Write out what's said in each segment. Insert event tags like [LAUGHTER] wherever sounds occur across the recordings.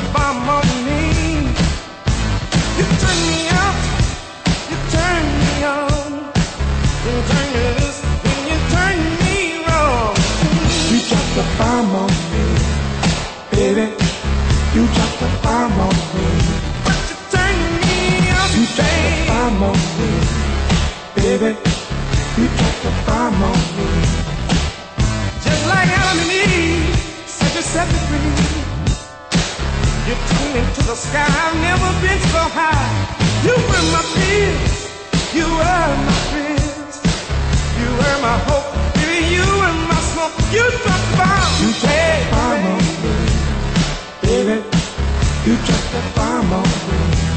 The bomb on the sky, I've never been so high. You were my peers, you were my friends. You were my hope, baby, you were my smoke. You dropped the bomb. You dropped the bomb on me, baby. You dropped the bomb on me.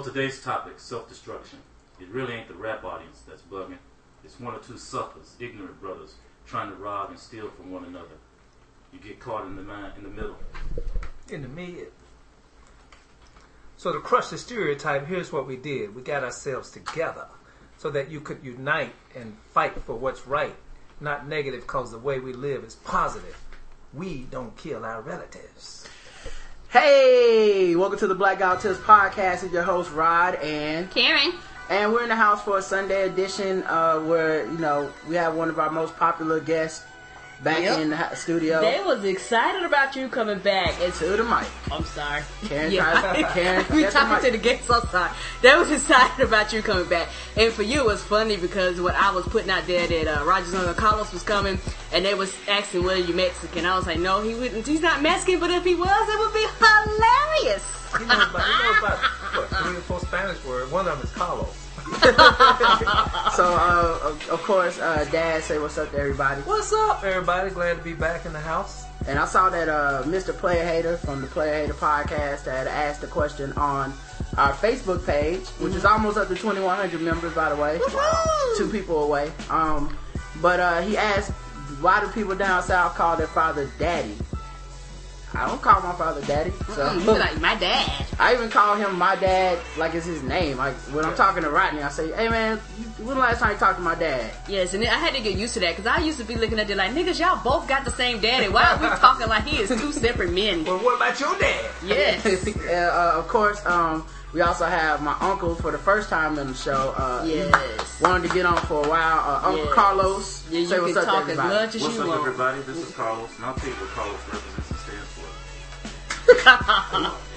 Well, today's topic, self-destruction. It really ain't the rap audience that's bugging. It's one or two suckers, ignorant brothers, trying to rob and steal from one another. You get caught in the mind, in the middle. in the mid. So to crush the stereotype, here's what we did. We got ourselves together so that you could unite and fight for what's right, not negative because the way we live is positive. We don't kill our relatives. Hey, welcome to the Black Guy Who Tips podcast. It's your host Rod and Karen. and we're in the house for a Sunday edition uh, where you know we have one of our most popular guests back Yep. in the studio. They was excited about you coming back. It's to the mic. I'm sorry. Karen yeah. tries- [LAUGHS] Karen- we that's the talking to the guests. I'm. They was [LAUGHS] excited about you coming back, and for you it was funny because what I was putting out there that uh, Rogers and Carlos was coming, and they was asking whether you Mexican. I was like, no, he wouldn't. He's not Mexican, but if he was, it would be hilarious. He knows about, he knows about [LAUGHS] what, three or four Spanish words. One of them is Carlos. [LAUGHS] So uh, of, of course, uh, Dad say what's up to everybody. What's up, everybody? Glad to be back in the house. And I saw that uh, Mr. Player Hater from the Player Hater podcast had asked a question on our Facebook page, which is almost up to 2,100 members, by the way. Two people away. Um, but uh, he asked, why do people down south call their father daddy? I don't call my father daddy. So you be like my dad. I even call him my dad like it's his name. Like when I'm talking to Rodney, I say, "Hey man, when the last time you talked to my dad?" Yes, and I had to get used to that because I used to be looking at it like, niggas, y'all both got the same daddy. Why are we [LAUGHS] talking like he is two separate men? Well, what about your dad? Yes. [LAUGHS] uh, uh, of course, um, we also have my uncle for the first time in the show. Uh, Yes. wanted to get on for a while. Uh, Uncle Yes. Carlos, Yeah, you say what's can up to as everybody. much as What's you up, want. everybody? This is Carlos, and I'll tell you what Carlos represents and stands for.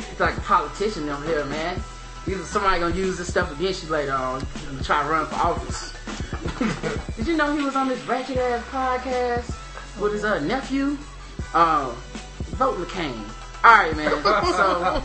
He's like a politician down here, man. He's somebody gonna use this stuff against you later on. and Try to run for office. [LAUGHS] Did you know he was on this ratchet ass podcast with his uh, nephew? Um, vote McCain. All right, man. So,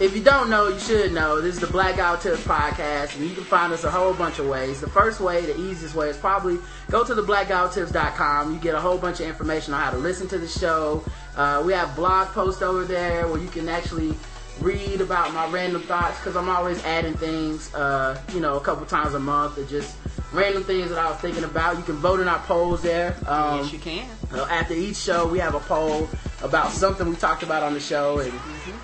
if you don't know, you should know. This is the Black Guy Who Tips podcast, and you can find us a whole bunch of ways. The first way, the easiest way, is probably go to the blackguywhotips.com. You get a whole bunch of information on how to listen to the show. Uh, we have blog posts over there where you can actually read about my random thoughts because I'm always adding things, uh, you know, a couple times a month or just random things that I was thinking about. You can vote in our polls there. Um, yes, you can. after each show, we have a poll about something we talked about on the show, and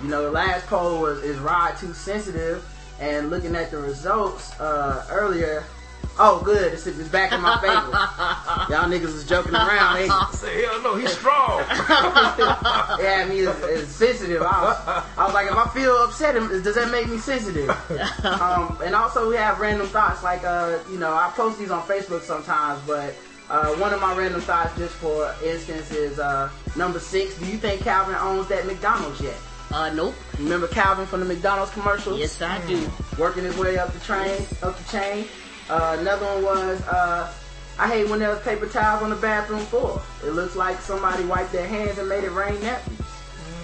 you know, the last poll was is Rod too sensitive? And looking at the results uh, earlier, Oh, good. It's, it's back in my favor. [LAUGHS] Y'all niggas is joking around. Ain't [LAUGHS] you? Say, hell no, he's strong. [LAUGHS] yeah, I mean, it's, it's sensitive. I was, I was like, if I feel upset, does that make me sensitive? Um, and also, we have random thoughts. Like, uh, you know, I post these on Facebook sometimes, but uh, one of my random thoughts, just for instance, is uh, number six. Do you think Calvin owns that McDonald's yet? Uh, nope. Remember Calvin from the McDonald's commercials? Yes, I do. Working his way up the train, up the chain. Uh, another one was, uh, I hate when there's paper towels on the bathroom floor. It looks like somebody wiped their hands and made it rain napkins.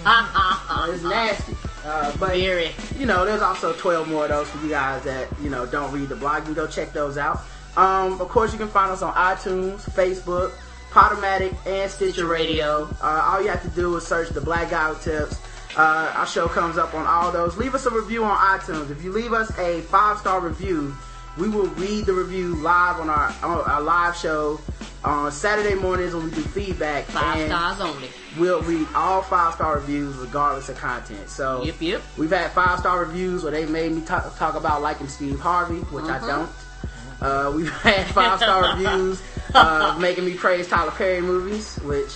Uh, it's nasty. Uh, but Very. you know, there's also 12 more of those for you guys that you know don't read the blog. You can go check those out. Um, of course, you can find us on iTunes, Facebook, Podomatic, and Stitcher Radio. Uh, all you have to do is search the Black Guy Tips. Uh, our show comes up on all those. Leave us a review on iTunes. If you leave us a five star review, we will read the review live on our on our live show on Saturday mornings when we do feedback. Five stars only. We'll read all five star reviews regardless of content. So Yep, yep. We've had five star reviews where they made me talk, talk about liking Steve Harvey, which I don't. Uh, we've [LAUGHS] had five star reviews uh, [LAUGHS] making me praise Tyler Perry movies, which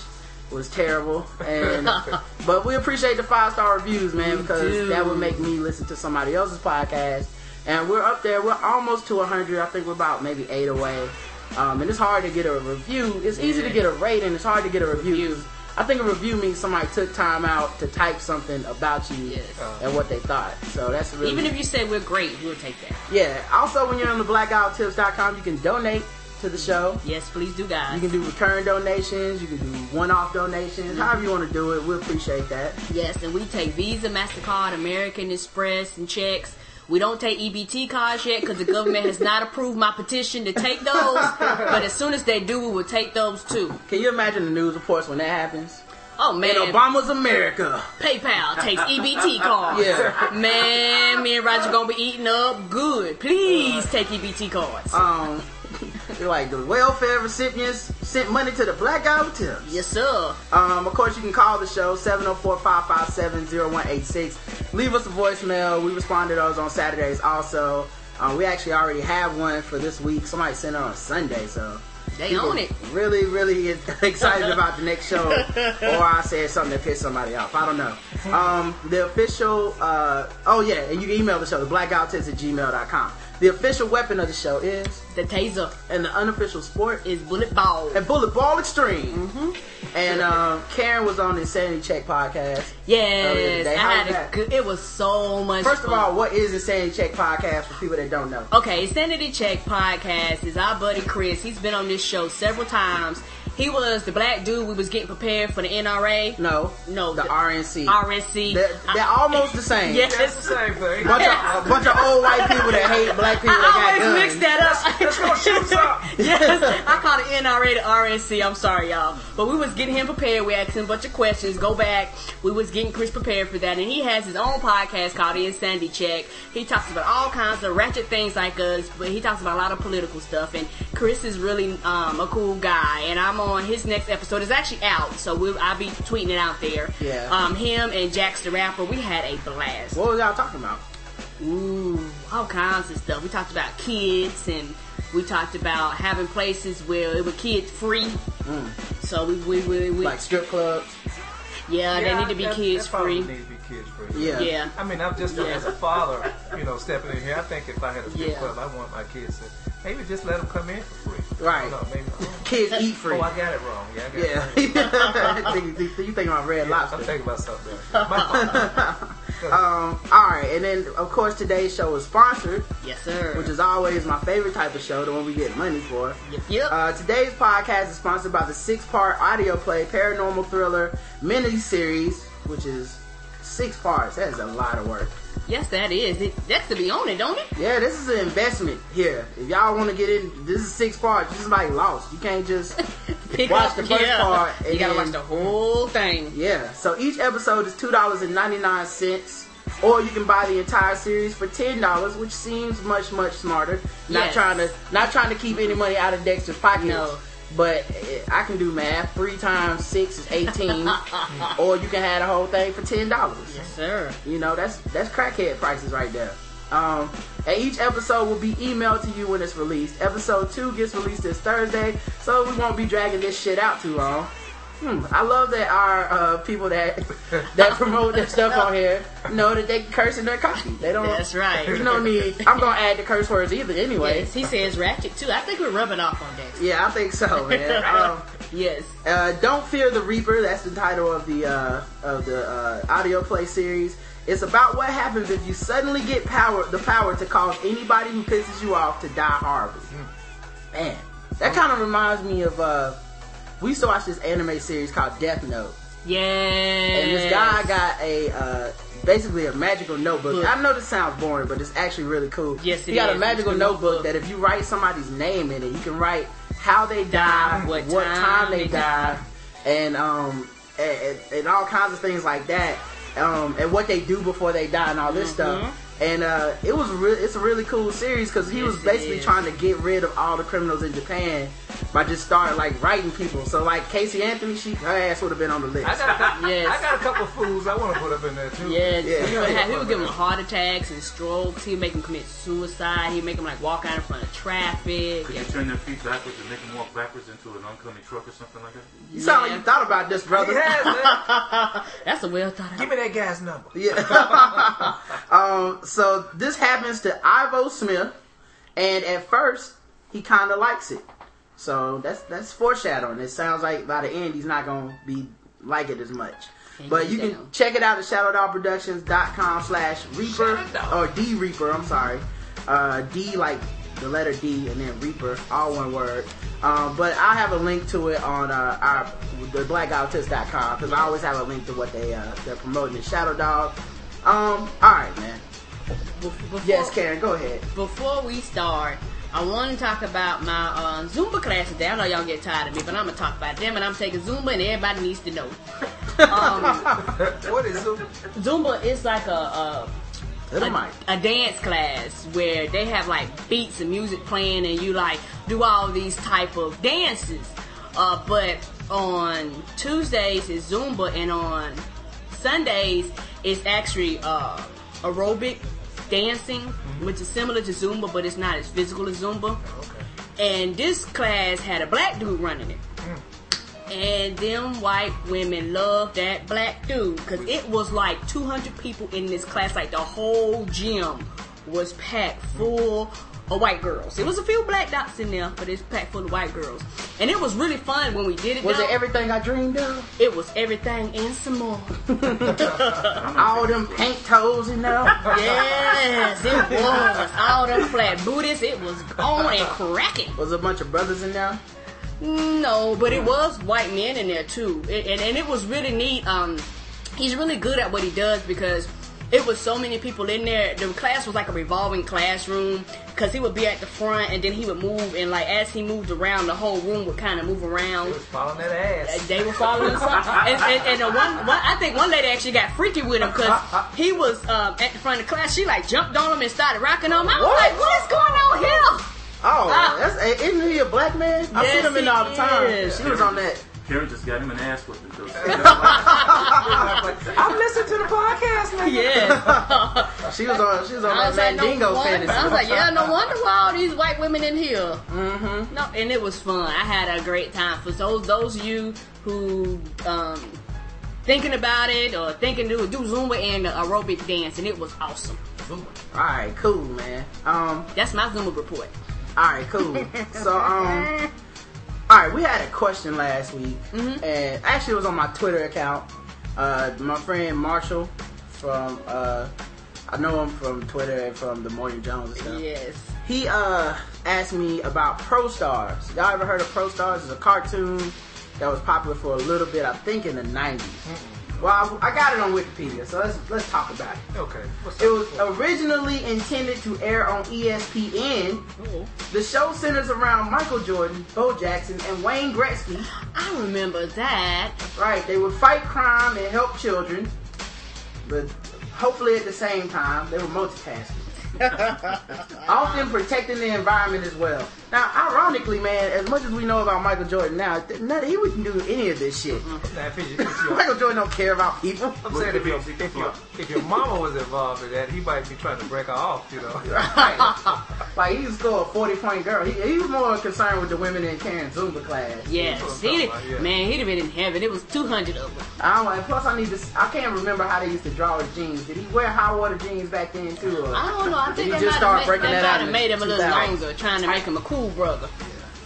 was terrible. And [LAUGHS] but we appreciate the five star reviews, man, because that would make me listen to somebody else's podcast. And we're up there. We're almost to 100. I think we're about maybe eight away. Um, and it's hard to get a review. It's easy to get a rating. It's hard to get a review. I think a review means somebody took time out to type something about you Yes. and what they thought. So that's really Even if you say we're great, we'll take that. yeah. Also, when you're on the blackguywhotips.com, you can donate to the show. Yes, please do, guys. You can do recurring donations. You can do one-off donations. However you want to do it, we appreciate that. Yes, and we take Visa, MasterCard, American Express, and checks. We don't take EBT cards yet because the government has not approved my petition to take those. But as soon as they do, we will take those too. Can you imagine the news reports when that happens? Oh man, In Obama's America. PayPal takes EBT cards. Yeah. Man, me and Roger gonna be eating up good. Please take EBT cards. Um, [LAUGHS] like the welfare recipients sent money to the Black Guy with Tips. yes, sir. Um, of course, you can call the show 704-557-0186. Leave us a voicemail. We respond to those on Saturdays also. Um, we actually already have one for this week. Somebody sent it on Sunday, so They people own it. Really, really [LAUGHS] excited about the next show. [LAUGHS] or I said something that pissed somebody off. I don't know. Um, the official, uh, oh yeah, and you can email the show, the blackguywhotips at gmail.com. The official weapon of the show is, The taser and the unofficial sport is bullet ball. and Bullet Ball Extreme. And um, Karen was on the Insanity Check podcast. Yes. I had a good. It was so much. First of all, what is Insanity Check podcast for people that don't know? Okay, Sanity Check podcast is our buddy Chris. He's been on this show several times. He was the black dude we was getting prepared for the NRA. No, No, the, the- RNC. RNC. They're, they're almost the same. Yes. That's the same thing. Bunch of, a bunch of old white people that hate black people I that got always guns. mix that up. Let's go shoot [LAUGHS] some. yes, I call it NRA the RNC. I'm sorry, y'all. But we was getting him prepared. We asked him a bunch of questions. Go back. We was getting Chris prepared for that, and he has his own podcast called The Insanity Check. He talks about all kinds of ratchet things like us, but he talks about a lot of political stuff. And Chris is really um, a cool guy. And I'm on his next episode. It's actually out, so we'll, I'll be tweeting it out there. Yeah. Um, him and Jax the rapper, we had a blast. What was y'all talking about? Ooh, all kinds of stuff. We talked about kids and we talked about having places where it was kids free. So we, we, we, we Like strip clubs? yeah, they need to be that- kids that free. Need to be kids free. Yeah. Yeah. I mean, I'm just Yeah. as a father, you know, stepping in here. I think if I had a strip Yeah. club, I want my kids to maybe just let them come in for free. Right. No. Oh, Kids eat free. oh, I got it wrong. Yeah, I got it Yeah. wrong. [LAUGHS] you, think about red Yeah, I'm thinking about something. else. [LAUGHS] My. Um, alright, and then of course today's show is sponsored, Yes, sir. which is always my favorite type of show, the one we get money for. yep, yep. Uh, today's podcast is sponsored by the six-part audio play paranormal thriller mini series, which is six parts. That is a lot of work. Yes, that is. It, that's to be on it, don't it? Yeah, this is an investment here. If y'all want to get in, this is six parts. This is like Lost. You can't just [LAUGHS] Pick watch up- the first yeah. part. And You gotta then- watch the whole thing. Yeah. So each episode is two dollars and ninety nine cents, or you can buy the entire series for ten dollars, which seems much much smarter. Not Yes. trying to not trying to keep any money out of Dexter's pocket. No. But eh, I can do math. Three times six is eighteen, [LAUGHS] or you can have the whole thing for ten dollars. Yes, sir. You know that's that's crackhead prices right there. Um, and each episode will be emailed to you when it's released. Episode two gets released this Thursday, so we won't be dragging this shit out too long. Hmm, I love that our uh, people that that promote their stuff on here know that they curse in their coffee. They don't. That's right. There's don't need. I'm gonna add the curse words either anyway. Yes, he says ratchet too. I think we're rubbing off on that. Yeah, I think so, man. [LAUGHS] um, Yes. uh, Don't Fear the Reaper. That's the title of the uh, of the uh, audio play series. It's about what happens if you suddenly get power, the power to cause anybody who pisses you off to die horribly. Man, that kind of reminds me of. We used to watch this anime series called Death Note, Yeah. and this guy got a uh, basically a magical notebook. Book. I know this sounds boring, but it's actually really cool. Yes, it he got is. a magical notebook notebook. that if you write somebody's name in it, you can write how they died, What what, time time, they died, and um and, and, and all kinds of things like that, um and what they do before they die and all this stuff. And uh, it was re- it's a really cool series because he. Yes, was basically trying to get rid of all the criminals in Japan by just starting like writing people. So like Casey Anthony, she her ass would have been on the list. I got, a couple, [LAUGHS] Yes. I got a couple fools I want to put up in there too. Yes, Yeah. he, would have, he would give them [LAUGHS] heart attacks and strokes. He'd make them commit suicide. He'd make them like walk out in front of traffic. Could you turn their feet backwards and make them walk backwards into an oncoming truck or something like that? You sound like you thought about this, brother. He has, man. [LAUGHS] that's a well thought out. Give me that guy's number. Yeah. um, so this happens to Ivo Smith, and at first he kind of likes it. So that's that's foreshadowing. It sounds like by the end he's not gonna be like it as much. But you can check it out at shadowdogproductions.com slash reaper or D Reaper. I'm sorry, uh, D like the letter D and then Reaper, all one word. Um, but I have a link to it on uh, our the blackguywhotips.com because I always have a link to what they uh, they're promoting in Shadow Dog. Um, all right, man. Before, Yes, Karen, go ahead. Before we start, I want to talk about my uh, Zumba class today. I know y'all get tired of me, but I'm gonna talk about them, and I'm taking Zumba, and everybody needs to know. [LAUGHS] Um, What is it? Zumba is like a, a a, a dance class where they have like beats and music playing and you like do all these type of dances. Uh, but on Tuesdays is Zumba and on Sundays it's actually uh, aerobic dancing, which is similar to Zumba, but it's not as physical as Zumba. And this class had a black dude running it. Mm. And them white women loved that black dude because it was like 200 people in this class. Like the whole gym was packed full of white girls. It was a few black dots in there, but it's packed full of white girls. And it was really fun when we did it. Was though. it everything I dreamed of? It was everything and some more. [LAUGHS] All them pink toes in there? yes, it was. All them flat booties. It was on and cracking. Was a bunch of brothers in there? No, but it was white men in there too, it, and and it was really neat. Um, he's really good at what he does because it was so many people in there. The class was like a revolving classroom because he would be at the front and then he would move, and like as he moved around, the whole room would kind of move around. He was following that ass. They were following something, and, and, one, one, I think one lady actually got freaky with him because he was um, at the front of the class. She like jumped on him and started rocking on him. I was What? like, "What is going on here?" Oh, Ah. that's, eh, isn't he a black man? I see him in all the time. is. She was on that. Karen just got him an ass whipping. though. [LAUGHS] [LAUGHS] I'm listening to the podcast, man. Yeah. She was on. She was on I that was like, no wonder. fantasy. I was like, yeah, no wonder why all these white women in here. Mm-hmm. No, and it was fun. I had a great time. For those those of you who um, thinking about it or thinking to do Zumba and aerobic dance, and it was awesome. All right, cool, man. Um, That's my Zumba report. all right, cool. so, um, all right, we had a question last week, and actually it was on my Twitter account. Uh, my friend Marshall from, uh, I know him from Twitter and from the Morning Jones stuff. Yes. He uh asked me about Pro Stars. Y'all ever heard of Pro Stars? It's a cartoon that was popular for a little bit, I think in the 90s. Well, I, I got it on Wikipedia, so let's let's talk about it. Okay. What's It was originally intended to air on ESPN. Oh, The show centers around Michael Jordan, Bo Jackson, and Wayne Gretzky. I remember that. Right, they would fight crime and help children, but hopefully at the same time they were multitasking. [LAUGHS] Often protecting the environment as well. Now, ironically, man, as much as we know about Michael Jordan now, none, he wouldn't do any of this shit. Mm-hmm. Now, if, you- if [LAUGHS] your, Michael Jordan don't care about people. I'm saying if if, your, if your mama was involved in that, he might be trying to break her off, you know. [LAUGHS] like he was still a forty point girl. He, he was more concerned with the women in Karen Zumba class. Yes, That's what he did, about, yeah. man, he'd have been in heaven. It was 200 of them. I don't. And plus, I need to. I can't remember how they used to draw his jeans. Did he wear high water jeans back then too? Or? I don't know. I think he they just might start have breaking they that out might have made him a little longer, trying to make him a cool brother.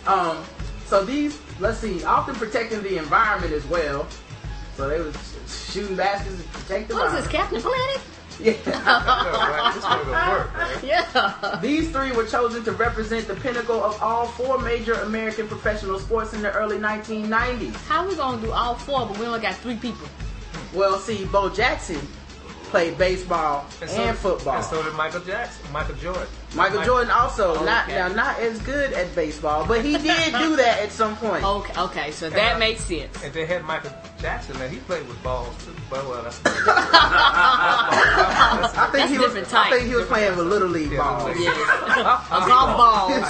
Um, so these, let's see, often protecting the environment as well. So they was shooting baskets to protect the What is this. Captain Planet? Yeah. right? This [LAUGHS] one gonna work. Yeah. These three were chosen to represent the pinnacle of all four major American professional sports in the early 1990s. How we gonna do all four, but we only got three people? Well, see, Bo Jackson played baseball and, so, football. And so did Michael Jackson, Michael Jordan. Michael Mike- Jordan also not now not as good at baseball, but he did do [LAUGHS] that at some point. Okay, okay, so that makes sense. And they had Michael Jackson, and he played with balls too. But well, that's [LAUGHS] I think That's he was. different I think he was playing with little league Yeah, balls. Little League. Yeah. Softball. [LAUGHS]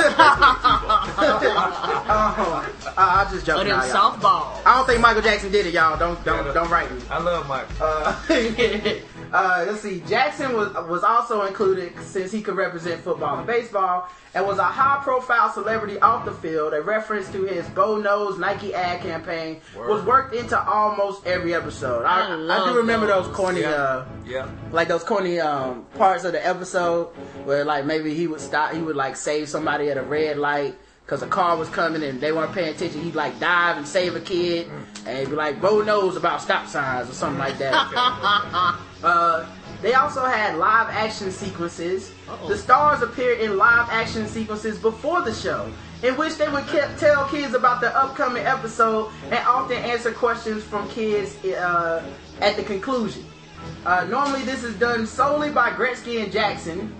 Oh, I I just or joking. them now, softball. I don't think Michael Jackson did it, y'all. Don't don't Yeah, don't write me. I love Michael. Uh, uh, let's see. Jackson was was also included since he could represent football and baseball, and was a high profile celebrity off the field. A reference to his Bo Knows Nike ad campaign was worked into almost every episode. I, I I, do remember those, those. corny. Yeah. Uh, yeah. like those corny um, parts of the episode where like maybe he would stop, he would like save somebody at a red light because a car was coming and they weren't paying attention. He'd like dive and save a kid, and he'd be like, "Bo knows about stop signs" or something like that. uh, they also had live action sequences. The stars appeared in live action sequences before the show, in which they would ke- tell kids about the upcoming episode and often answer questions from kids uh, at the conclusion. Uh, normally, this is done solely by Gretzky and Jackson.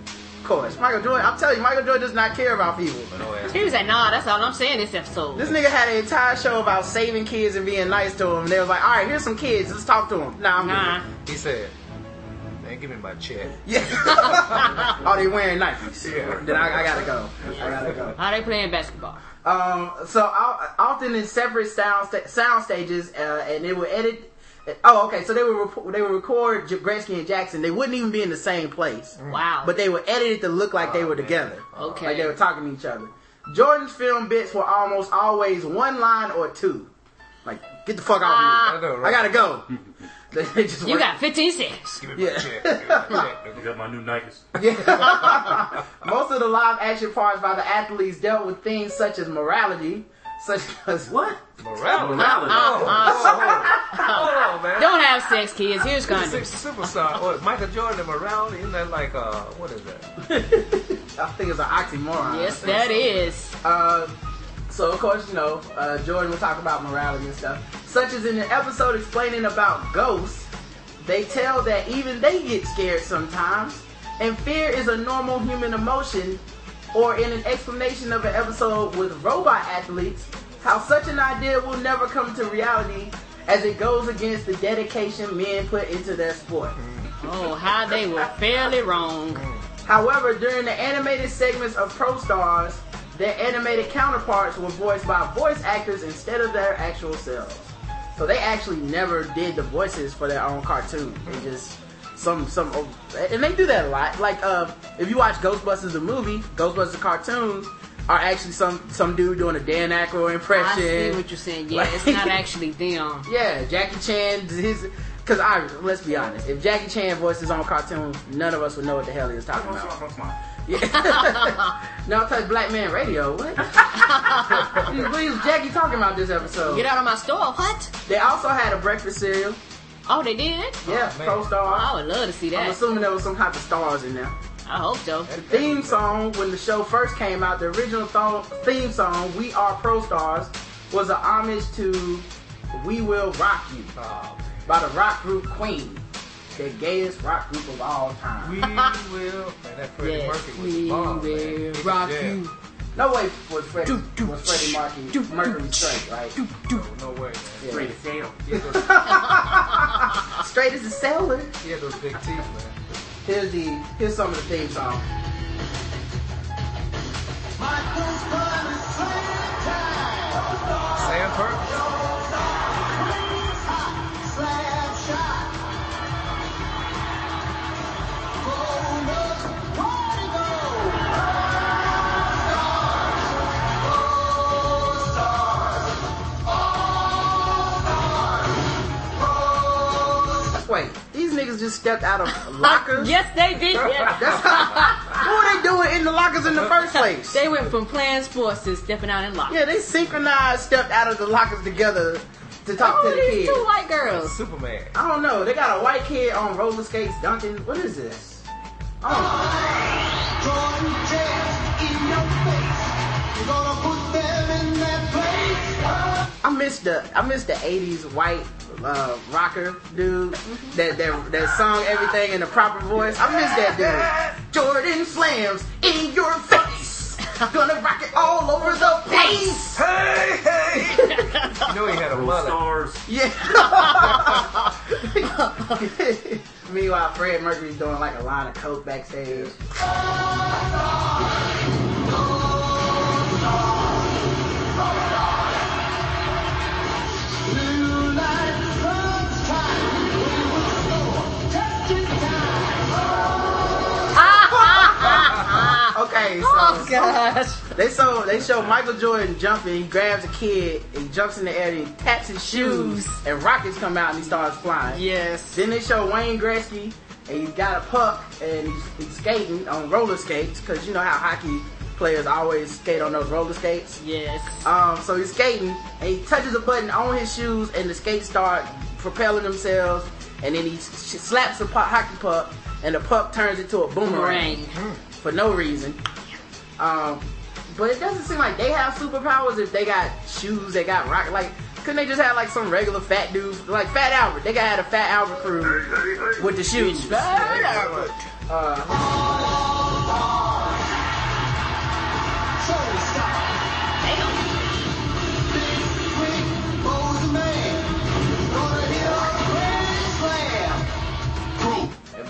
Of course, Michael Jordan. I'm telling you, Michael Jordan does not care about people. No. He was like, nah, that's all I'm saying this episode. This nigga had an entire show about saving kids and being nice to them. And they was like, all right, here's some kids. Let's talk to them. Nah, I'm Nah. He said, "Man, give me my check." Yeah. [LAUGHS] oh, they wearing Nikes. Yeah. Then I, I gotta go. I gotta go. How they playing basketball? Um, so o- often in separate sound sta- sound stages, uh, and they would edit. Oh, okay. So they would rep- they would record J- Gretzky and Jackson. They wouldn't even be in the same place. Wow. but they would edit it to look like they were together. Okay. Like they were talking to each other. Jordan's film bits were almost always one line or two. Like, get the fuck out Ah. of here. I know, I gotta go. [LAUGHS] they just you work- got 15 seconds. Give me my Yeah. check. Give me my check. [LAUGHS] You got my new Nikes. Yeah. [LAUGHS] Most of the live action parts by the athletes dealt with things such as morality, such as What? Morality. Morality. Oh, [LAUGHS] oh, oh. Hold on, man. Don't have sex, kids. Here's Six condoms. superstar. What, Michael Jordan and morality? Isn't that like uh, what is that? I think it's an oxymoron. Yes, that is. Uh, so of course, you know, uh, Jordan will talk about morality and stuff. Such as in the episode explaining about ghosts, they tell that even they get scared sometimes, and fear is a normal human emotion. Or in an explanation of an episode with robot athletes, how such an idea will never come to reality as it goes against the dedication men put into their sport. Oh, how they were fairly wrong. However, during the animated segments of Pro Stars, their animated counterparts were voiced by voice actors instead of their actual selves. So they actually never did the voices for their own cartoon. They just some some and they do that a lot. Like uh, if you watch Ghostbusters the movie, Ghostbusters cartoons are actually some some dude doing a Dan Aykroyd impression. I impression. see what you're saying. Yeah, Like- it's not [LAUGHS] actually them. Yeah, Jackie Chan, his. Because I, let's be honest, if Jackie Chan voiced his own cartoon, none of us would know what the hell he was talking about. Yeah. [LAUGHS] no, because Black Man Radio. What? [LAUGHS] what is Jackie talking about this episode? Get out of my store. What? They also had a breakfast cereal. Oh, they did? Yeah, Oh, man. Pro Star. Oh, I would love to see that. I'm assuming there was some type of stars in there. I hope so. The theme song, when the show first came out, the original th- theme song, We Are Pro Stars, was an homage to We Will Rock You Oh, by the rock group Queen, the gayest rock group of all time. we [LAUGHS] will. Man, that Freddie Yes, Mercury was we bomb, will man. Rock was you. No way was Freddie, was Freddie Mercury, Mercury straight, right? No, oh, no way. Yeah. Straight as hell. Those, straight as a sailor. Yeah, those big teeth, man. Here's the here's some of the theme song. Sam Perkins. Niggas just stepped out of [LAUGHS] lockers? Yes, they did. Yeah. That's what are they doing in the lockers in the [LAUGHS] first place? They went from playing sports to stepping out in lockers. Yeah, they synchronized, stepped out of the lockers together to talk Oh, to the kids. two white girls. Superman. I don't know. They got a white kid on roller skates dunking. What is this? Oh, I miss the I miss the '80s white uh, rocker dude that, that that song everything in the proper voice. I miss that dude. Jordan slams in your face, I'm gonna rock it all over the place. Hey, hey! [LAUGHS] you know he had a Those mother. stars. Yeah. [LAUGHS] Meanwhile, Fred Mercury's doing like a line of coke backstage. Okay, [LAUGHS] so Oh gosh. they show they show Michael Jordan jumping. He grabs a kid, and he jumps in the air, and he taps his shoes, Shoes. and rockets come out, and he starts flying. Yes. Then they show Wayne Gretzky, and he's got a puck, and he's, he's skating on roller skates, because you know how hockey players always skate on those roller skates. Yes. Um, so he's skating, and he touches a button on his shoes, and the skates start propelling themselves, and then he slaps a puck, hockey puck, and the puck turns into a boomerang Boomerang. For no reason. Um, but it doesn't seem like they have superpowers if they got shoes, they got rock. Like, couldn't they just have like some regular fat dudes, like Fat Albert? They got had a Fat Albert crew with the shoes. Fat Albert. Uh, and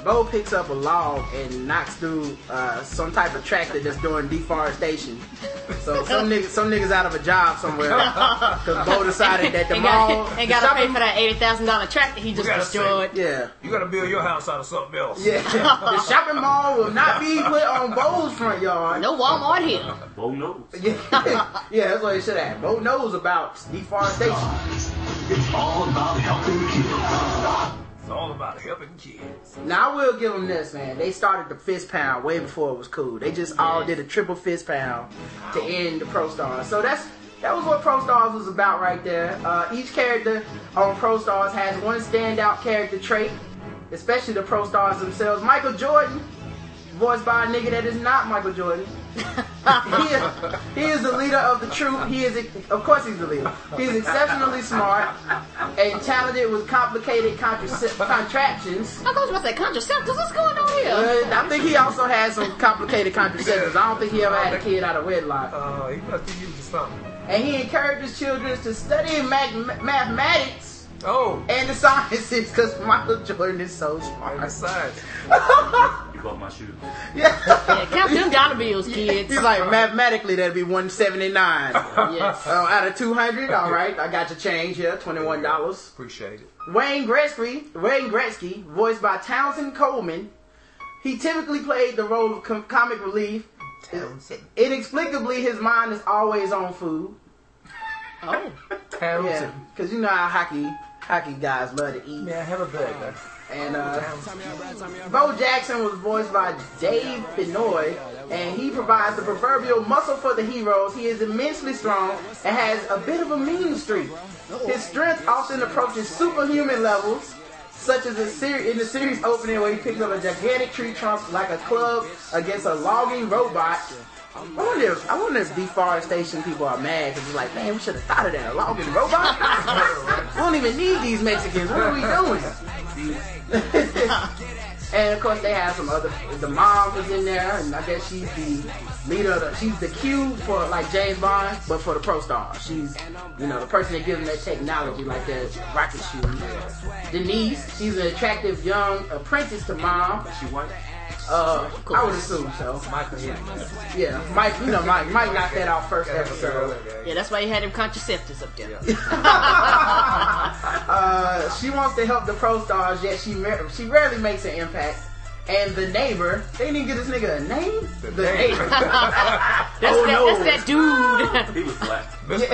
Bo picks up a log and knocks through uh, some type of tractor that's doing deforestation. So some niggas, some niggas out of a job somewhere [LAUGHS] because Bo decided that the Ain't mall, got, ain't got to pay for that eighty thousand dollar tractor he just gotta destroyed. Yeah. You gotta build your house out of something else. Yeah, the shopping mall will not be put on Bo's front yard. No Walmart here. Bo knows. [LAUGHS] Yeah, yeah, that's what he should have. Bo knows about deforestation. It's all about helping kids. All about helping kids. Now I will give them this, man. They started the fist pound way before it was cool. They just all did a triple fist pound to end the Pro Stars. So that's that was what Pro Stars was about right there. Uh, each character on Pro Stars has one standout character trait, especially the Pro Stars themselves. Michael Jordan, voiced by a nigga that is not Michael Jordan. He, is, he is the leader of the troop. He is, of course, he's the leader. He's exceptionally smart and talented with complicated contrace- contraptions. I was about to say contraceptives. What's going on here? Uh, I think he also has some complicated contraceptives. I don't think he ever had a kid out of wedlock. Uh, he must be using something. And he encourages children to study math- mathematics Oh, and the sciences because Michael Jordan is so smart. and smart. besides, [LAUGHS] You bought my shoes. yeah. Yeah, count them dollar bills, kids. He's like, mathematically, that'd be 179 yes. [LAUGHS] uh, out of 200. All right, I got your change here, $21. appreciate it. Wayne Gretzky, Wayne Gretzky, voiced by Townsend Coleman. He typically played the role of com- comic relief. Townsend. Inexplicably, his mind is always on food. Oh. [LAUGHS] Yeah, Townsend. because you know how hockey hockey guys love to eat. Yeah, have a burger. And uh, Bo Jackson was voiced by Dave Fennoy, and he provides the proverbial muscle for the heroes. He is immensely strong and has a bit of a mean streak. His strength often approaches superhuman levels, such as in the series opening where he picks up a gigantic tree trunk like a club against a logging robot. I wonder if I wonder if deforestation people are mad because it's like, man, we should have thought of that. A logging robot? [LAUGHS] we don't even need these Mexicans. What are we doing? [LAUGHS] and of course, they have some other. The mom was in there, and I guess she's the leader. Of the, she's the Q for like James Bond, but for the Pro Star. She's, you know, the person that gives them that technology, like that rocket shoe. Denise, she's an attractive young apprentice to mom. She. Uh, I would assume so. Michael hit. Yeah, Mike. You know, Mike. Mike knocked that out first episode. Yeah, that's why you had him contraceptives up there. [LAUGHS] Uh, she wants to help the pro stars, yet she she rarely makes an impact. And the neighbor, they didn't give this nigga a name. The, neighbor. [LAUGHS] That's, Oh, that, no. that's that dude. [LAUGHS] He was black. Mr. [LAUGHS]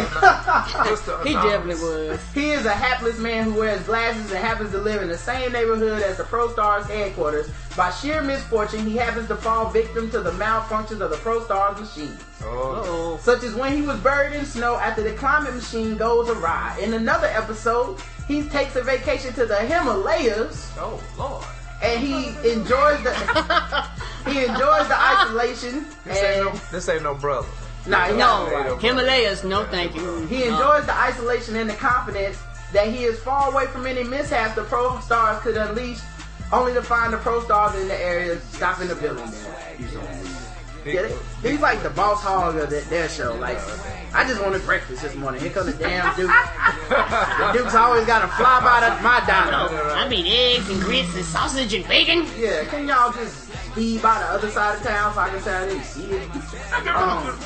Mr. he definitely was. he is a hapless man who wears glasses and happens to live in the same neighborhood as the Pro Stars headquarters. By sheer misfortune, he happens to fall victim to the malfunctions of the Pro Stars machine. Oh, Oh, such as when he was buried in snow after the climate machine goes awry. In another episode, he takes a vacation to the Himalayas oh, Lord. And he enjoys the he enjoys the isolation This ain't no, this ain't no brother. nah, he no, Himalayas, no thank you. he enjoys the isolation and the confidence that he is far away from any mishaps the pro stars could unleash, only to find the pro stars in the area stopping the building. He's. Yeah, they- he's like the Boss Hogg of that, their show. Like, I just wanted breakfast this morning. Here comes the damn Duke. [LAUGHS] the Duke's always got to fly by the, my dino. I mean eggs and grits and sausage and bacon. Yeah, can y'all just be by the other side of town so I can tell you see it? Um,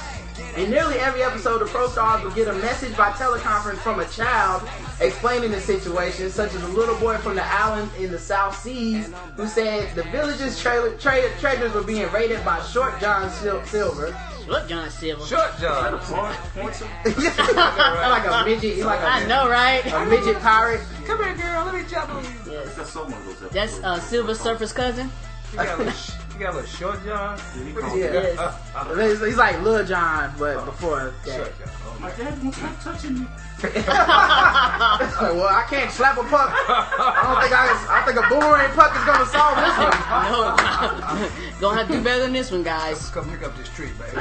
in nearly every episode, the Pro Stars will get a message by teleconference from a child explaining the situation, such as a little boy from the island in the South Seas who said the village's tra- tra- treasures were being raided by Short John Sil- Silver. What John Silver? Short John. Point, points [LAUGHS] [LAUGHS] like a midget, he's like a, I know, right? a midget pirate. Come here, girl. Let me jump on you. Yes. That's so one of those episodes. That's uh, Silver Surfer's cousin. You got a little, sh- you got a little short John. Did he call Yeah. Yes. He's, he's like Lil Jon, but oh, before that. Short John. Oh, My dad won't stop touching me. [LAUGHS] well, I can't slap a puck. I don't think I. I think a boomerang puck is gonna solve this one. [LAUGHS] No, [LAUGHS] gonna have to do better than this one, guys. Come pick up this tree, baby.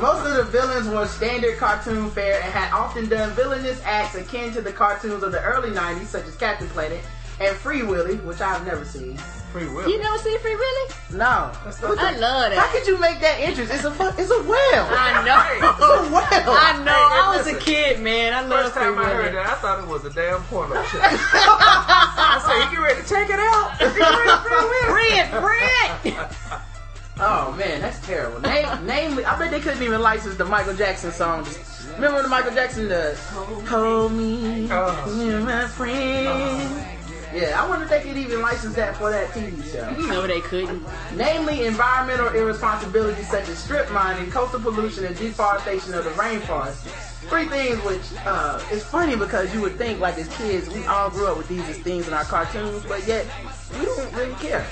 Most of the villains were standard cartoon fare and had often done villainous acts akin to the cartoons of the early '90s, such as Captain Planet and Free Willy, which I've never seen. Free will. You never seen Free Willy? No, That's not- I love love how could you make that interest? It's a fu- it's a whale. I know. [LAUGHS] It's a whale. I know. I was a kid, man. I love First Free time I heard that, I thought it was a damn porno [LAUGHS] show. I said, you get ready to check it out? Fred, Fred. Oh man, that's terrible. Name, name. I bet they couldn't even license the Michael Jackson song. Just, remember the Michael Jackson the "Hold Me, Oh. You're My Friend." Oh. Yeah, I wonder if they could even license that for that TV show. No, they couldn't. Namely, environmental irresponsibilities such as strip mining, coastal pollution, and deforestation of the rainforest. Three things which uh, it's funny because you would think like as kids we all grew up with these as things in our cartoons, but yet we don't really care.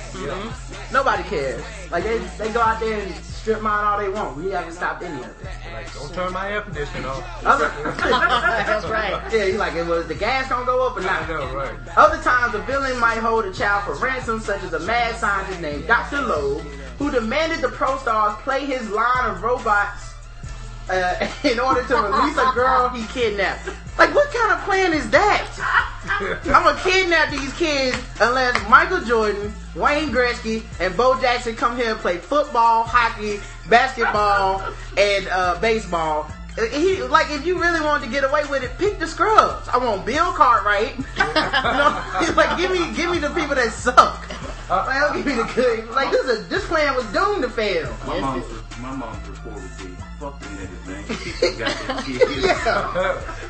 Nobody cares. Like they they go out there and strip mine all they want. We haven't stopped any of it. Like, don't turn my air conditioning off. Other, [LAUGHS] That's right. yeah, you like it was the gas gonna go up or I not? know, right. Other times, a villain might hold a child for ransom, such as a mad scientist named Dr. Loeb, who demanded the Pro Stars play his line of robots uh, [LAUGHS] in order to release a girl he kidnapped. Like, what kind of plan is that? [LAUGHS] I'm gonna kidnap these kids unless Michael Jordan, Wayne Gretzky, and Bo Jackson come here and play football, hockey, basketball, and uh, baseball. He like if you really wanted to get away with it, pick the scrubs. I want Bill Cartwright. [LAUGHS] no, he's like give me give me the people that suck. Like, don't give me the good. Like this is this plan was doomed to fail. My Yes, mom's, it- my mom's report would be, fuck them niggas, man. You keep them goddamn kids. [LAUGHS] Yeah.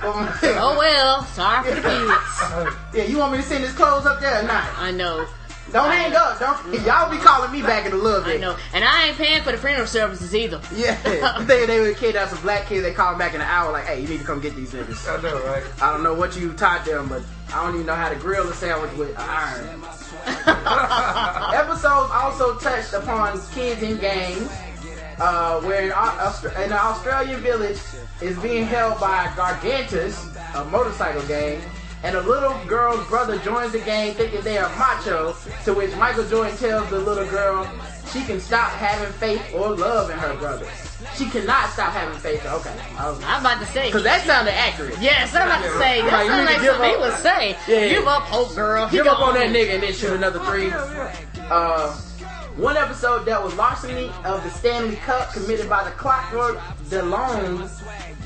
Oh, [LAUGHS] oh well. Sorry for the kids. [LAUGHS] yeah, you want me to send his clothes up there or not? I know. Don't hang up. Don't mm-hmm. y'all be calling me back in a little bit. I know. And I ain't paying for the printer services either. Yeah, they they would kidnap some black kids. They call them back in an hour, like, "Hey, you need to come get these niggas." I know, right? I don't know what you taught them, but I don't even know how to grill a sandwich with iron. Episodes also touched upon kids in gangs, uh, where an, Australian village is being held by Gargantus, a motorcycle gang, and a little girl's brother joins the gang thinking they are macho, to which Michael Jordan tells the little girl she can stop having faith or love in her brother. She cannot stop having faith. Okay, I'm about to say. because that sounded accurate. Yes, I'm about to say. That Like, you sounds need to like give something he would say. Yeah. Give up, hope girl. Give up on that nigga and then shoot another three. Uh, one episode that was larceny of the Stanley Cup committed by the Clockwork DeLone.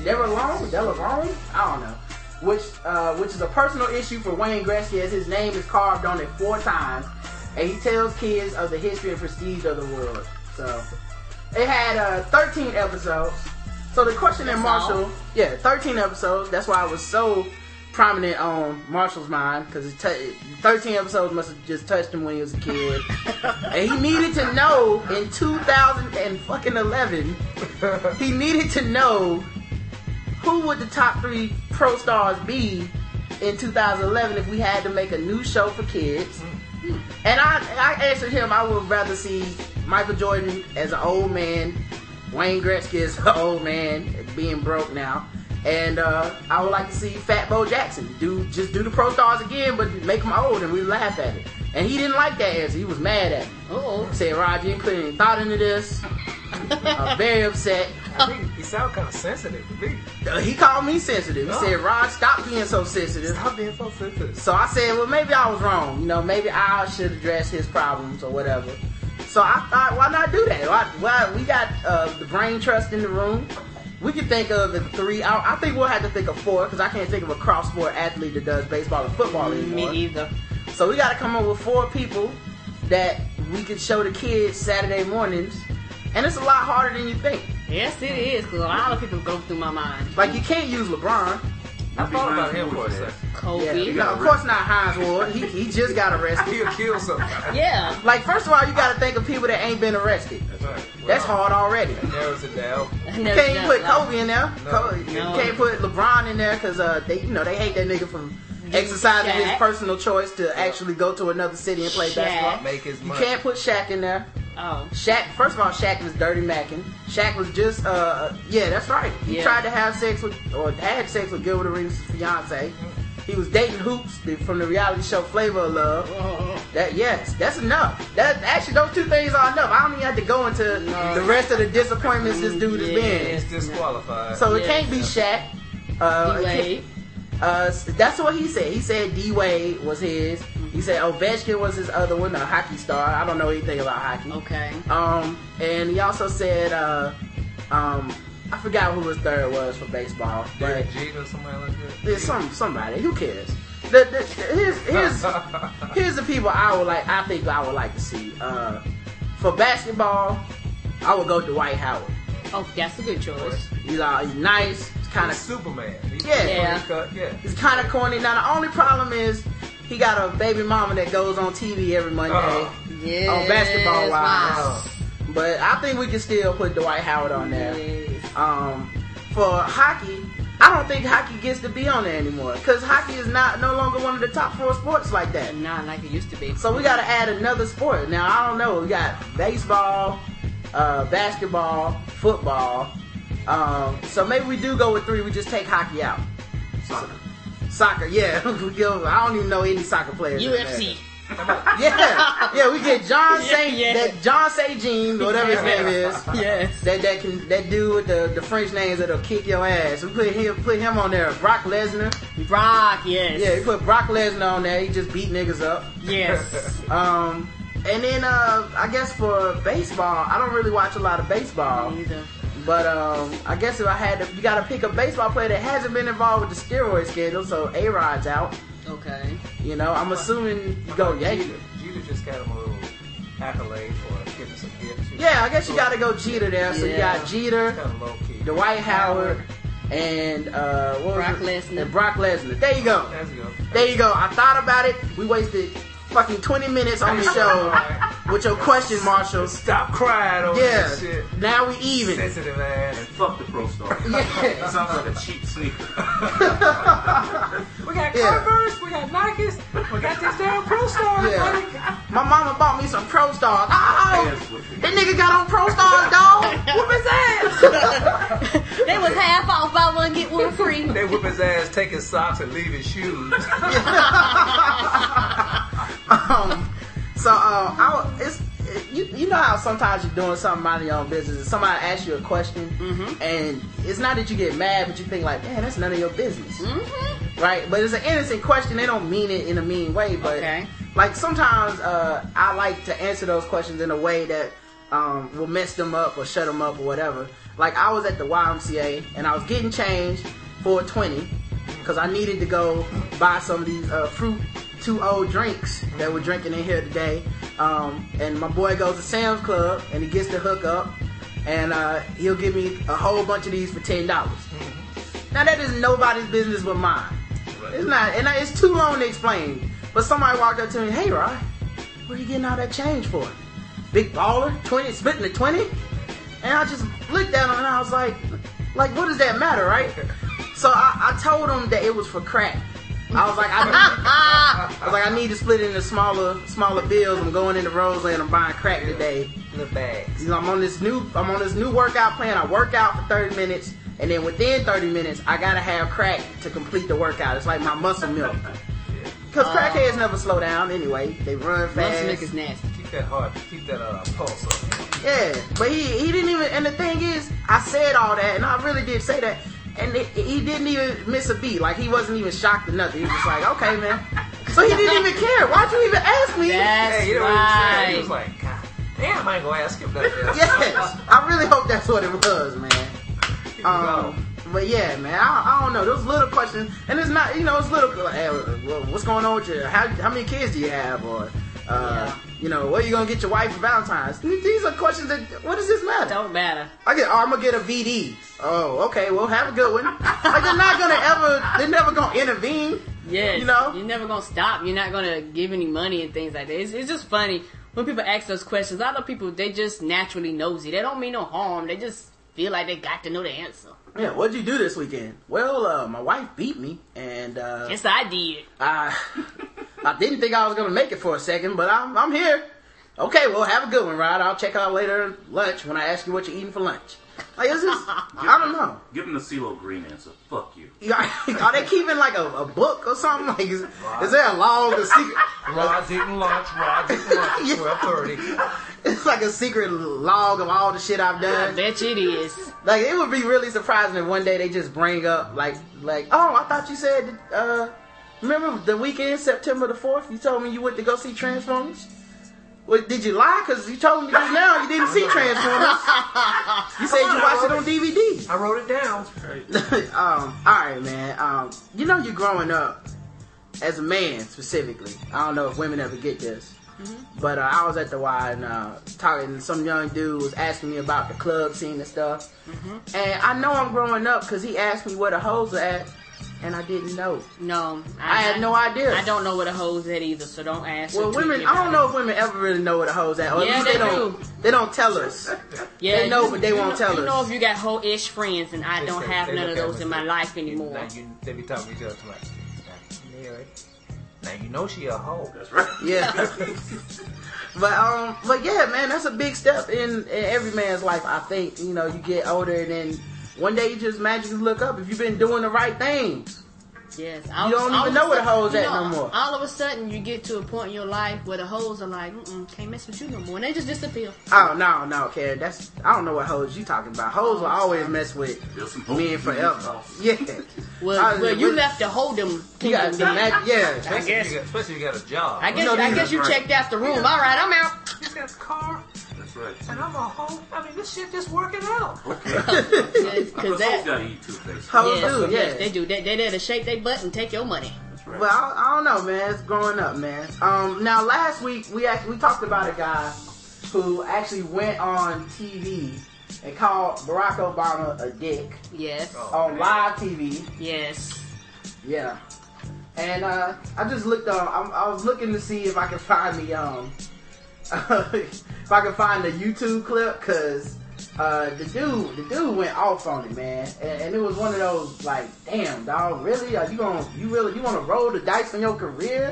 DeLone? DeLone? I don't know. Which, uh, which is a personal issue for Wayne Gretzky as his name is carved on it four times. and he tells kids of the history and prestige of the world. So it had uh, 13 episodes. So the question that That's Marshall, yeah, 13 episodes. That's why I was so prominent on Marshall's mind because t- 13 episodes must have just touched him when he was a kid, [LAUGHS] and he needed to know in 2011. He needed to know who would the top three pro stars be in 2011 if we had to make a new show for kids. Mm-hmm. And I, I answered him, I would rather see Michael Jordan as an old man, Wayne Gretzky as an old man, being broke now. And uh, I would like to see Fat Bo Jackson do just do the Pro Stars again, but make them old, and we laugh at it. And he didn't like that answer. He was mad at me. Oh, He said, "Roger, you ain't put any thought into this." I'm [LAUGHS] very upset. I think he sound kind of sensitive to me. Uh, He called me sensitive. He Oh. said, "Rod, stop being so sensitive." Stop being so sensitive. So I said, well, maybe I was wrong. You know, maybe I should address his problems or whatever. So I thought, why not do that? Why, why we got uh, the brain trust in the room. We can think of the three. I, I think we'll have to think of four because I can't think of a cross sport athlete that does baseball and football me anymore. either. So we got to come up with four people that we can show the kids Saturday mornings, and it's a lot harder than you think. Yes, it is, because a lot of people go through my mind. Like you can't use LeBron. I thought about him for a second. Kobe. Yeah, no, of course not Hines Ward. He, he just got arrested. He'll kill somebody. Yeah. Like, first of all, you gotta think of people that ain't been arrested. That's right. That's hard already. That narrows it down. You can't even put Kobe in there. No. Kobe, You No. can't put LeBron in there because uh, they, you know, they hate that nigga from exercising his personal choice to actually go to another city and play Shaq. basketball. Make his You can't put Shaq in there. Oh. Shaq, first of all, Shaq was dirty macking. Shaq was just, uh, yeah, that's right. He Yeah. tried to have sex with, or had sex with Gilbert Arenas' fiance. He was dating Hoops from the reality show Flavor of Love. That yes, that's enough. That actually, those two things are enough. I don't even have to go into the rest of the disappointments this dude has been. He's disqualified. So it Yeah. can't be Shaq. Uh, it D-Wade. can't- uh, that's what he said. He said D Wade was his. He said Ovechkin was his other one, a hockey star. I don't know anything about hockey. Okay. Um, and he also said, uh, um, I forgot who his third was for baseball, but Derek Jeter or somebody like that. there's some somebody. Who cares? The, the, the- here's here's here's the people I would like. I think I would like to see. Uh, for basketball, I would go Dwight Howard. Oh, that's a good choice. He's uh, he's nice. Kind of Superman. He's Yeah. Yeah. Cut, yeah. He's kind of corny. Now the only problem is he got a baby mama that goes on TV every Monday. Oh. Yes. On basketball wise. Oh. But I think we can still put Dwight Howard on there. Yes. Um, for hockey, I don't think hockey gets to be on there anymore because hockey is not no longer one of the top four sports like that. Not like it used to be. So we got to add another sport. Now I don't know. We got baseball, uh, basketball, football. Um, so maybe we do go with three. We just take hockey out. Soccer. Soccer, yeah. [LAUGHS] We go- I don't even know any soccer players. UFC. [LAUGHS] Yeah, yeah. We get John [LAUGHS] Yeah, yeah. that John St. Jean, whatever his name is. Yes. That that can that dude with the, the French names that'll kick your ass. We put him put him on there. Brock Lesnar. Brock, yes. Yeah, we put Brock Lesnar on there. He just beat niggas up. Yes. Um, and then uh, I guess for baseball, I don't really watch a lot of baseball. Me either. But um, I guess if I had to, you got to pick a baseball player that hasn't been involved with the steroid scandal. So A Rod's out. Okay. You know, I'm assuming you go Yankee. Jeter. Jeter just got him a little accolade for giving some gifts. Yeah, I guess you got to go Jeter there. So you got Jeter, Kind of low key. Dwight Howard, and uh, what was Brock it? Lesnar. And Brock Lesnar. There you go. There you go. There you go. I thought about it. We wasted fucking 20 minutes on the show with your question, Marshall. Stop crying over Yeah. that shit. Now we even. Sensitive ass. And fuck the Pro Star. Yeah. Sounds like a cheap sneaker. [LAUGHS] We got Yeah. Converse, we got Nikes, we got this damn Pro Star. Yeah. My mama bought me some Pro Stars. Oh, that nigga got on Pro Stars, dog. Whoop his ass. [LAUGHS] They was half off, buy one, get one free. They whip his ass, take his socks, and leave his shoes. [LAUGHS] um, so uh, I, it's you, you know how sometimes you're doing something out of your own business and somebody asks you a question Mm-hmm. and it's not that you get mad but you think like man that's none of your business Mm-hmm. right but it's an innocent question they don't mean it in a mean way but Okay. like sometimes uh, I like to answer those questions in a way that um, will mess them up or shut them up or whatever like I was at the YMCA and I was getting change for 20 because I needed to go buy some of these uh, fruit two old drinks that we're drinking in here today. Um, and my boy goes to Sam's Club and he gets the hookup, and uh, he'll give me a whole bunch of these for ten dollars. Now that is nobody's business but mine. It's not, and it's too long to explain. But somebody walked up to me, "Hey, Rod, where are you getting all that change for? Big baller, twenty, splitting the twenty? And I just looked at him and I was like, like, what does that matter, right? So I, I told him that it was for crack. I was like, I, need, I was like, I need to split it into smaller, smaller bills. I'm going into Roseland. I'm buying crack today. Little bags. You know, I'm on this new, I'm on this new workout plan. I work out for 30 minutes, and then within 30 minutes, I gotta have crack to complete the workout. It's like my muscle milk. Cause crackheads never slow down anyway. They run fast. Muscle milk fast. is nasty. Keep that heart, keep that uh, pulse up. Yeah, but he he didn't even. And the thing is, I said all that, and I really did say that, and it, he didn't even miss a beat. Like he wasn't even shocked or nothing. He was just like, okay, man. So he didn't even care. Why'd you even ask me? That's Hey, you know what he said? right. He was like, God damn, I ain't gonna ask him that. Yes, I really hope that's what it was, man. Here we go. Um, but yeah, man, I, I don't know. Those little questions, and it's not, you know, it's little. Like, hey, what's going on with you? How how many kids do you have? Or, uh, you know, where you gonna get your wife for Valentine's? These are questions that. What does this matter? Don't matter. I get. Oh, I'm gonna get a VD. Oh, okay. Well, have a good one. like they're not gonna ever. They're never gonna intervene. Yes. You know? You're never gonna stop. You're not gonna give any money and things like that. It's, it's just funny when people ask those questions. A lot of people they just naturally nosy. They don't mean no harm. They just feel like they got to know the answer. Yeah. What'd you do this weekend? Well, uh, my wife beat me, and uh, Yes, I did. I [LAUGHS] I didn't think I was gonna make it for a second, but I'm I'm here. Okay, well, have a good one, Rod. I'll check out later lunch when I ask you what you're eating for lunch. Like, it's just, I don't know. Give him the CeeLo Green answer. Fuck you. [LAUGHS] Are they keeping like a, a book or something? Like, is, is there a log, a secret? Rod's eating lunch. Rod's eating lunch at [LAUGHS] twelve thirty. It's like a secret log of all the shit I've I done. bet it is. Like, it would be really surprising if one day they just bring up, like, like, oh, I thought you said, uh, remember the weekend, September the 4th, you told me you went to go see Transformers? Well, did you lie? Because you told me just now you didn't see Transformers. [LAUGHS] You said you watched it on DVD. I wrote it down. [LAUGHS] um, alright, man. Um, you know you're growing up as a man specifically. I don't know if women ever get this. But uh, I was at the Y and uh, talking. Some young dude was asking me about the club scene and stuff, and I know I'm growing up because he asked me where the hoes are at, and I didn't know. No, I had no idea. I don't know what a hoe's at either, so don't ask. Well, women, I don't know if women ever really know where the hoes at, or Yeah, at least they, they don't. do. They don't tell us. Yeah, They know, you- but they won't know- tell You us. know if you got whole ish friends, and I They don't say- have none of those in my life anymore. Now you, they be talking to each other like, now you know she a hoe. That's right. Yeah. [LAUGHS] [LAUGHS] but um, but yeah, man, that's a big step in, in every man's life. I think you know you get older and then one day you just magically look up if you've been doing the right things. Yes, You don't even know where the hoes at no more. All of a sudden, you get to a point in your life where the hoes are like, Mm-mm, "Can't mess with you no more," and they just disappear. Oh no, no, Karen, that's I don't know what hoes you talking about. Hoes will oh, always mess with There's some hope men forever. [LAUGHS] Yeah. Well, I- well, you left to hold them. You got the mag- yeah. Especially, guess- if you got, especially if you got a job. I guess, know I guess you right. checked out the room. All right, I'm out. You got a car, That's right. and I'm a hoe. I mean, this shit just working out. Because [LAUGHS] Because that, gotta eat toothpaste. Hoes yes, do, yes, yeah. they do. They, they there to shake their butt and take your money. That's right. Well, I, I don't know, man. It's growing up, man. Um, now last week we actually we talked about a guy who actually went on TV and called Barack Obama a dick Yes, Oh, on man. live TV. yes. Yeah. And uh, I just looked on. I, I was looking to see if I could find the um, if I can find the YouTube clip because uh, the dude, the dude went off on it, man. And, and it was one of those like, damn, dog, really? Are you gonna, you really, you want to roll the dice on your career?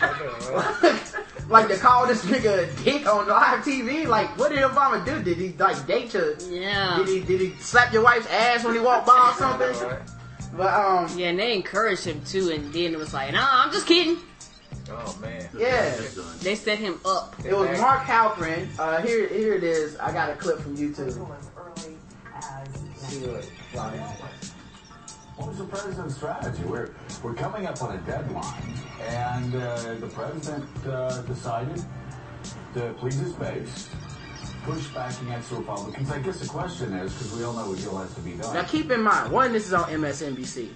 [LAUGHS] like to call this nigga a dick on live TV? Like, what did Obama do? Did he like date you? Yeah. Did he did he slap your wife's ass when he walked by or something? [LAUGHS] But um, Yeah, and they encouraged him too, and then it was like, nah, I'm just kidding. Oh man. yeah. They set him up. It was Mark Halperin. Uh, here, here it is. I got a clip from YouTube. See what- What was the president's strategy? We're, we're coming up on a deadline, and uh, the president uh, decided to please his base, push back against the Republicans. I guess the question is, because we all know what still has to be done. Now keep in mind, one, this is on MSNBC.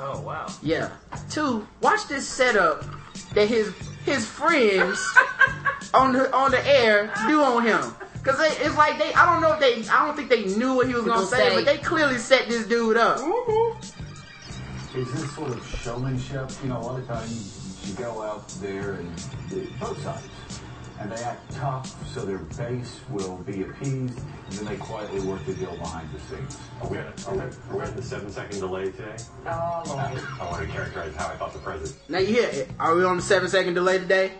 Oh wow. Yeah. Two, watch this setup that his his friends on the on the air do on him. Cause they, it's like they, I don't know if they, I don't think they knew what he was gonna Gonna say, say. but they clearly set this dude up. Mm-hmm. Is this sort of showmanship? You know, a lot of times you go out there and the, both sides, and they act tough so their base will be appeased, and then they quietly work the deal behind the scenes. Are we, are we, are we at the seven second delay today? Oh, Lord. I want to characterize how I thought the president. Now you hear it. Are we on the seven second delay today?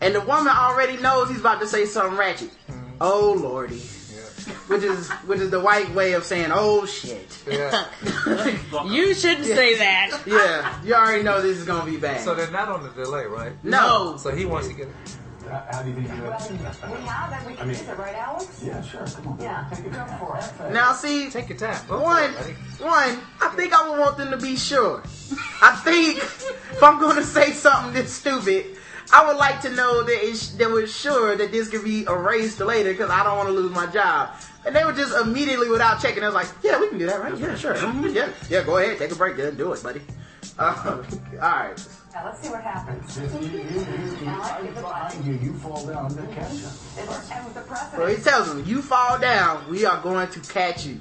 And the woman already knows he's about to say something ratchet. Hmm. Oh lordy. Yeah. Which is which is the white way of saying oh shit. Yeah. [LAUGHS] You shouldn't say that. Yeah, you already know this is gonna be bad. So they're not on the delay, right? no. So he wants to get. How, how do you think you Well, we have it. We can use it, right, Alex? Yeah, sure. Come on. Yeah. Take it go for it. Now see, Take your time. Go one, one, I think I would want them to be sure. I think if I'm going to say something this stupid, I would like to know that it's, that we're sure that this could be erased later because I don't want to lose my job. And they were just immediately without checking. I was like, yeah, we can do that, right? Yeah, sure. Yeah, yeah, go ahead, take a break, then do it, buddy. Uh, [LAUGHS] all right. Now, let's see what happens. Just you, you, you, you, right behind you, you fall down, they catch you. And with the So he tells him, you fall down, we are going to catch you.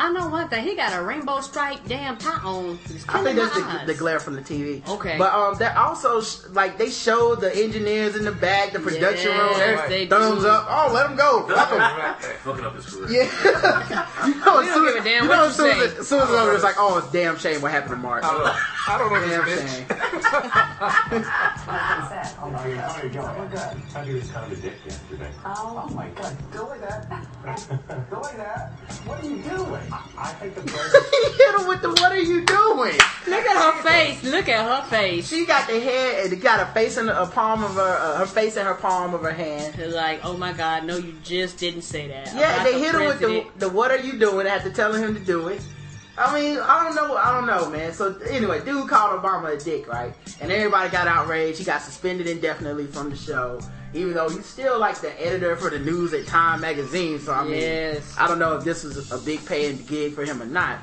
I know one thing. He got a rainbow stripe damn tie on. I think that's the, the glare from the TV. Okay. But um, that also sh- like they showed the engineers in the back, the production room, Yes, everything. they thumbs do. up. Oh, let them go. Fuck 'em. Right there. Fucking up his career. Yeah. [LAUGHS] you know, as don't soon as, damn you know, soon as, say. as soon as it's over, it's like, oh, it's damn shame what happened to Mark. I don't know. I don't know Damn this shame. bitch. like I said. Oh my God, how you going? I thought he was kind of a dick yesterday. Oh, Oh my God, go like that. [LAUGHS] go like that. What are you doing? I, I think the [LAUGHS] president. he hit him with the, what are you doing? Look at her face. Look at her face. She got the head, and got her face in the a palm of her, uh, her face in her palm of her hand. They're like, oh my god, no, you just didn't say that. Yeah, About they the hit him with the, president. the what are you doing after telling him to do it. I mean, I don't know, I don't know, man. So anyway, dude called Obama a dick, right? And everybody got outraged. He got suspended indefinitely from the show, even though he's still like the editor for the news at Time magazine. So I mean, Yes. I don't know if this was a big paying gig for him or not.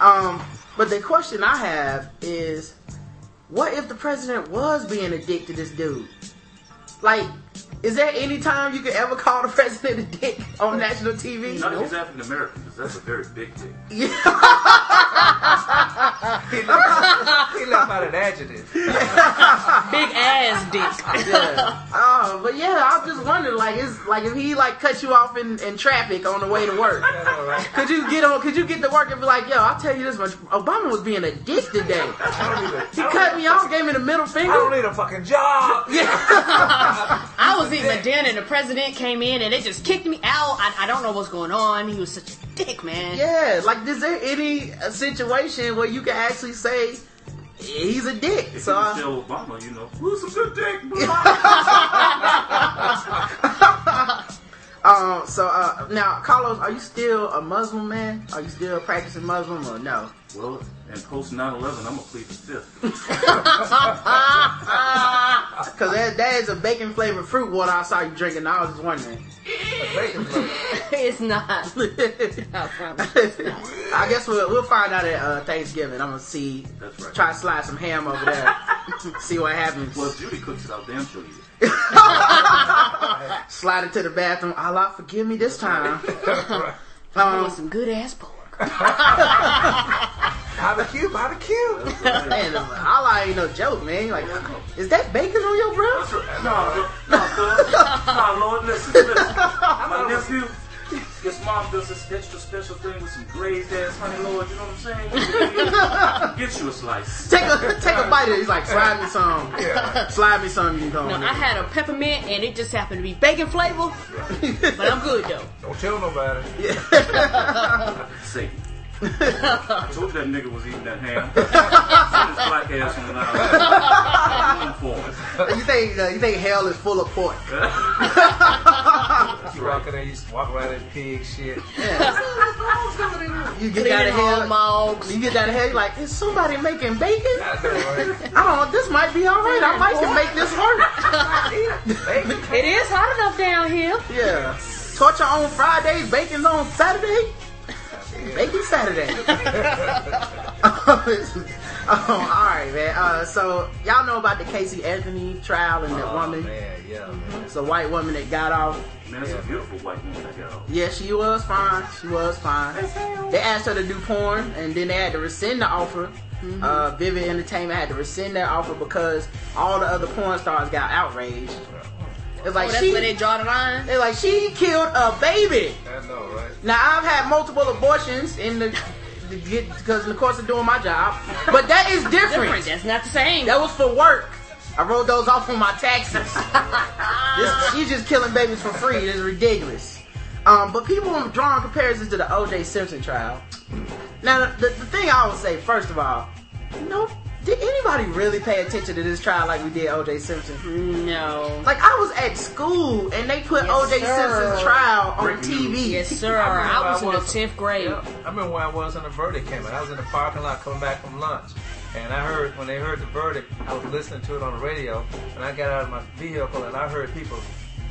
Um, but the question I have is, what if the president was being a dick to this dude? Like, is there any time you could ever call the president a dick on national TV? Not if he's African American, because that's a very big thing. [LAUGHS] He left, he left out an adjective. [LAUGHS] big ass dick. yeah. Oh, but yeah, I was just wondering, like, it's like if he like cut you off in, in traffic on the way to work. [LAUGHS] I know, right? Could you get on? Could you get to work and be like, "Yo, I'll tell you this much: Obama was being a dick today. I even. He cut me off, gave me the middle finger. I don't need a fucking job. Yeah. I was eating my dinner and the president came in and they just kicked me out. I, I don't know what's going on. He was such a dick, man. Yeah, like, is there any uh, situation where you can actually say he's a dick? If So, you I, tell Obama, you know, who's a good dick, bro? um, [LAUGHS] [LAUGHS] so uh, now, Carlos, are you still a Muslim man? Are you still practicing Muslim or no? well, in post 9/11, I'm gonna plead the fifth. [LAUGHS] Because that, that is a bacon flavored fruit water I saw you drinking. I was just wondering. [LAUGHS] It's not. I [LAUGHS] promise. I guess we'll, we'll find out at uh, Thanksgiving. I'm gonna see, That's right. try to slide some ham over there, see what happens. Well, if Judy cooks it I'll damn sure eat it. Slide into the bathroom. Allah, forgive me this time. That Um, was some good ass pork. Barbecue, barbecue. [LAUGHS] man, Allah ain't no joke, man. Like, is that bacon on your breath? No, no, cuz. no, Lord, listen, listen. My [LAUGHS] nephew, his mom does this extra special thing with some glazed ass honey, Lord. You know what I'm saying? [LAUGHS] Get you a slice. Take a take a bite of it. He's like, slide me some. Yeah. Slide me some. You know. No, I had a peppermint and it just happened to be bacon flavor, but I'm good though. Don't tell nobody. Yeah. Satan. I told you that nigga was eating that ham. [LAUGHS] Send his black ass on the for him. you think uh, you think hell is full of pork? [LAUGHS] You walking there, you just walk around in pig shit. You get out Cleaning of all hell. mogs. You get out of hell. Like, is somebody making bacon? I know, right? I don't know. This might be all right. I might can make this work. It is hot enough down here. Yeah. Torture on Fridays, bacon's on Saturday. Bacon Saturday. [LAUGHS] [LAUGHS] Oh, all right, man. Uh, so y'all know about the Casey Anthony trial and that Oh, woman. man, yeah, man. It's a white woman that got off. Man, it's a beautiful white woman that got off. Yeah, she was fine. She was fine. They asked her to do porn, and then they had to rescind the offer. Uh, Vivid Entertainment had to rescind their offer because all the other porn stars got outraged. It's like oh, that's she, where they draw the line. they're like she killed a baby. I know, right? Now I've had multiple abortions in the because in the course of doing my job, but that is different. Different. That's not the same. That was for work. I wrote those off on my taxes. [LAUGHS] this, she's just killing babies for free. It's ridiculous. Um, but people are drawing comparisons to the O.J. Simpson trial. Now, the, the thing I would say, first of all, no, did anybody really pay attention to this trial like we did O.J. Simpson? no. Like I was at school and they put Yes, O.J. sir. Simpson's trial on Breaking TV. news. Yes, sir. I I was I in the tenth grade. Yeah, I remember when I was when the verdict came out. I was in the parking lot coming back from lunch. And I heard, when they heard the verdict, I was listening to it on the radio. And I got out of my vehicle and I heard people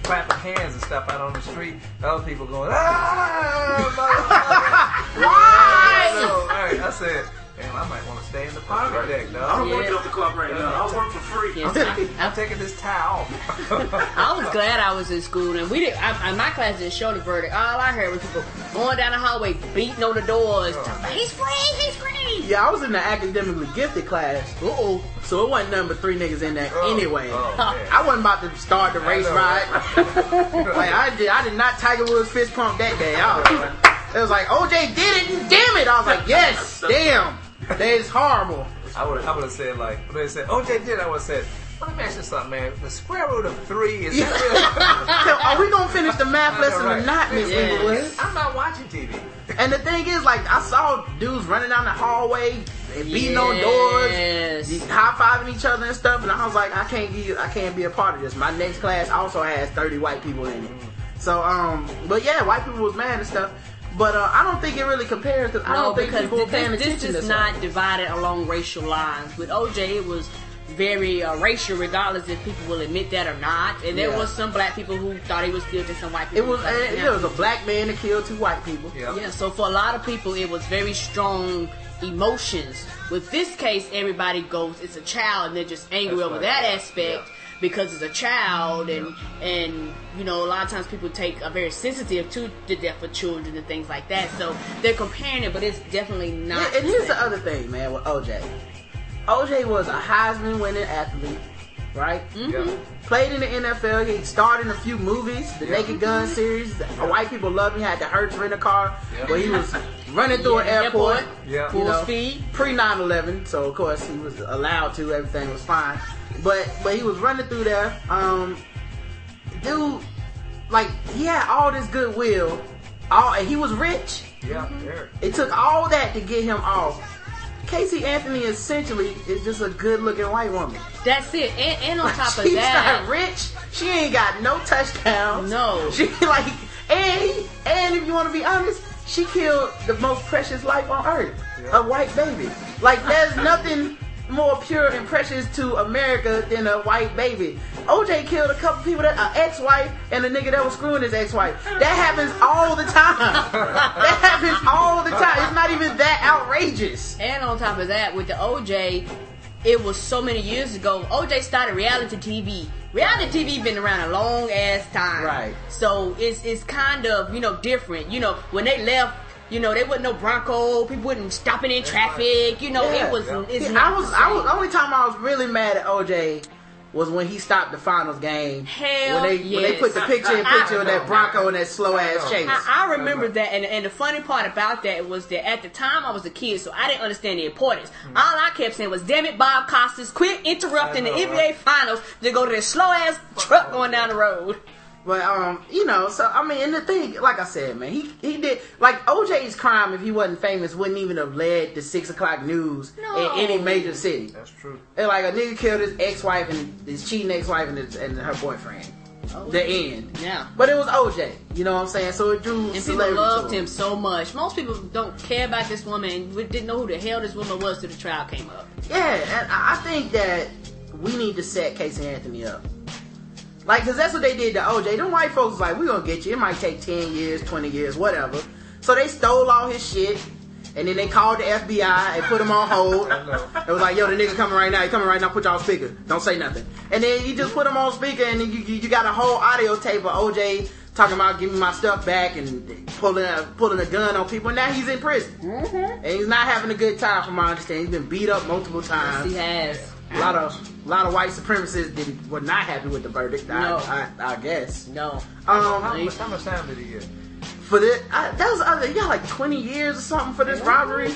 clapping hands and stuff out on the street. Other people going, ah! [LAUGHS] Why? So, all right, I said, damn, I might want to stay in the parking deck, I don't want to get off the clock right now. I'll work for free. Yes, [LAUGHS] I'm taking this tie off. [LAUGHS] I was glad I was in school, and we didn't. I, I- my class didn't show the verdict. All I heard was people going down the hallway, beating on the doors. He's free. He's free. Yeah, I was in the academically gifted class. Uh oh. So it wasn't number three niggas in there Oh, anyway. oh. [LAUGHS] I wasn't about to start the race ride. like I did, I did not Tiger Woods fist pump that day. I was, it was like OJ did it, and damn it! I was like, yes, damn, that is horrible. I would I would have said like when they said OJ did I would have said well, let me ask you something man the square root of three is that So, [LAUGHS] are we gonna finish the math I know, lesson or not, Miss Yeah. Inglewood? I'm not watching TV. And the thing is, like, I saw dudes running down the hallway and beating on doors. Yes. high fiving each other and stuff, and I was like, I can't be, I can't be a part of this. My next class also has thirty white people in it, so um, but yeah, white people was mad and stuff. But uh, I don't think it really compares because I No, don't think because people were this, paying this, attention this to is not divided along racial lines. With OJ, it was very uh, racial, regardless if people will admit that or not. And there Yeah. was some black people who thought he was guilty, some white people. It was, who thought it, was a black man that killed two white people. Yeah. Yeah, so for a lot of people, it was very strong emotions. With this case, everybody goes, it's a child, and they're just angry That's over right, that aspect yeah. Because it's a child, and and you know, a lot of times people take are very sensitive to the death of children and things like that. So they're comparing it, but it's definitely not. Yeah, and here's the other thing, man, with OJ. OJ was a Heisman winning athlete, right? Mm-hmm. Yeah. Played in the NFL. He starred in a few movies, the Yeah. Naked Gun mm-hmm. series. White people loved him. He had the Hertz rent a car Yeah. where he was running through an airport. airport. Yeah. Full speed. Pre 9 11, so of course he was allowed to, everything was fine. But but he was running through there. Um dude, like he had all this goodwill. All and he was rich. Yeah. There. It took all that to get him off. Casey Anthony essentially is just a good looking white woman. That's it. And, and on [LAUGHS] top of She's that, not rich. She ain't got no touchdowns. No. [LAUGHS] She like and and if you want to be honest, she killed the most precious life on earth, Yeah. a white baby. Like there's nothing more pure and precious to America than a white baby. OJ killed a couple people that an ex-wife and a nigga that was screwing his ex-wife. That happens all the time. [LAUGHS] that happens all the time. It's not even that outrageous. And on top of that, with the OJ, it was so many years ago. OJ started reality TV. Reality TV been around a long ass time. Right. So it's it's kind of you know different. You know when they left. You know, they wasn't no Bronco. People wasn't stopping in traffic. You know, Yeah. it was. It's Yeah, not I was, the I was, same. only time I was really mad at OJ was when he stopped the finals game. Hell when they when they put the picture in I- picture of that Bronco and that slow ass chase. I, I remember that, and, and the funny part about that was that at the time I was a kid, so I didn't understand the importance. Hmm. All I kept saying was, "Damn it, Bob Costas, quit interrupting know, the NBA right? Finals to go to this slow ass truck going down the road." But um, you know, so I mean, and the thing, like I said, man, he he did like OJ's crime. If he wasn't famous, wouldn't even have led the six o'clock news No. in any major city. That's true. And like a nigga killed his ex-wife and his cheating ex-wife and, and her boyfriend. The end. Yeah. But it was OJ. You know what I'm saying? So it drew And people loved him. him so much. Most people don't care about this woman we didn't know who the hell this woman was till the trial came up. Yeah, and I I think that we need to set Casey Anthony up. Like, cause that's what they did to OJ. Them white folks was like, we gonna get you. It might take 10 years, 20 years, whatever. So they stole all his shit. And then they called the FBI and put him on hold. It was like, yo, the nigga coming right now. He coming right now. Put y'all on speaker. Don't say nothing. And then you just put him on speaker, and you, you, you got a whole audio tape of OJ talking about giving my stuff back and pulling a, pulling a gun on people. Now he's in prison, mm-hmm. and he's not having a good time, from my understanding. He's been beat up multiple times. Yes, He has. A lot of a lot of white supremacists didn't, were not happy with the verdict. No. I, I, I guess. No. How Um, much, how much time did he get? For this, I, that was other. He got like twenty years or something for this robbery,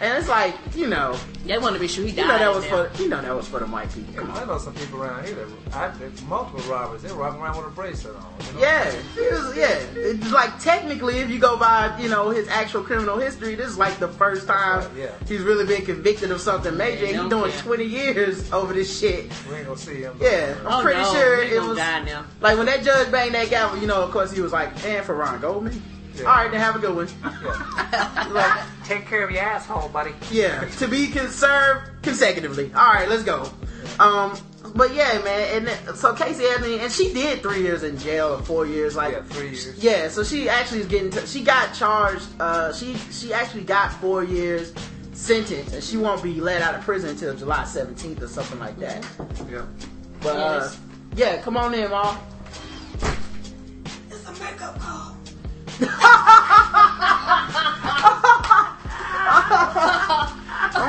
and it's like you know, They want to be sure he died. you know that was now. for you know that was for the white people. Come I on. know some people around here that I, multiple robbers. They're walking around with a bracelet on. You know? Yeah, it was, yeah. It's like technically, if you go by, you know, his actual criminal history, this is like the first time right, yeah. he's really been convicted of something major. and he's doing care. 20 years over this shit. We ain't gonna see him. Yeah, I'm Oh, pretty no, sure he it was die now. like when that judge banged that gavel. You know, of course, he was like, "And for Ron Goldman." Yeah. All right, then have a good one. Yeah. [LAUGHS] like, Take care of your asshole, buddy. yeah, to be conserved consecutively. All right, let's go. Um, but yeah, man, and so Casey Anthony, and she did three years in jail or four years, like Yeah, three years. Yeah, so she actually is getting. T- she got charged. Uh, she she actually got four years sentence, and she won't be let out of prison until July seventeenth or something like that. Yeah. But uh, Yes. yeah, come on in, Ma.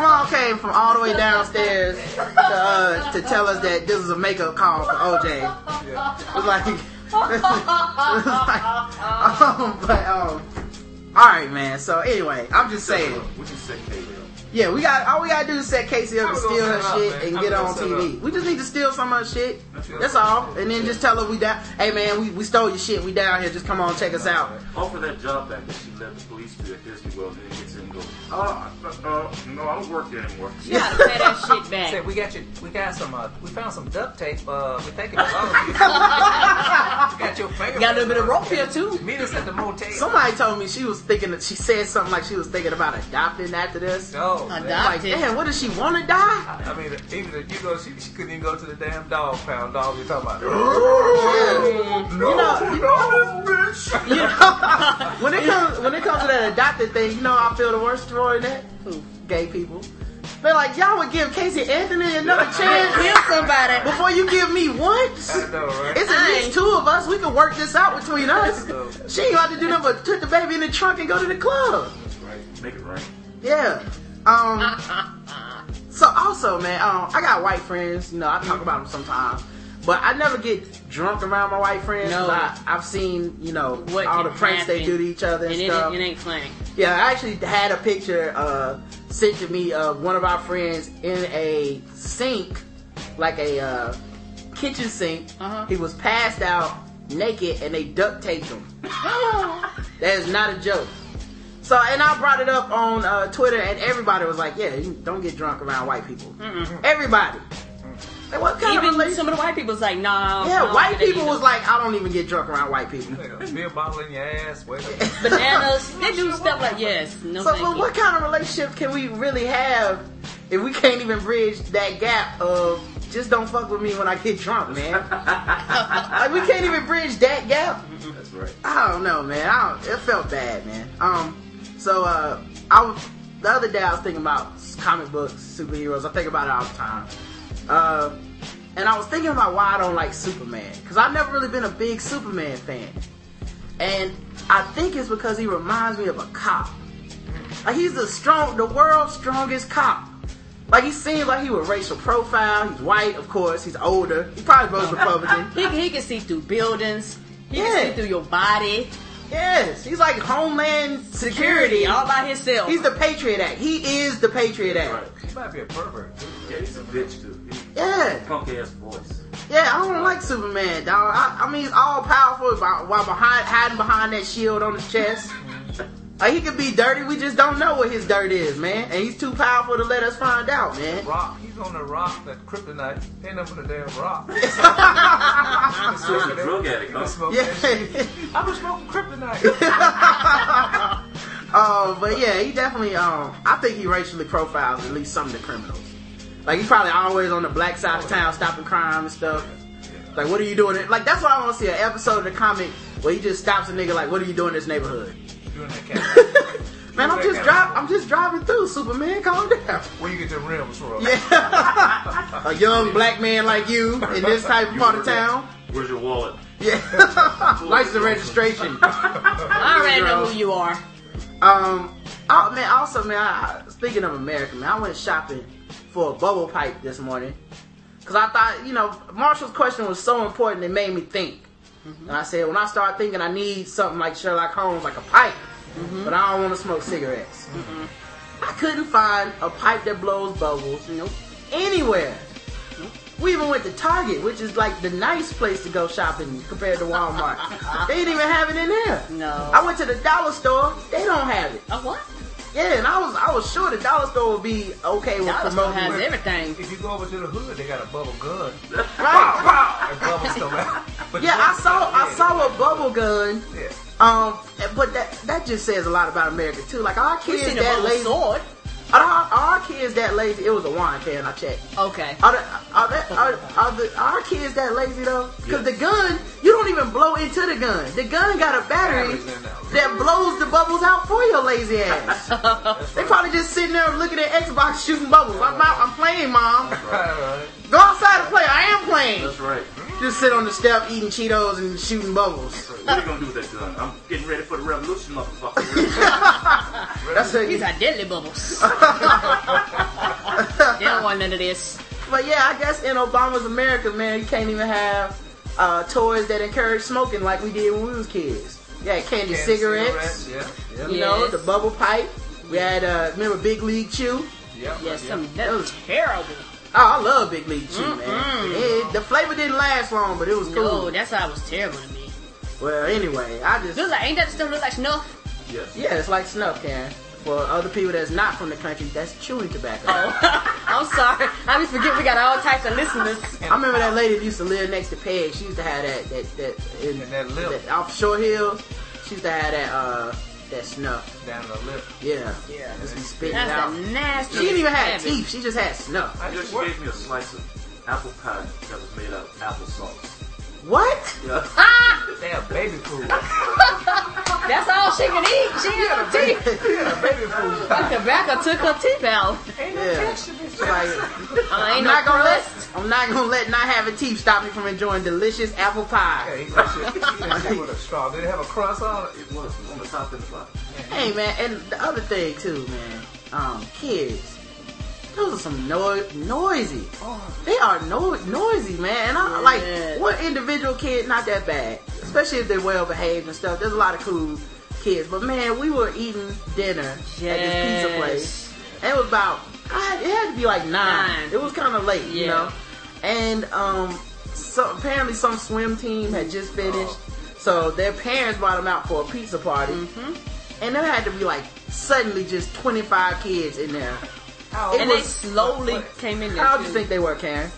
Mom came from all the way downstairs to, uh, to tell us that this was a makeup call for OJ. Yeah. It was like, [LAUGHS] it was like um, but um, all right, man. So anyway, I'm just saying, can set Kaylee up. Yeah, we got all we gotta do is set Casey up and gonna steal set her up, shit man. and I'm get on TV. up. We just need to steal some of her shit. That's all, and then just tell her we down. Hey man, we, we stole your shit. We down here. Just come on, check us out. Offer that job back that she left the police to at Disney World, and then gets in goes, uh, uh, no, I don't work there anymore. You gotta pay that shit [LAUGHS] Say back. we got you. We got some. Uh, we found some duct tape. Uh, we think it belongs to you. [LAUGHS] we got your finger. Got a little bit of rope here too. Meet us at the motel. Somebody told me she was thinking that she said something like she was thinking about adopting after this. No, man. Adopt. Like, damn, what does she want to die? I mean, even if you go, she, she couldn't even go to the damn dog pound. Dog, we talking about. [GASPS] [LAUGHS] You know, you know, you know, when it comes when it comes to that adopted thing, you know, I feel the worst for that. Who? Gay people. They're like, y'all would give Casey Anthony another [LAUGHS] chance Kill somebody. before you give me one. I know, right? It's at least two of us. We can work this out between us. She ain't got to do nothing but put the baby in the trunk and go to the club. Make it right. Yeah. Um. [LAUGHS] So also, man, um, I got white friends. You know, I talk about them sometimes, but I never get drunk around my white friends. No. I, I've seen, you know, What all the pranks they do to each other and, And it, stuff. it ain't funny. Yeah, I actually had a picture uh, sent to me of one of our friends in a sink, like a uh, kitchen sink. Uh-huh. He was passed out naked, and they duct taped him. [LAUGHS] that is not a joke. So, and I brought it up on uh, Twitter, and everybody was like, "Yeah, don't get drunk around white people." Everybody. Like, what kind of Even relation- some of the white people's like, nah. Yeah, don't white people was like, "I don't even get drunk around white people." nigga, beer bottle in your ass. Wait [LAUGHS] bananas. They do stuff like yes. No, So, thank what kind of relationship can we really have if we can't even bridge that gap of just don't fuck with me when I get drunk, man? [LAUGHS] like we can't even bridge that gap. That's right. I don't know, man. I don't, it felt bad, man. Um, so uh, I was the other day I was thinking about comic books, superheroes. I think about it all the time. Uh, and I was thinking about why I don't like Superman because I've never really been a big Superman fan, and I think it's because he reminds me of a cop. Like he's the strong, the world's strongest cop. Like he seems like he would racial profile. He's white, of course. He's older. He probably votes [LAUGHS] Republican. He, he can see through buildings. He Yeah. can see through your body. Yes, he's like Homeland Security. all by himself. He's the Patriot Act. He is the Patriot Act. Right. He might be a pervert. Too. Yeah, he's a bitch too. He's Yeah, punk ass voice. yeah. I don't like Superman, dog. I, I mean, he's all powerful while while behind hiding behind that shield on his chest. [LAUGHS] Like he could be dirty. We just don't know what his dirt is, man. And he's too powerful to let us find out, man. Rock. He's on the rock. That kryptonite. Ain't nothing but a damn rock. [LAUGHS] So he's a drug addict, You been huh? smoking. Yeah. I've been smoking kryptonite. Um, [LAUGHS] but yeah, he definitely. Um, I think he racially profiles at least some of the criminals. Like he's probably always on the black side of town stopping crime and stuff. Like, what are you doing? Like that's why I want to see an episode of the comic where he just stops a nigga like, "What are you doing in this neighborhood?" Doing that cat. [LAUGHS] Man, I'm just driving. I'm just driving through. Superman, calm down. Where you get your rims from? Yeah. [LAUGHS] a young black man like you in this type of part of town. Where's your wallet? Yeah. [LAUGHS] License and registration. [LAUGHS] I already know who you are. Um. Oh man. Also, man. I, speaking of America, man, I went shopping for a bubble pipe this morning because I thought, you know, Marshall's question was so important. It made me think. And I said, when I start thinking, I need something like Sherlock Holmes, like a pipe, Mm-hmm. but I don't want to smoke cigarettes. Mm-hmm. I couldn't find a pipe that blows bubbles Nope. anywhere. We even went to Target, which is like the nice place to go shopping compared to Walmart. [LAUGHS] they didn't even have it in there. No. I went to the dollar store, they don't have it. Oh, what? Yeah, and I was I was sure the dollar store would be okay with Dollar store promoting has everything. If you go over to the hood, they got a bubble gun. Right. And bubbles come out. But Yeah, I saw I saw a bubble gun. Yeah. Um, but that that just says a lot about America too. Like our We kids seen that bubble lazy. sword. Are our, our kids that lazy? It was a wine can. I checked. Okay. Are, the, are, that, are, are, the, are our kids that lazy though? Because the gun, you don't even blow into the gun. The gun got a battery Batteries in there. that blows the bubbles out for your lazy ass. [LAUGHS] That's they probably just sitting there looking at Xbox shooting bubbles. I'm out. I'm playing, mom. Right, right. Go outside and play. I am playing. That's right. Just sit on the step eating Cheetos and shooting bubbles. What are you gonna do with that gun? I'm getting ready for the revolution, motherfucker. [LAUGHS] That's a, These are deadly bubbles. [LAUGHS] they don't want none of this. But yeah, I guess in Obama's America, man, you can't even have uh, toys that encourage smoking like we did when we was kids. Yeah, candy, Candy cigarettes. Yeah. Yeah. You know, the bubble pipe. We had uh, remember Big League Chew. Yeah. Yes, yeah. some that was terrible. Oh, I love Big League Chew, man. It- the flavor didn't last long, but it was cool. No, that's how it was terrible to me. well, anyway, I just Look like ain't that stuff look like snuff? yes. yeah, it's like snuff, Karen. For other people that's not from the country, that's chewing tobacco. Oh, [LAUGHS] I'm sorry. I be forget we got all types of listeners. I remember that lady that used to live next to Peg. She used to have that that that, in, And that lip. off Shore Hills. She used to have that uh that snuff. Down the lip. Yeah, Yeah. just be spitting it out. That's a nasty. She didn't even have teeth. She just had snuff. I just she gave me a slice of apple pie that was made out of applesauce. What? Yeah. Ah, Damn, baby food. [LAUGHS] that's all she can eat. She ain't got no teeth. yeah, baby food. That tobacco took her teeth out. Ain't no yeah. Like, [LAUGHS] Uh, I'm ain't not no gonna let. I'm not gonna let not having teeth stop me from enjoying delicious apple pie. eat that shit. Eat that shit with a straw. Did it have a crust on it? It was on the top and the bottom. Hey man, and the other thing too, man. Um, kids. Those are some no- noisy. They are no- noisy, man. And I, Yeah. like what individual kid not that bad, especially if they're well behaved and stuff. There's a lot of cool kids, but man, we were eating dinner at this pizza place. And it was about God, it had to be like nine. Nine. It was kind of late, you know. And um, so apparently some swim team had just finished, so their parents brought them out for a pizza party, Mm-hmm. and there had to be like suddenly just 25 kids in there. How It And they was- slowly came in there. How do you think they were, Karen?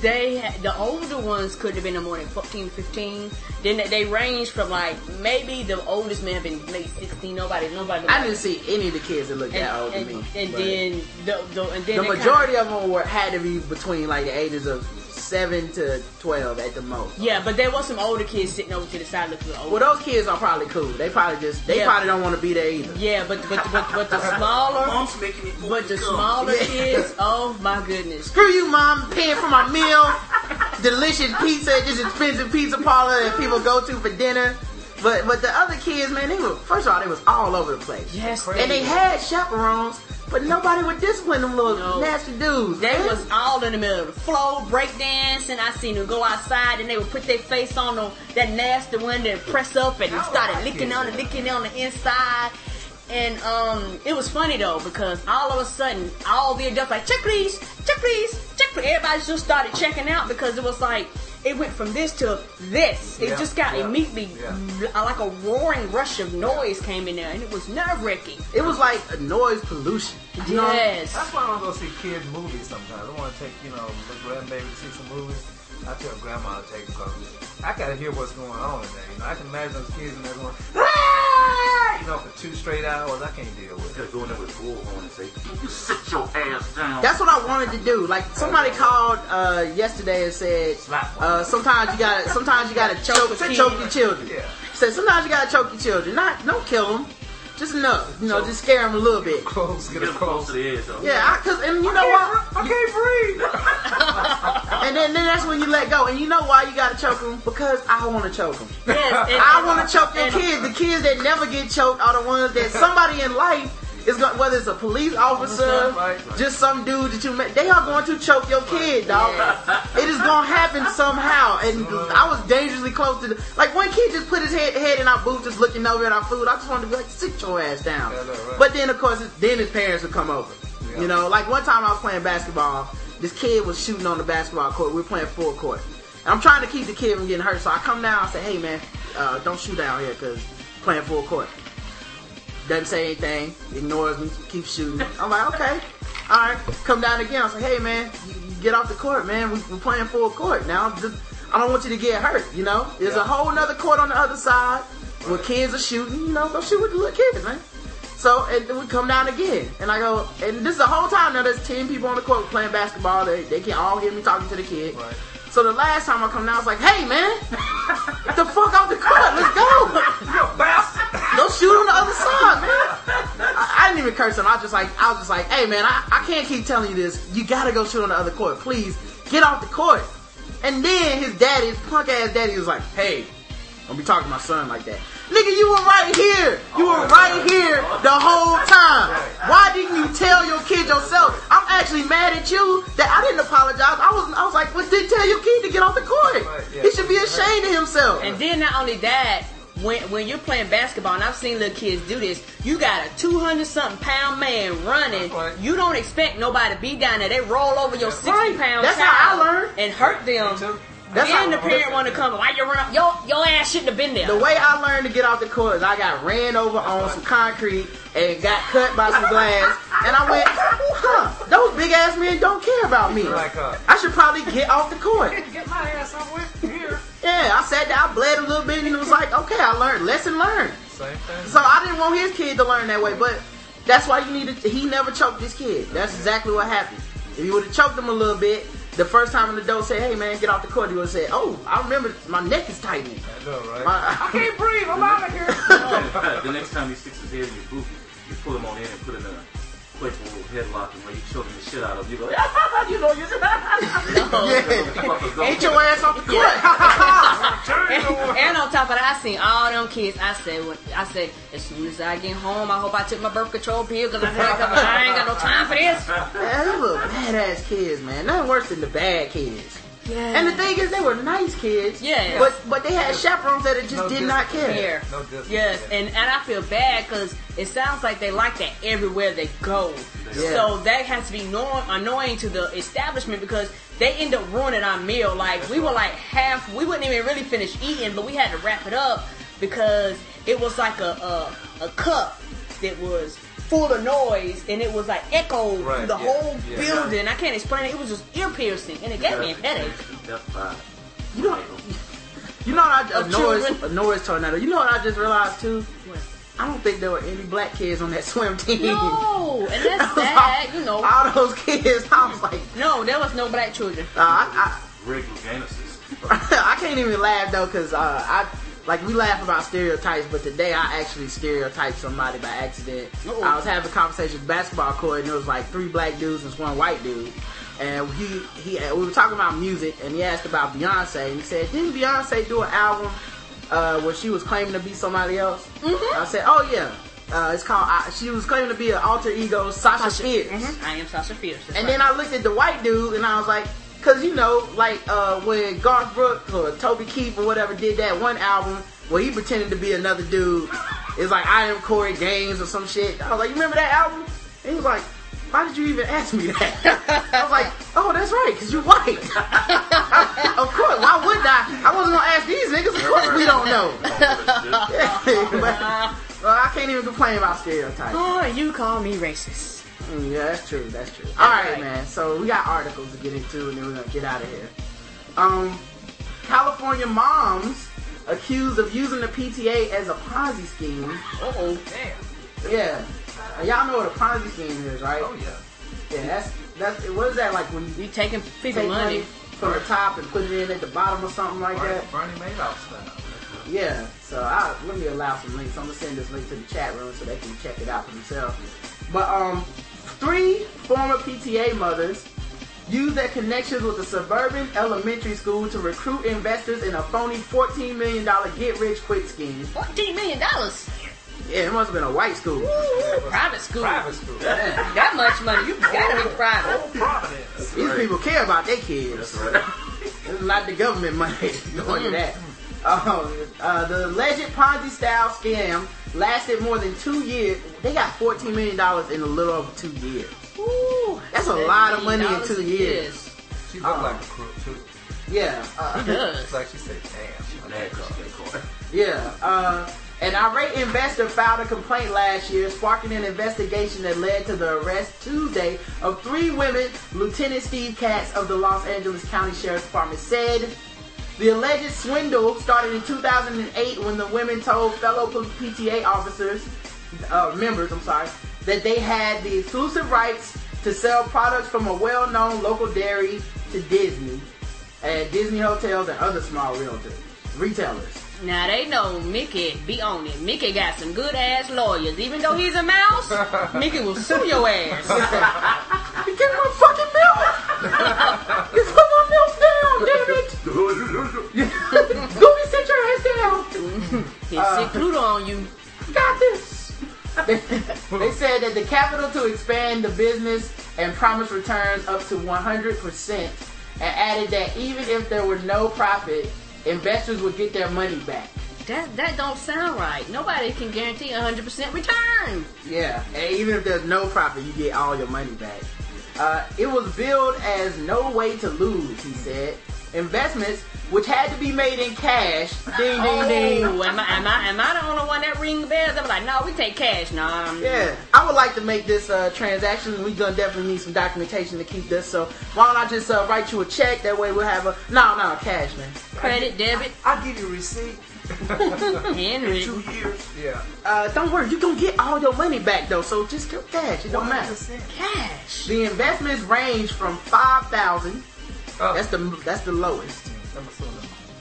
they had, the older ones could have been no more than 14 15 then they, they ranged from like maybe the oldest may have been maybe 16 nobody nobody I didn't see any of the kids that looked and, that old and, to me. and then the, the and then the majority of them were had to be between like the ages of seven to twelve at the most. yeah but there was some older kids sitting over to the side looking old Well, those kids are probably cool. They probably just they Yeah. probably don't want to be there either. yeah but but but, but the [LAUGHS] smaller Mom's making me but the smaller Yeah. kids oh my goodness Screw you, mom, paying for my meal, delicious pizza at this expensive pizza parlor that people go to for dinner. But but the other kids, man, they were first of all they was all over the place. yes And they had chaperones, but nobody would discipline them little No. nasty dudes. They man. was all in the middle of the flow, breakdancing. I seen them go outside and they would put their face on the, that nasty one and press up and started licking on it, licking on the inside. And um, it was funny though because all of a sudden, all the adults like check please, check please, check please. Everybody just started checking out because it was like it went from this to this. It Yeah, just got yeah, immediately yeah. Uh, like a roaring rush of noise came in there, and it was nerve wracking. It was like a noise pollution. You know? Yes. That's why I don't go see kids movies sometimes. I want to take, you know, the grandbaby to see some movies. I tell grandma to take them because I gotta hear what's going on in there. You know, I can imagine those kids in there going, "Ah!" you know, for two straight hours. I can't deal with You it. gotta go in there with a bullhorn and say, [LAUGHS] "You sit your ass down." That's what I wanted to do. Like somebody called uh, yesterday and said, uh, sometimes you gotta, sometimes you gotta [LAUGHS] choke, a choke your children. Yeah. Said sometimes you gotta choke your children. Not, don't kill them. just enough. You know, just scare them a little bit. Close, get Get them close close. to the edge, though. Yeah, cause and you know what? I can't breathe. [LAUGHS] And then, then that's when you let go. And you know why you gotta choke them? Because I want to [LAUGHS] choke them. Yes, and- I want to choke your and- kids. The kids that never get choked are the ones that somebody in life is going, whether it's a police officer, Right. just some dude that you met, they are going to choke your kid, dog. It is going to happen somehow. And I was dangerously close to the, like one kid just put his head, head in our booth, just looking over at our food. I just wanted to be like, sit your ass down. Yeah, I right. But then of course, then his parents would come over. Yeah. You know, like one time I was playing basketball, this kid was shooting on the basketball court. We were playing full court. And I'm trying to keep the kid from getting hurt, so I come down and say, hey man, uh, don't shoot down here because playing full court. Doesn't say anything, ignores me, keeps shooting. I'm like, okay, all right. Come down again. I say, hey man, get off the court, man. We, we're playing full court now. Just, I don't want you to get hurt. You know, there's a whole nother court on the other side where kids are shooting. You know, go shoot with the little kids, man. So and then we come down again, and I go, and this is the whole time now. There's ten people on the court playing basketball. They they can all hear me talking to the kid. Right. So the last time I come down, I was like, hey man, get the fuck off the court. Let's go. You bastard. Go shoot on the other side, man. I, I didn't even curse him. I was just like, I was just like, hey man, I, I can't keep telling you this. You gotta go shoot on the other court. Please get off the court. And then his daddy, his punk ass daddy, was like, hey, don't be talking to my son like that. Nigga, you were right here. You were right here the whole time. Why didn't you tell your kid yourself? I'm actually mad at you that I didn't apologize. I was, I was like, well, didn't tell your kid to get off the court. He should be ashamed of himself. And then not only that, when when you're playing basketball, and I've seen little kids do this, you got a 200 something pound man running. You don't expect nobody to be down there. They roll over your 60 pound That's child how I learned. and hurt them. Too. That's then the parent want to come. Why you run up? Your your ass shouldn't have been there. The way I learned to get off the court is I got ran over on some concrete and got cut by some glass, and I went, huh? Those big ass men don't care about me. Like, uh, I should probably get off the court. [LAUGHS] get my ass up with here. Yeah, I sat down, I bled a little bit, and it was like, okay, I learned, lesson learned. Same thing. So I didn't want his kid to learn that way, but that's why you need to. He never choked his kid. That's exactly what happened. If you would have choked him a little bit, the first time an adult said, "Hey man, get off the court," he would have said, "Oh, I remember my neck is tightening." I know, right? My- [LAUGHS] I can't breathe. I'm out of here. [LAUGHS] the next time he sticks his head in your boot, you pull him on in and put him in a playful headlock and where you choking the shit out of him. You go, yeah, you know, you yeah. Ain't your ass off the court. and, and on top of that, I seen all them kids. I said, when, I said, as soon as I get home, I hope I took my birth control pill because I, I ain't got no time for this. Man, they were badass kids, man. Nothing worse than the bad kids. And the thing is, they were nice kids. Yeah. But but they had chaperones that just No did not discipline. care. No discipline. Yes, and, and I feel bad because it sounds like they like that everywhere they go. Yeah. So that has to be annoying, annoying to the establishment because they end up ruining our meal. Like we were like half, we wouldn't even really finish eating, but we had to wrap it up because it was like a a, a cup that was full of noise and it was like echoed Right, through the yeah, whole yeah. building. I can't explain it. It was just ear piercing and it gave me a headache. That's fine. You know, you know what I, a Of noise, a noise tornado. You know what I just realized too? I don't think there were any black kids on that swim team. No, and that's [LAUGHS] sad. You know, All those kids, I was like, no, there was no black children. uh, I, Regular Ganuses. I, [LAUGHS] I can't even laugh though, cause uh, I like we laugh about stereotypes, but today I actually stereotyped somebody by accident. Uh-oh. I was having a conversation with basketball court, and there was like three black dudes and one white dude. And he, he, we were talking about music, and he asked about Beyonce, and he said, "Didn't Beyonce do an album uh, where she was claiming to be somebody else?" Mm-hmm. I said, "Oh yeah, uh, it's called. Uh, she was claiming to be an alter ego, Sasha, Fierce." Mhm. I am Sasha Fierce. And right. then I looked at the white dude and I was like, cause you know, like uh, when Garth Brooks or Toby Keith or whatever did that one album where he pretended to be another dude. It's like I am Corey Gaines or some shit. I was like, you remember that album? And he was like, why did you even ask me that? I was like, oh, that's right, cause you're white. [LAUGHS] of course, why would I? I wasn't gonna ask these niggas. Of course, we don't know. [LAUGHS] but, well, I can't even complain about stereotypes. Oh, you call me racist. Mm, yeah, that's true. That's true. All right, right. man. So we got articles to get into, and then we're gonna get out of here. Um, California moms accused of using the PTA as a Ponzi scheme. Uh oh. Damn. Yeah, Uh, y'all know what a Ponzi scheme is, right? Oh yeah. Yeah, that's that's what is that like when you taking people take money money. from the top and put it in at the bottom or something like Bernie, that? Bernie Madoff style. Yeah, so I, let me allow some links. I'm gonna send this link to the chat room so they can check it out for themselves. But um, three former PTA mothers used their connections with a suburban elementary school to recruit investors in a phony $14 million get-rich-quick scheme. Fourteen million dollars. Yeah, it must have been a white school. Private school. Private school. That much money, you gotta be private. Providence. These people care about their kids. That's right. It's not the government money [LAUGHS] going to that. Uh, uh, the alleged Ponzi style scam lasted more than two years. They got $14 million in a little over two years. Ooh, That's a lot of money in two years. She looked like a crook too. Yeah. Uh, It's like she said, damn. She Mad 'cause she got. Yeah. Uh, an irate investor filed a complaint last year, sparking an investigation that led to the arrest Tuesday of three women. Lieutenant Steve Katz of the Los Angeles County Sheriff's Department said the alleged swindle started in 2008 when the women told fellow PTA officers, uh, members, I'm sorry, that they had the exclusive rights to sell products from a well-known local dairy to Disney, at Disney hotels and other small realtors, retailers. Now they know Mickey be on it. Mickey got some good ass lawyers. Even though he's a mouse, [LAUGHS] Mickey will sue your ass. [LAUGHS] Get my fucking milk! [LAUGHS] you put my milk down, damn it! Gooby, sit your ass down! He sic Pluto on you. Got this! they, they said that the capital to expand the business and promise returns up to 100% and added that even if there were no profit, investors would get their money back. That that don't sound right. Nobody can guarantee a hundred percent return. Yeah, and even if there's no profit, you get all your money back. Uh, it was billed as no way to lose, he said. Investments, which had to be made in cash, ding [LAUGHS] ding ding. Oh, am I am I am I the only one that ring bells? I'm like, no, we take cash. No, I'm, Yeah, I would like to make this uh, transaction. We're gonna definitely need some documentation to keep this. So why don't I just uh, write you a check? That way we'll have a no, no cash, man. credit, debit, I'll give you a receipt. [LAUGHS] Henry. Two years. Yeah. Uh, don't worry, you're gonna get all your money back though. So just give cash. It don't matter. 100%. Cash. The investments range from five thousand. Oh. That's the that's the lowest. I'm assuming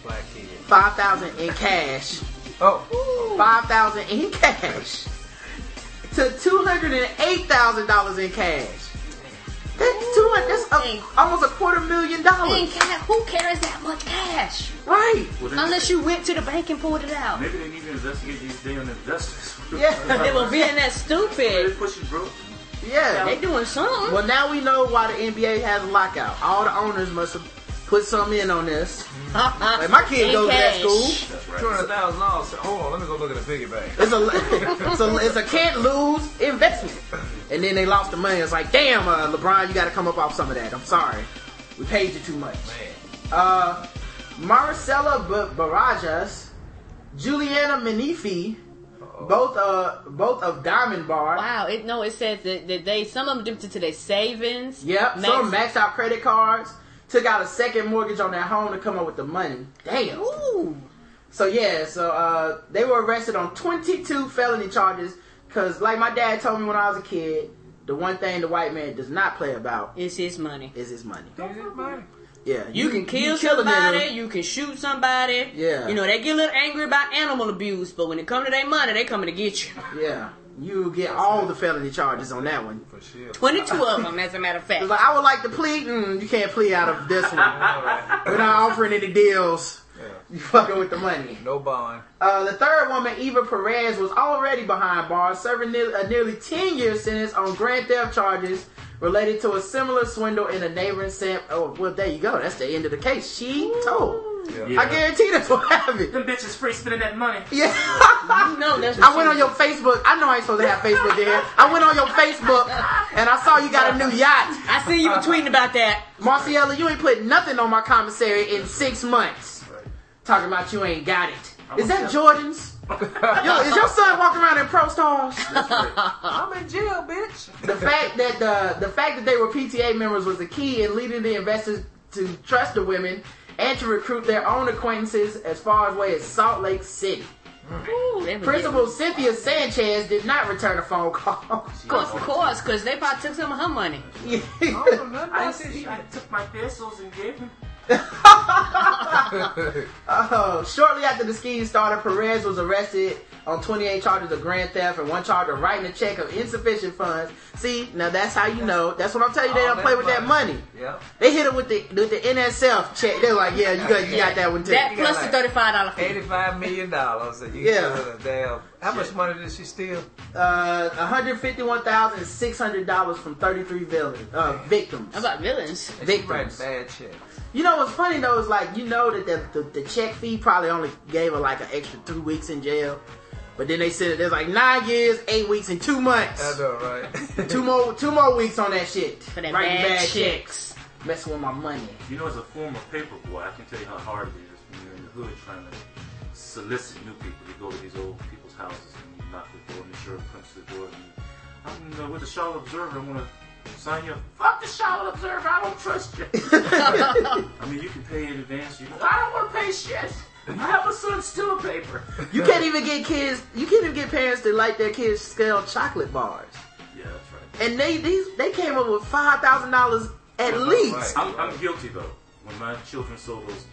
black kid. Five thousand in cash. Oh. Five thousand in cash. To two hundred and eight thousand dollars in cash. That two hundred. That's a, almost a quarter million In dollars. cash. Who carries that much cash? Right. Well, Unless you went to the bank and pulled it out. Maybe they need to investigate these damn investors. Yeah. [LAUGHS] They were being that They stupid. pushing broke. Yeah. They doing something. Well, now we know why the NBA has a lockout. All the owners must have put something in on this. [LAUGHS] Like my kid In goes to that school. That's right. Two hundred thousand dollars. Hold on, let me go look at the piggy bank. It's a, it's a it's a can't lose investment. And then they lost the money. It's like, damn, uh, LeBron, you got to come up off some of that. I'm sorry, we paid you too much. Man. Uh, Marcella B- Barajas, Juliana Manifi, both uh both of Diamond Bar. Wow, it no, it says that, that they some of them dipped into their savings. Yep, Max- some maxed out credit cards, took out a second mortgage on their home to come up with the money. Damn. Ooh. So yeah, so uh, they were arrested on 22 felony charges. Cause like my dad told me when I was a kid, the one thing the white man does not play about is his money. is his money. Money. Yeah, You can kill kill a somebody, you can shoot somebody. Yeah. You know, they get a little angry about animal abuse, but when it comes to their money, they coming to get you. [LAUGHS] Yeah, you get all the felony charges on that one. For sure. 22 of them, as a matter of [LAUGHS] fact. It's like I would like to plead. Mm, you can't plead out of this one. [LAUGHS] We're not offering any deals. You fucking with the money. No bond. Uh, the third woman, Eva Perez, was already behind bars, serving ne- a nearly 10 year sentence on grand theft charges related to a similar swindle in a neighboring Sam. Oh, well, there you go. That's the end of the case. She told. Yeah. I guarantee that's what happened. Them bitches free spending that money. Yeah. You know that's I went on your Facebook. I know I ain't supposed to have Facebook there. I went on your Facebook and I saw you got a new yacht. I see you were tweeting about that. Marciela, you ain't put nothing on my commissary in six months. Talking about you ain't got it. Is that Jordan's? Yo, is your son walking around in pro stars? I'm in jail, bitch. The fact that the the fact that they were PTA members was the key in leading the investors to trust the women and to recruit their own acquaintances as far away as Salt Lake City. Ooh, Principal Cynthia Sanchez did not return a phone call. getting- Of course, because they probably took some of her money. [LAUGHS] I don't I about see. this I took my pesos and gave him. Oh, shortly after the scheme started, Perez was arrested on 28 charges of grand theft and one charge of writing a check of insufficient funds. See, now that's how you know. That's what I'm telling you. They All don't play with that money. Yep. They hit him with the with the NSF check. They're like, yeah, you got you got that one too. That You got plus the thirty-five dollar fee. Eighty-five million dollars. Yeah. yeah. damn. How much money did she steal? Uh, 151,600 dollars from 33 villains, uh, victims. How about villains? And she writing Victims. bad checks. You know what's funny though is like you know that the, the, the check fee probably only gave her like an extra two weeks in jail, but then they said it, there's like nine years, eight weeks, and two months. I know, right? [LAUGHS] Two more two more weeks on that shit. For that Writing bad checks. Messing with my money. You know, as a former paper boy, I can tell you how hard it is when you're in the hood trying to solicit new people. You go to these old people's houses and you knock the door and the sheriff comes to the door and you, I'm uh, with the Charlotte Observer. I want to sign you up. Fuck the Charlotte Observer. I don't trust you. I mean, you can pay in advance. You, I don't want to pay shit. I have a son still a paper. You can't even get kids. You can't even get parents to like their kids sell chocolate bars. Yeah, that's right. And they these they came up with five thousand dollars at least. Right. I'm, I'm guilty though. When my children sold those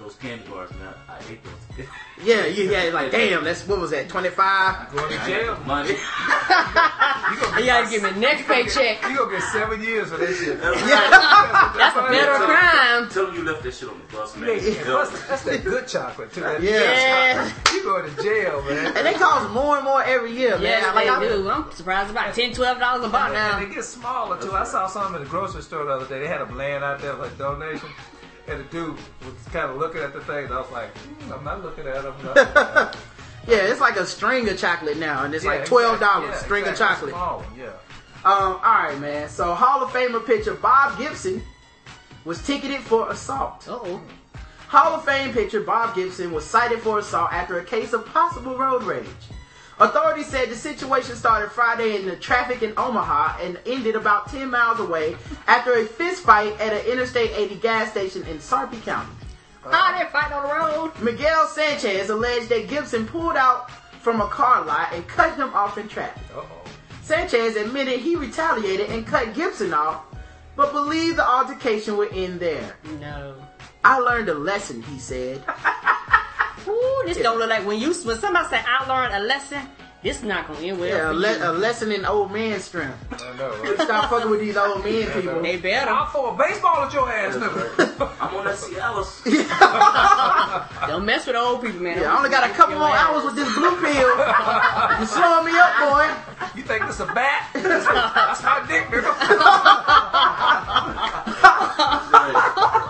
those candy bars, man, I ate those. [LAUGHS] Yeah, you [LAUGHS] yeah, like damn. That's what was that? Twenty five. Going to jail. had money. [LAUGHS] You gonna You gotta give me next paycheck. You gonna get seven years for that shit. That's That's a right. federal Tell- crime. Tell them you left that shit on the bus, man. Yeah, that's, that's that good chocolate too. That Yeah. You going to jail, man. And they cost more and more every year, man. Yeah, like they I, do. I'm surprised about 10 dollars a bar And now. they get smaller too. I saw something in the grocery store the other day. They had them laying out there like donation. And the dude was kind of looking at the thing. And I was like, hmm, I'm not looking at them. [LAUGHS] Yeah, it's like a string of chocolate now, and it's Yeah, like twelve dollars exactly. Yeah, string exactly. of chocolate. Small one, yeah. Um, all right, man. So Hall of Famer pitcher Bob Gibson was ticketed for assault. Uh-oh. Hall of Fame pitcher Bob Gibson was cited for assault after a case of possible road rage. Authorities said the situation started Friday in the traffic in Omaha and ended about 10 miles away after a fist fight at an Interstate 80 gas station in Sarpy County. Oh, they're fighting on the road. Miguel Sanchez alleged that Gibson pulled out from a car lot and cut him off in traffic. Uh-oh. Sanchez admitted he retaliated and cut Gibson off, but believed the altercation would end there. No. I learned a lesson, he said. [LAUGHS] Ooh, this don't look like when you when somebody say I learned a lesson. This is not gonna end well. Yeah, a, le- you. a lesson in old man strength. I know, right? Stop fucking with these old men people. They better. I'll throw a baseball at your ass, nigga. I'm on that Cialis. [LAUGHS] Don't mess with old people, man. Yeah, I only got a couple more hours with this blue pill. You slowing me up, boy. You think this a bat? [LAUGHS] That's my dick, nigga. [LAUGHS]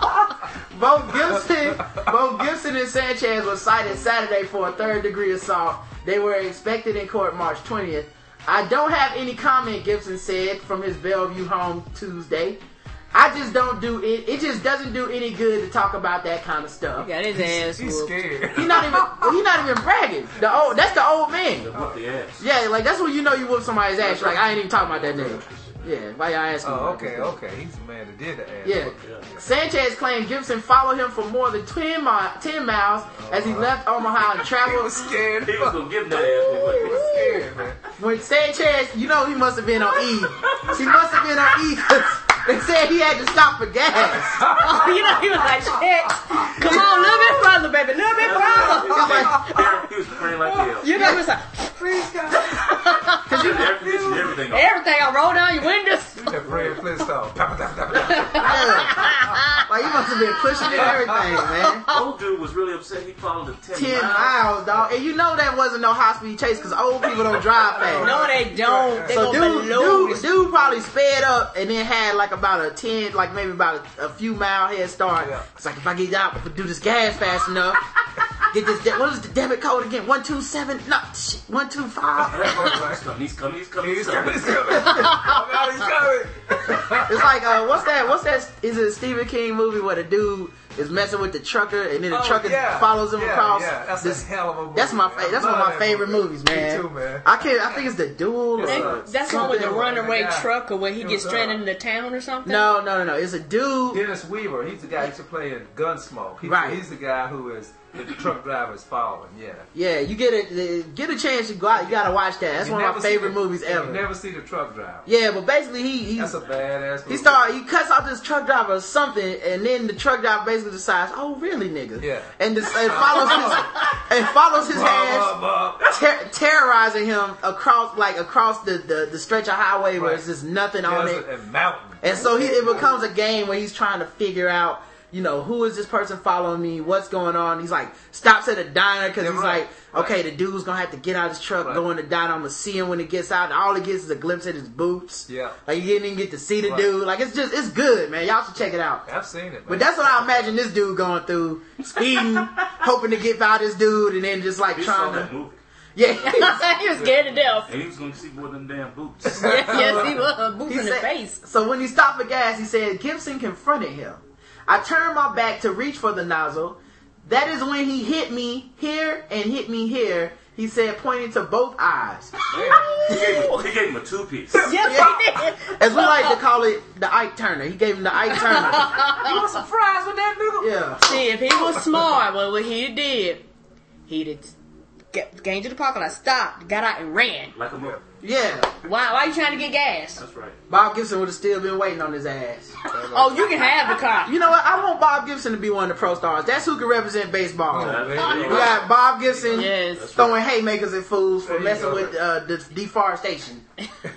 Both Gibson, both Gibson and Sanchez were cited Saturday for a third degree assault. They were expected in court March 20th. I don't have any comment, Gibson said from his Bellevue home Tuesday. I just don't do it. It just doesn't do any good to talk about that kind of stuff. He Got his ass. He's whooped. scared. He's not even. He's not even bragging. The old. That's the old man. Whoop the ass. Yeah, like that's when you know you whoop somebody's ass. Like I ain't even talking about that nigga. Yeah, why y'all asking? Oh, okay, this? okay. He's the man that did the ass. Yeah. Sanchez claimed Gibson followed him for more than 10, mi- 10 miles as he uh-huh. left Omaha and traveled. [LAUGHS] He traveled. was scared. He was gonna give that [LAUGHS] ass. He was scared, man. When Sanchez, you know he must have been on E. He must have been on E 'cause [LAUGHS] they said he had to stop for gas. Oh, [LAUGHS] you know, he was like, shit. Come on, a little bit further, baby. A little bit further. he was praying like hell. You know, he was like, Please, God. [LAUGHS] Cause you air conditioning everything. everything. I roll down your windows. That Fred Flintstone. Like he must have been pushing and everything, man. [LAUGHS] Old dude was really upset. He followed the 10, 10 miles, dog. And you know that wasn't no high speed chase because old people don't drive [LAUGHS] fast. No, they don't. They So dude, dude, dude probably sped up and then had like about a ten, like maybe about a, a few mile head start. Yeah. It's like if I get out, if I do this gas fast enough, get this. De- what is the debit code again? One two seven, no, shit, one two five. [LAUGHS] He's coming. He's coming. He's coming. He's coming, he's coming. Oh, God, he's coming. [LAUGHS] It's like uh, what's that? What's that? Is it a Stephen King movie where the dude is messing with the trucker and then the Oh, trucker yeah. follows him Yeah, across? Yeah, that's this- a hell of a movie. that's my man. fa- that's one of my favorite movie. movies, man. Me too, man. I can't. I think it's the duel. They- or that's one with the runaway Yeah. trucker where he It gets was, uh, stranded in the town or something. No, no, no, no. It's a dude. Dennis Weaver, he's the guy who used to play in Gunsmoke. He, Right. He's the guy who is that the truck driver is following. Yeah. Yeah, you get a get a chance to go out. You gotta watch that. That's You one of my favorite the- movies You ever. never see the truck driver. Yeah, but basically he he That's a badass. Movie. he start he cuts off this truck driver or something, and then the truck driver basically decides, oh really, nigga? Yeah. And, this, and follows his [LAUGHS] and follows his ass. Ter- terrorizing him across like across the, the, the stretch of highway where Right. there's just nothing on Desert it. and mountain. And so he, it becomes a game where he's trying to figure out, you know, who is this person following me? What's going on? He's like, stops at a diner because Yeah, he's right, like, okay, right. the dude's gonna have to get out of his truck, Right. go in the diner. I'm gonna see him when he gets out. And all he gets is a glimpse at his boots. Yeah. Like you didn't even get to see the Right. dude. Like it's just, it's good, man. Y'all should check it out. I've seen it. Man. But that's what I imagine this dude going through, speeding, [LAUGHS] hoping to get by this dude, and then just like He saw trying that to, movie. yeah. [LAUGHS] he was scared to death. And he was going to see more than damn boots. yes, [LAUGHS] yes, he was. Boots He in the said- face. So when he stopped for gas, he said Gibson confronted him. I turned my back to reach for the nozzle. That is when he hit me here and hit me here. He said, pointing to both eyes. he, gave him, he gave him a two piece. [LAUGHS] Yes, [LAUGHS] he did. As we like to call it, the Ike Turner. He gave him the Ike Turner. [LAUGHS] you want some fries with that nigga? Yeah. See, if he was smart, well, what he did, he'd have get, came to the parking lot, stopped, got out, and ran. Like a mother. Yeah. Why? Why you trying to get gas? That's right. Bob Gibson would have still been waiting on his ass. Oh, you can have the car. You know what? I want Bob Gibson to be one of the pro stars. That's who can represent baseball. There We you go. got Bob Gibson Yes. That's throwing haymakers at fools for There you messing go. with uh, the deforestation.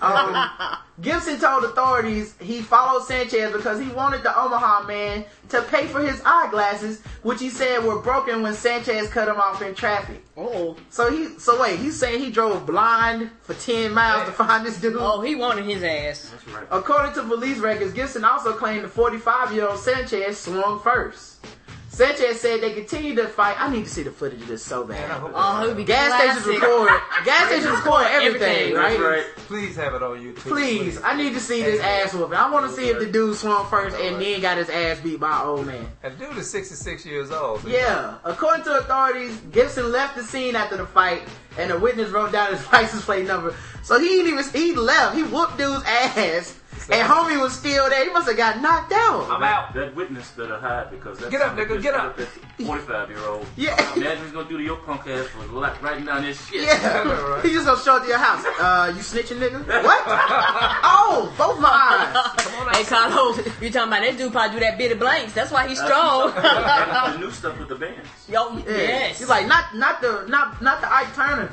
Um, [LAUGHS] Gibson told authorities he followed Sanchez because he wanted the Omaha man to pay for his eyeglasses, which he said were broken when Sanchez cut him off in traffic. Oh, So he, so wait, he's saying he drove blind for ten miles to find this dude. oh, he wanted his ass. That's right. According to police records, Gibson also claimed the 45 year old Sanchez swung first. Sanchez said they continued to fight. I need to see the footage of this so Man, I bad. hope Oh, it would be Gas classic. stations record. Gas stations record everything, Everything. right? That's right. Please have it on YouTube. Please, I need to see this ass whooping. I want to see if the dude swung first and then got his ass beat by an old man. And the dude is 66 years old. so- Yeah. According to authorities, Gibson left the scene after the fight, and a witness wrote down his [LAUGHS] license plate number. So he didn't even he left. He whooped dude's ass, and homie was still there. He must have got knocked out. I'm out. That witness better hide because that Get up, son of a nigga, get up. That 45 year old. Yeah. Imagine he's going to do to your punk ass for li- writing down this shit. Yeah. [LAUGHS] He just gonna show up to your house. Uh, you snitching, nigga? What? [LAUGHS] oh, both my eyes. Hey, Carlos, you talking about that dude probably do that Billy Blanks. That's why he's strong. and the [LAUGHS] new stuff with the bands. Yo, Yeah. yes. He's like, not, not the, not, not the Ike Turner.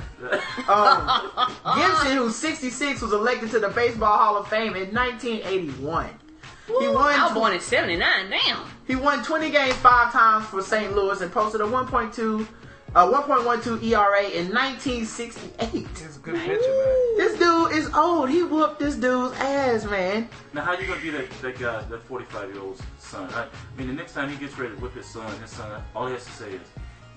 Um, Gibson, who's 66, was elected to the Baseball Hall of Fame in 1981. He won. I was won. born in 79. Damn. He won 20 games five times for St. Louis and posted a 1.2, uh, 1.12 ERA in 1968. It's a good picture, man. This dude is old. He whooped this dude's ass, man. Now, how you gonna be that, that guy, that 45 year old son? I, I mean, the next time he gets ready to whip his son, his son, all he has to say is, "You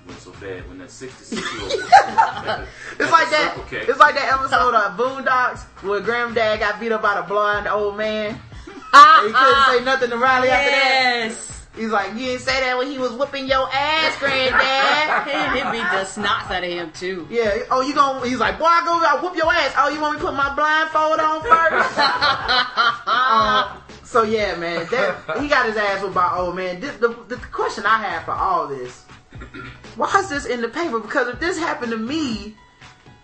went so bad." When that 66 year old, [LAUGHS] It's like that. Okay. It's like that episode of Boondocks where Granddad got beat up by the blind old man. [LAUGHS] And he couldn't say nothing to Riley after that. Yes. He's like, you didn't say that when he was whooping your ass, Granddad. [LAUGHS] He beat the snots out of him, too. yeah. Oh, you gonna? He's like, boy, I go, I whoop your ass. Oh, you want me to put my blindfold on first? Um, so yeah, man, that, he got his ass whooped by old man. This, the, the question I have for all this, why is this in the paper? Because if this happened to me,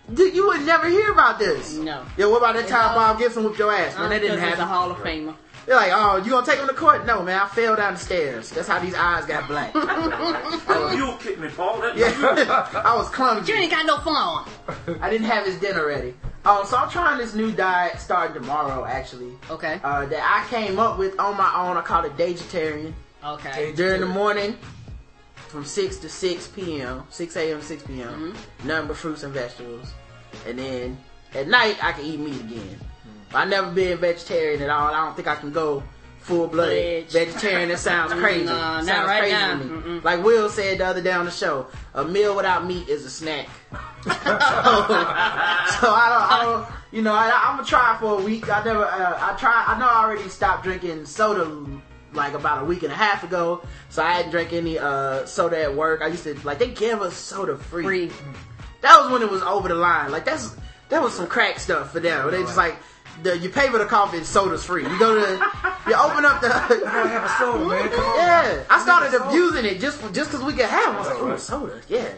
you would never hear about this. No. Yeah, what about that time No. Bob Gibson whooped your ass? Man, that didn't Because he's a. Hall of Famer. They're like, oh, you gonna take him to court? No, man, I fell down the stairs. That's how these eyes got black. [LAUGHS] you kick me, Paul. That, yeah, [LAUGHS] I was clumsy. You clumsy. ain't got no phone. I didn't have his dinner ready. Um, so I'm trying this new diet starting tomorrow, actually. Okay. Uh, that I came up with on my own. I call it Daygetarian. Okay. During the morning, from six to six p.m., six a.m. to six p.m. Nothing but fruits and vegetables, and then at night I can eat meat again. I never been vegetarian at all. I don't think I can go full blooded vegetarian. That sounds [LAUGHS] crazy. Not sounds right crazy now. to me. Mm-mm. Like Will said the other day on the show, a meal without meat is a snack. [LAUGHS] so, [LAUGHS] so I don't, I don't, you know, I, I'm gonna try for a week. I never, uh, I try. I know I already stopped drinking soda like about a week and a half ago, so I hadn't drank any uh, soda at work. I used to like they give us soda free. Free. That was when it was over the line. Like that's that was some crack stuff for them. They just like the you pay for the coffee and soda's free. You go to [LAUGHS] you open up the gotta have a soda, man. Come on. yeah. I started abusing it just for, just because we could have. it. I was like, Oh, ooh, soda, yeah.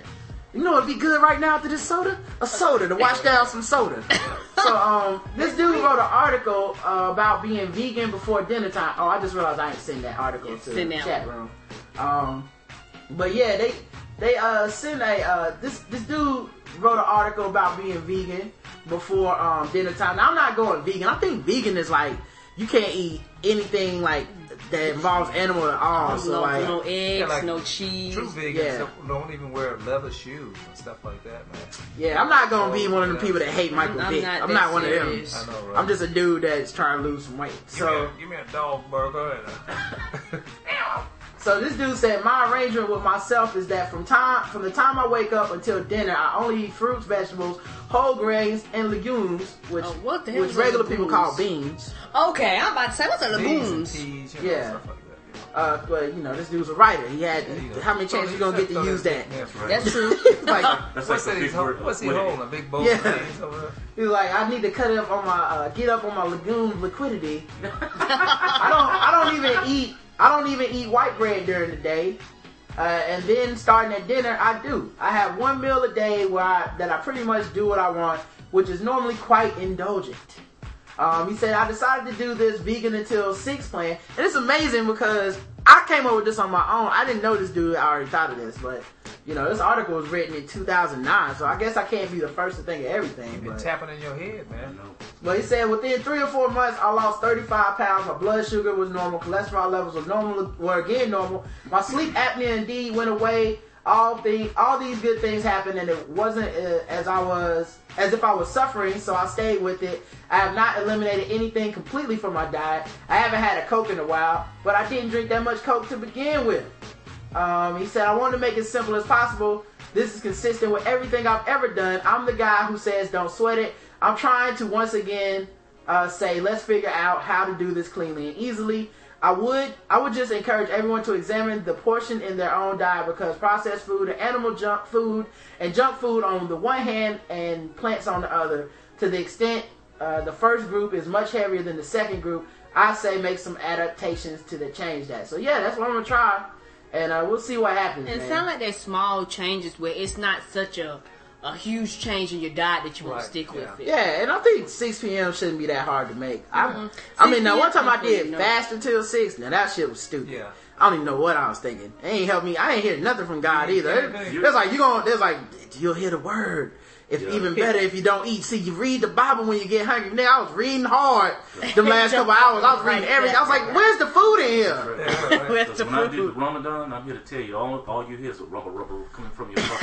You know what'd be good right now after this soda? A soda to wash down some soda. [COUGHS] So um, this dude wrote an article uh, about being vegan before dinner time. Oh, I just realized I ain't sent that article to the chat room. Um, but yeah, they they uh sent a uh this this dude wrote an article about being vegan before um dinner time. Now I'm not going vegan. I think vegan is like you can't eat anything like that involves animal at all. So no, like no eggs, like no cheese. True vegans Yeah. don't- don't even wear leather shoes and stuff like that, man. yeah, I'm not gonna be one of the people that hate Michael I'm Vick. not I'm not one serious. of them. I know, right? I'm just a dude that's trying to lose some weight. Give, So me a, give me a dog burger and a So this dude said my arrangement with myself is that from time from the time I wake up until dinner, I only eat fruits, vegetables, whole grains, and legumes, which Oh, what the hell which regular people call beans. Okay, I'm about to say, what's a legumes? T's, you know, Yeah. like that. Uh, but you know, this dude's a writer. He had Yeah, you know. how many chances you gonna get to use that? That's right. That's true. [LAUGHS] like, That's What's like that? the big word. what's he holding? A big bowl Yeah. of beans over? He's like, I need to cut up on my, uh, get up on my legume liquidity. [LAUGHS] I don't, I don't even eat, I don't even eat white bread during the day. Uh, and then starting at dinner, I do. I have one meal a day where I, that I pretty much do what I want, which is normally quite indulgent. Um, he said, I decided to do this vegan until six plan. And it's amazing because I came up with this on my own. I didn't know this dude I already thought of this, but you know, this article was written in 2009, so I guess I can't be the first to think of everything. You've been but- tapping in your head, man. but he said within three or four months, I lost 35 pounds. My blood sugar was normal. Cholesterol levels were normal, were again normal. My sleep apnea indeed went away. All thing, all these good things happened, and it wasn't uh, as I was, as if I was suffering. So I stayed with it. I have not eliminated anything completely from my diet. I haven't had a Coke in a while, but I didn't drink that much Coke to begin with. Um, he said, I want to make it simple as possible. This is consistent with everything I've ever done. I'm the guy who says don't sweat it. I'm trying to once again uh, say let's figure out how to do this cleanly and easily. I would I would just encourage everyone to examine the portion in their own diet because processed food and animal junk food and junk food on the one hand and plants on the other. To the extent uh, the first group is much heavier than the second group, I say make some adaptations to the change that. So yeah, that's what I'm gonna try, and uh, we'll see what happens. And man. sounds like there's small changes where it's not such a a huge change in your diet that you want to stick yeah. with it. Yeah, and I think 6 p.m. shouldn't be that hard to make. I, Mhm. I mean, now one time I did no. fast until 6. Now that shit was stupid. Yeah. I don't even know what I was thinking. It ain't helped me. I ain't hear nothing from God either. can't do it. There's like, you going there's like, you'll hear the word. If Yeah. even better if you don't eat. See, you read the Bible when you get hungry. Now I was reading hard the last couple hours. I was reading Right, everything. I was like, where's the food in here? Where's Because the when I do the Ramadan, I'm here to tell you, all, all you hear is a rubber, rubber coming from your stomach.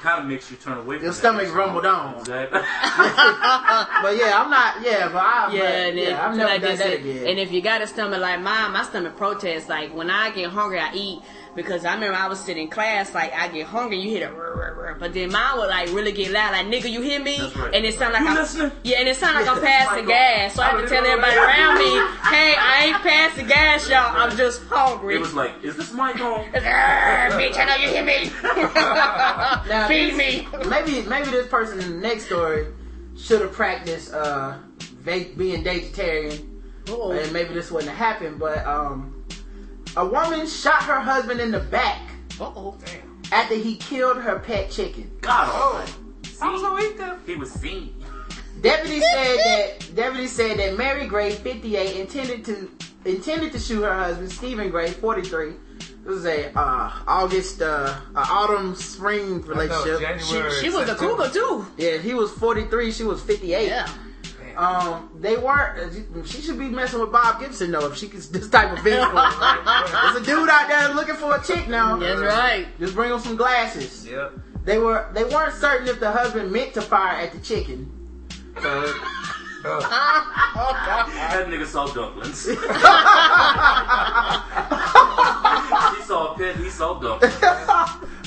kind of makes you turn away from Your that. stomach rumbled on. Exactly. [LAUGHS] [LAUGHS] But yeah, I'm not, yeah, but I, Yeah, but, and then, yeah, I've never like done they that again. And if you got a stomach like mine, my stomach protests. Like when I get hungry, I eat because I remember I was sitting in class, like I get hungry, you hear the, "Rrr, rrr, rrr," but then mine would like really get loud, like nigga, you hear me? Right. And it sound like You I'm listening? yeah, and it sound like I'm [LAUGHS] passing Michael. gas, so I have to tell everybody around me, hey, I ain't passing gas, y'all. I'm just hungry. it was like, is this mic on? [LAUGHS] Bitch, I know you hear me. [LAUGHS] Now, Feed this- me. Maybe maybe this person in the next story should have practiced uh, va- being vegetarian, Uh-oh. and maybe this wouldn't have happened. But um, a woman shot her husband in the back Uh-oh. after he killed her pet chicken. God almighty. I was gonna eat them. He was seen. Deputy said that deputy said that Mary Gray, 58, intended to intended to shoot her husband Stephen Gray, 43. This was a uh, August, uh, uh, autumn, spring I know, relationship. January. She was a cougar too. Yeah, he was 43, she was 58. Yeah. Um, they weren't. She should be messing with Bob Gibson though. If she gets this type of vehicle, [LAUGHS] there's a dude out there looking for a chick now. That's right. Just bring him some glasses. Yep. They were. They weren't certain if the husband meant to fire at the chicken. So That [LAUGHS] nigga saw dumplings. [LAUGHS] he saw a pet, he saw dumplings.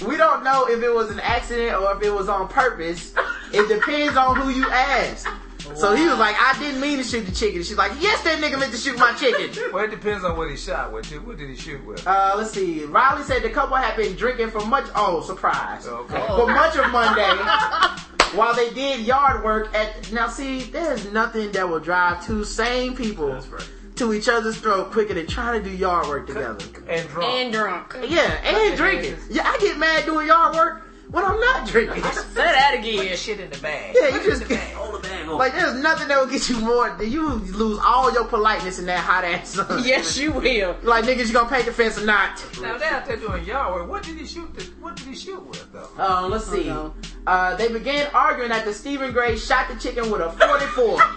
we don't know if it was an accident or if it was on purpose. It depends on who you ask. So he was like, I didn't mean to shoot the chicken. She's like, yes, that nigga meant to shoot my chicken. [LAUGHS] well, it depends on what he shot with. Too. What did he shoot with? Uh, let's see. Riley said the couple had been drinking for much. Oh, surprise! Okay. For much of Monday, [LAUGHS] while they did yard work at. Now, see, there's nothing that will drive two sane people right. to each other's throat quicker than trying to do yard work together. And drunk. And drunk. Yeah, and drinking. Yeah, I get mad doing yard work when I'm not drinking. Say that Put again. shit in the bag. Yeah, you just Hold the bag over. like there's nothing that will get you more. Than you lose all your politeness in that hot ass sun. [LAUGHS] Yes, you will. Like niggas, you gonna paint the fence or not? Now they out there doing yard work. What did he shoot? The, what did he shoot with though? Um, let's see. no. Uh, they began arguing after Stephen Gray shot the chicken with a 44. [LAUGHS]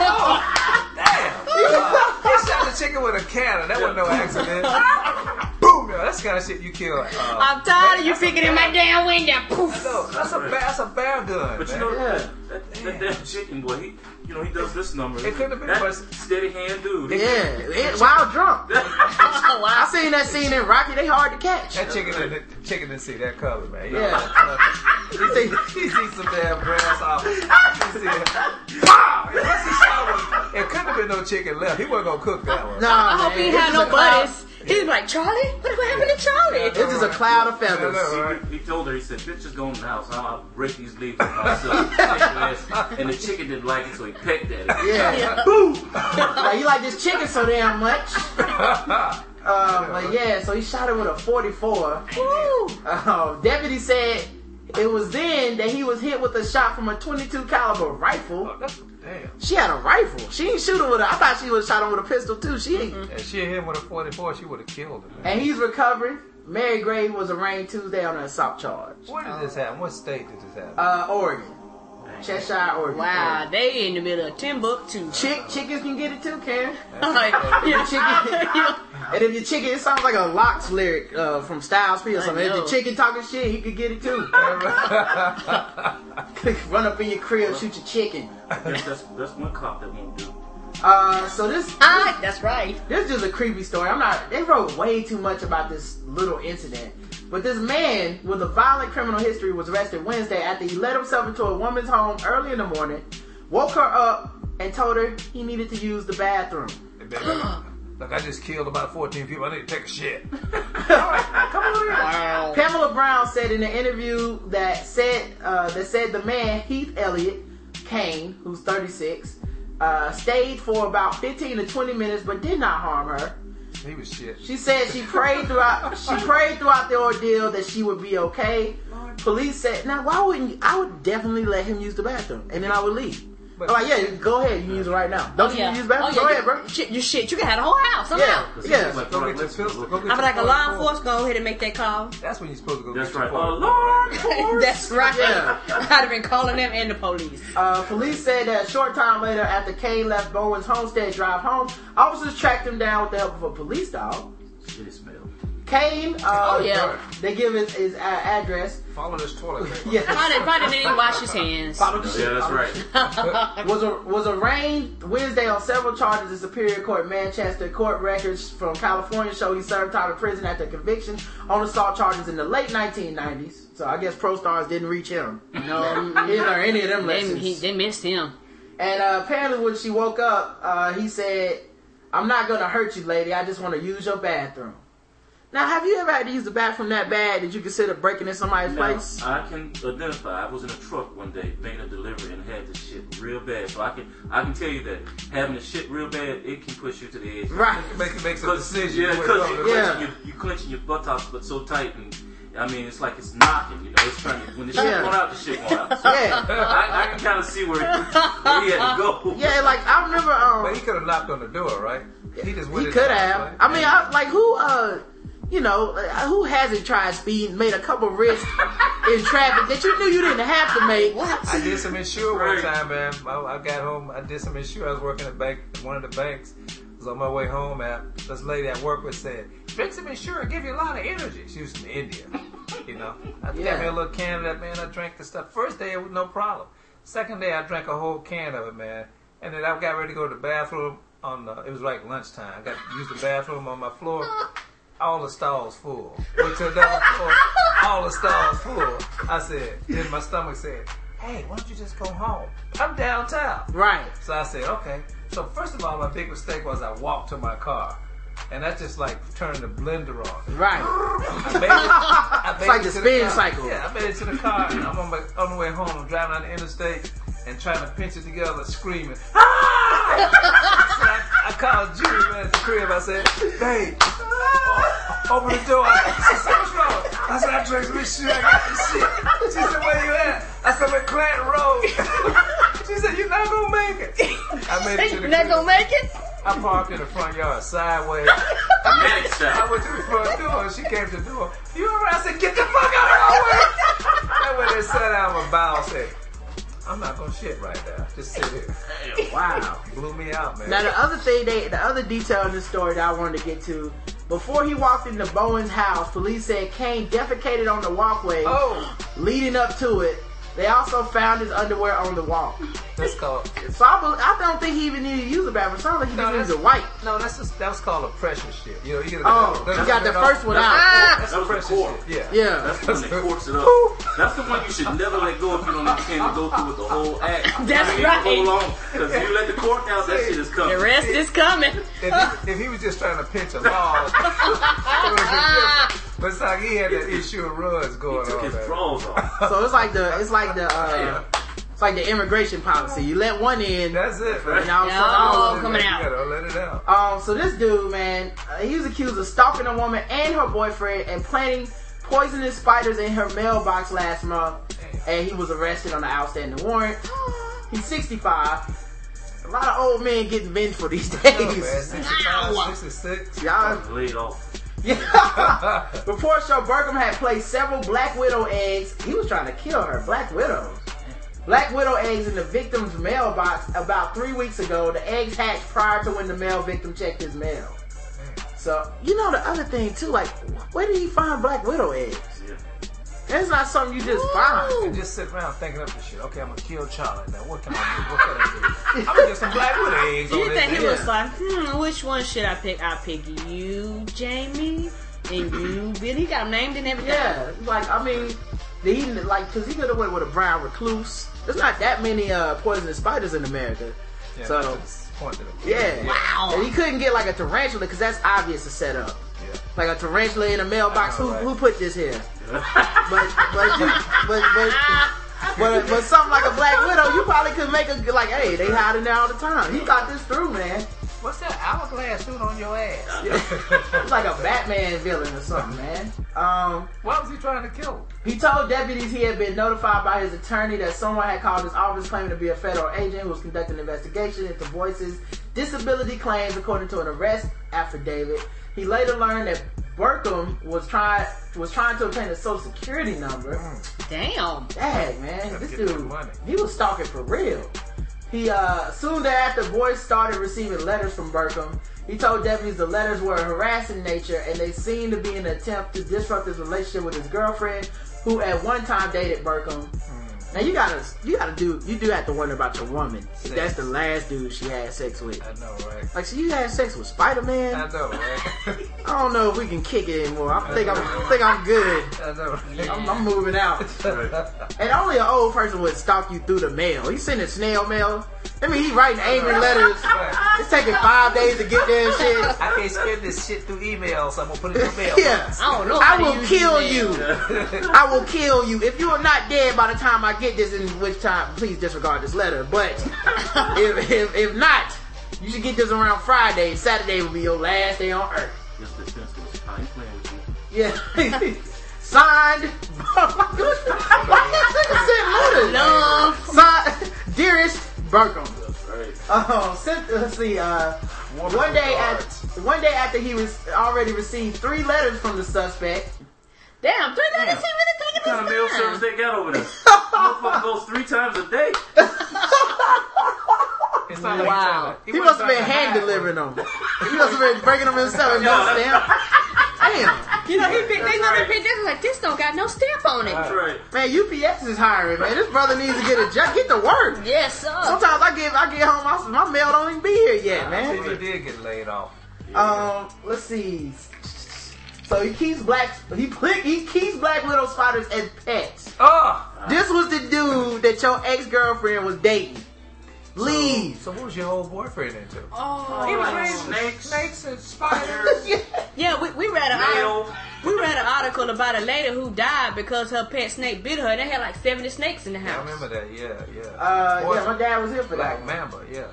Oh, damn! [LAUGHS] he shot the chicken with a cannon. That wasn't no accident. Boom! Yo, that's the kind of shit you kill. Uh, I'm tired of you picking in my damn window. Poof. no, that's a bear, that's a bear gun. But you know Yeah. that, that, that damn chicken boy, he you know he does this number. It couldn't have been that steady hand dude. Yeah, it, while drunk. Oh, [LAUGHS] I seen that scene in Rocky. They hard to catch. that chicken didn't, chicken didn't see that color, man. Yeah. he see, he see some damn grass off. He see it. Wow! Unless he shot one, it couldn't have been no chicken left. He wasn't gonna cook that one. Nah, I hope man. he It's had no a buddies. He was like, Charlie? What, what happened to Charlie? It's just a cloud of feathers. I right? He, he told her, he said, bitch, just go in the house. I'll, I'll break these leaves with myself. Take your ass. and the chicken didn't like it, so he pecked at it. Yeah. Boom! [LAUGHS] like, you like this chicken so damn much. [LAUGHS] Uh, but yeah, so he shot her with a 44. Woo. Uh, deputy said it was then that he was hit with a shot from a 22 caliber rifle. Damn. She had a rifle. She ain't shoot him with a. I thought she was shot him with a pistol too. She ain't. If she hit him with a 44, she would have killed him. Man. And he's recovering. Mary Gray was arraigned Tuesday on an assault charge. Where did this happen? What state did this happen? Uh, Oregon, Cheshire, Oregon. Wow, they in the middle of Timbuktu. Chick, chickens can get it too, Karen. [LAUGHS] like, Your chicken, [LAUGHS] and if your chicken, it sounds like a LOX lyric uh, from Styles P or something. If your chicken talking shit, he could get it too. [LAUGHS] Run up in your crib, shoot your chicken. I that's, that's one cop that won't do. Uh, so this, ah, that's right. this is just a creepy story. I'm not. They wrote way too much about this little incident. But this man with a violent criminal history was arrested Wednesday after he let himself into a woman's home early in the morning, woke her up, and told her he needed to use the bathroom. Look, I just killed about 14 people. I need to take a shit. [LAUGHS] Come on in. Wow. Pamela Brown said in an interview that said uh, that said the man Heath Elliott Kane, who's 36, uh, stayed for about 15 to 20 minutes but did not harm her. He was shit. She said she prayed throughout she prayed throughout the ordeal that she would be okay. Police said, "Now why wouldn't you? I would definitely let him use the bathroom and then I would leave." But- I'm like, yeah, go ahead, you can use it right now. Don't you yeah. use the bathroom? Oh, yeah, go ahead, bro. Shit, you shit. You can have the whole house. I'm Yeah, out. Cause he yeah. like Go get your Go get I'm like a law enforcement. Go ahead and make that call. That's when you're supposed to go That's get right. your Oh, 44. Lord. That's right. Yeah. [LAUGHS] I'd have been calling them and the police. Uh, police said that a short time later, after Kane left Bowen's homestead drive home, officers tracked him down with the help of a police dog. Shit. Kane, uh, Oh, yeah. they give his, his uh, address. Follow this toilet paper. [LAUGHS] Yes. Probably, probably didn't wash his hands. Follow the shit. Yeah, that's right. [LAUGHS] was a, was arraigned Wednesday on several charges in Superior Court, Manchester. Court records from California show he served time in prison after conviction on assault charges in the late 1990s. So I guess Pro Stars didn't reach him. No, He didn't learn any of them they, lessons. he, they missed him. And uh, apparently, when she woke up, uh, he said, "I'm not gonna hurt you, lady. I just want to use your bathroom." Now, have you ever had to use the bathroom that bad that you consider breaking in somebody's Now, place? I can identify. I was in a truck one day making a delivery and had this shit real bad. So I can I can tell you that having the shit real bad, it can push you to the edge. Right. Make, make some Cause, decisions. yeah, because you, go. Yeah. clenching your, you clenching your buttocks but so tight and I mean it's like it's knocking. You know, it's trying to when the shit Yeah. going out, the shit going out. So Yeah, I, I can kind of see where, where he had to go. [LAUGHS] yeah. Like I remember, But he um, could have knocked on the door, right? He just went he could have. right? I mean, I, like who, uh, you know, uh, who hasn't tried speed, made a couple risks [LAUGHS] in traffic that you knew you didn't have to make? I did some Ensure one time, man. I, I got home. I did some Ensure. I was working at bank, one of the banks. I was on my way home. And this lady I work with said, "Drink some Ensure. Give you a lot of energy." She was from India, you know. I Yeah. got me a little can of that, man. I drank the stuff. First day, it was no problem. Second day, I drank a whole can of it, man. And then I got ready to go to the bathroom. On the, it was like lunchtime. I got to use the bathroom on my floor. [LAUGHS] All the stalls full. Went to another [LAUGHS] floor. All the stalls full. I said. Then my stomach said, "Hey, why don't you just go home? I'm downtown." Right. So I said, okay. So first of all, my big mistake was I walked to my car. and I just like turned the blender on. Right. I made it, I made like it the spin car. cycle. Yeah, I made it to the car. and I'm on, my, on the way home. I'm driving on the interstate and trying to pinch it together, screaming. Ah! [LAUGHS] so I, I called man, at the crib. I said, "Hey, open the door." She said, "What's wrong?" I said, "I drank some shit. I got this shit." She said, "Where you at?" I said, "I'm at Clanton Road." she said, "You're not gonna make it." I made it to the You're not crib. gonna make it? I parked in the front yard sideways. Manic I went to the front door and she came to the door. You alright? I said, get the fuck out of my way. And when they sat down, my bowel said, I'm not gonna shit right now. Just sit here. Wow. Blew me out, man. Now the other thing, they, the other detail in this story that I wanted to get to, before he walked into Bowen's house, police said Kane defecated on the walkway oh, leading up to it. They also found his underwear on the wall. that's called. So I, bel I don't think he even needed to use a bathroom. It sounds like he No, just that's- used a wipe. No, that's just, that was called a pressure shit. You know, you get a, Oh, you got the first one out. That's That a the pressure core. shit. Yeah. Yeah. That's the one that corks it up. That's the one you should never let go if you don't intend to go through with the whole act. [LAUGHS] That's I mean, right. Hold on, because if you let the cork out, that shit is coming. The rest is coming. If he, if he was just trying to pinch a log, it would have been different. But it's like he had that issue of runs He going took on. his man. drawers off. So it's like the it's like the uh, it's like the immigration policy. You let one in, That's it, man. and all of a Yeah, sudden, all all of coming out. You gotta let it out. Um, so this dude, man, uh, he was accused of stalking a woman and her boyfriend and planting poisonous spiders in her mailbox last month, and he was arrested on an outstanding warrant. He's 65. A lot of old men getting vengeful these Oh, man, days. 65, 66. Y'all, Laid off. Yeah. [LAUGHS] Reports show Burkham had placed several Black Widow eggs. He was trying to kill her. Black Widows. Black Widow eggs in the victim's mailbox about three weeks ago. The eggs hatched prior to when the male victim checked his mail. So, you know the other thing too, like, where did he find Black Widow eggs? Yeah. That's not something you just find. And just sit around thinking up the shit. Okay, I'm gonna kill Charlie. Now what can I do? What can I do? I'm gonna get some black widow eggs Do on you this. think he bitch. was like, hmm, which one should I pick? I pick you, Jamie, and you, Billy. He got them named and everything. Yeah, like I mean, did he like because he could have went with a brown recluse. There's not that many uh, poisonous spiders in America. Yeah, so that's the point yeah, Wow. And he couldn't get like a tarantula because that's obvious to set up. Yeah. Like a tarantula in a mailbox. I who right? who put this here? [LAUGHS] But but you, but but. But, but something like a black widow, you probably could make a like, hey, they hiding there all the time. He thought this through, man. What's that hourglass doing on your ass? [LAUGHS] It's like a Batman villain or something, man. Um, Why was he trying to kill? He told deputies he had been notified by his attorney that someone had called his office claiming to be a federal agent who was conducting an investigation into Boyce's disability claims, according to an arrest affidavit. He later learned that Burkham was trying was trying to obtain a social security number. Damn. Dang, man, Gotta this dude, money. he was stalking for real. He uh soon thereafter, Boyce started receiving letters from Burkham. He told deputies the letters were a harassing nature and they seemed to be an attempt to disrupt his relationship with his girlfriend, who at one time dated Burkham. Now you gotta, you gotta do, you do have to wonder about your woman. If that's the last dude she had sex with. I know, right? Like, so you had sex with Spider Man. I know, right? I don't know if we can kick it anymore. I think I'm, I think I'm good. I know. I'm, I'm moving out. And only an old person would stalk you through the mail. He's sending snail mail. I mean, he writing angry letters. It's taking five days to get there and shit. I can't spend this shit through email, so I'm gonna put it in the mail. Yeah. I don't know. I will kill email. you. I will kill you. If you are not dead by the time I get this, in which time, please disregard this letter. But [LAUGHS] if, if, if not, you should get this around Friday. Saturday will be your last day on earth. Just the sense was I with you. Yeah. [LAUGHS] Signed. Why can't you send letters? Love. Signed, dearest Burkham. Right. Oh, sent, let's see. Uh, one day at one day after he was already received three letters from the suspect. Damn, three letters. Damn. He really What taking kind of his mail time. service they got over there? [LAUGHS] Motherfucker goes three times a day. [LAUGHS] It's not like Wow. he, He must have been hand delivering them. He must have been breaking them himself and [LAUGHS] Yeah, no stamp. Damn, You know, he picked, they know right. they picked this like this don't got no stamp on it. That's right. man, UPS is hiring, man. This brother needs to get a job, get to work. Yes, sir. Sometimes I get I get home, my, my mail don't even be here yet, I man. think he did get laid off. Um, let's see. So he keeps black he put he keeps black widow spiders as pets. Oh, This was the dude that your ex girlfriend was dating. Leave. So what was your old boyfriend into? Oh, He was like raising snakes. snakes and spiders. [LAUGHS] yeah. We, we read an article. We read an article about a lady who died because her pet snake bit her, and they had like seventy snakes in the house. I remember that. Yeah, yeah. Uh, yeah, my dad was here for Black that. Mamba. Yeah.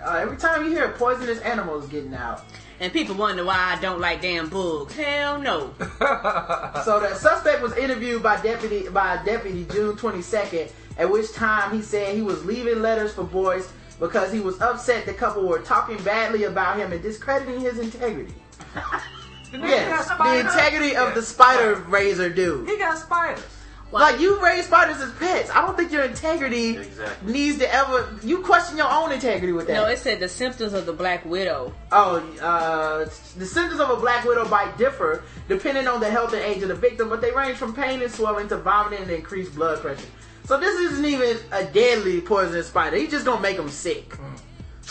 Uh, every time you hear poisonous animals getting out. And people wonder why I don't like damn bugs. Hell no. [LAUGHS] So the suspect was interviewed by deputy by deputy June 22nd, at which time he said he was leaving letters for Boyce because he was upset the couple were talking badly about him and discrediting his integrity. [LAUGHS] yes, the spiders? integrity of Yeah. the spider raiser dude. He got spiders. Like you raise spiders as pets. I don't think your integrity Exactly. needs to ever. You question your own integrity with that. No, it said the symptoms of the black widow. Oh, uh, the symptoms of a black widow bite differ depending on the health and age of the victim, but they range from pain and swelling to vomiting and increased blood pressure. So this isn't even a deadly poisonous spider. He's just gonna make them sick.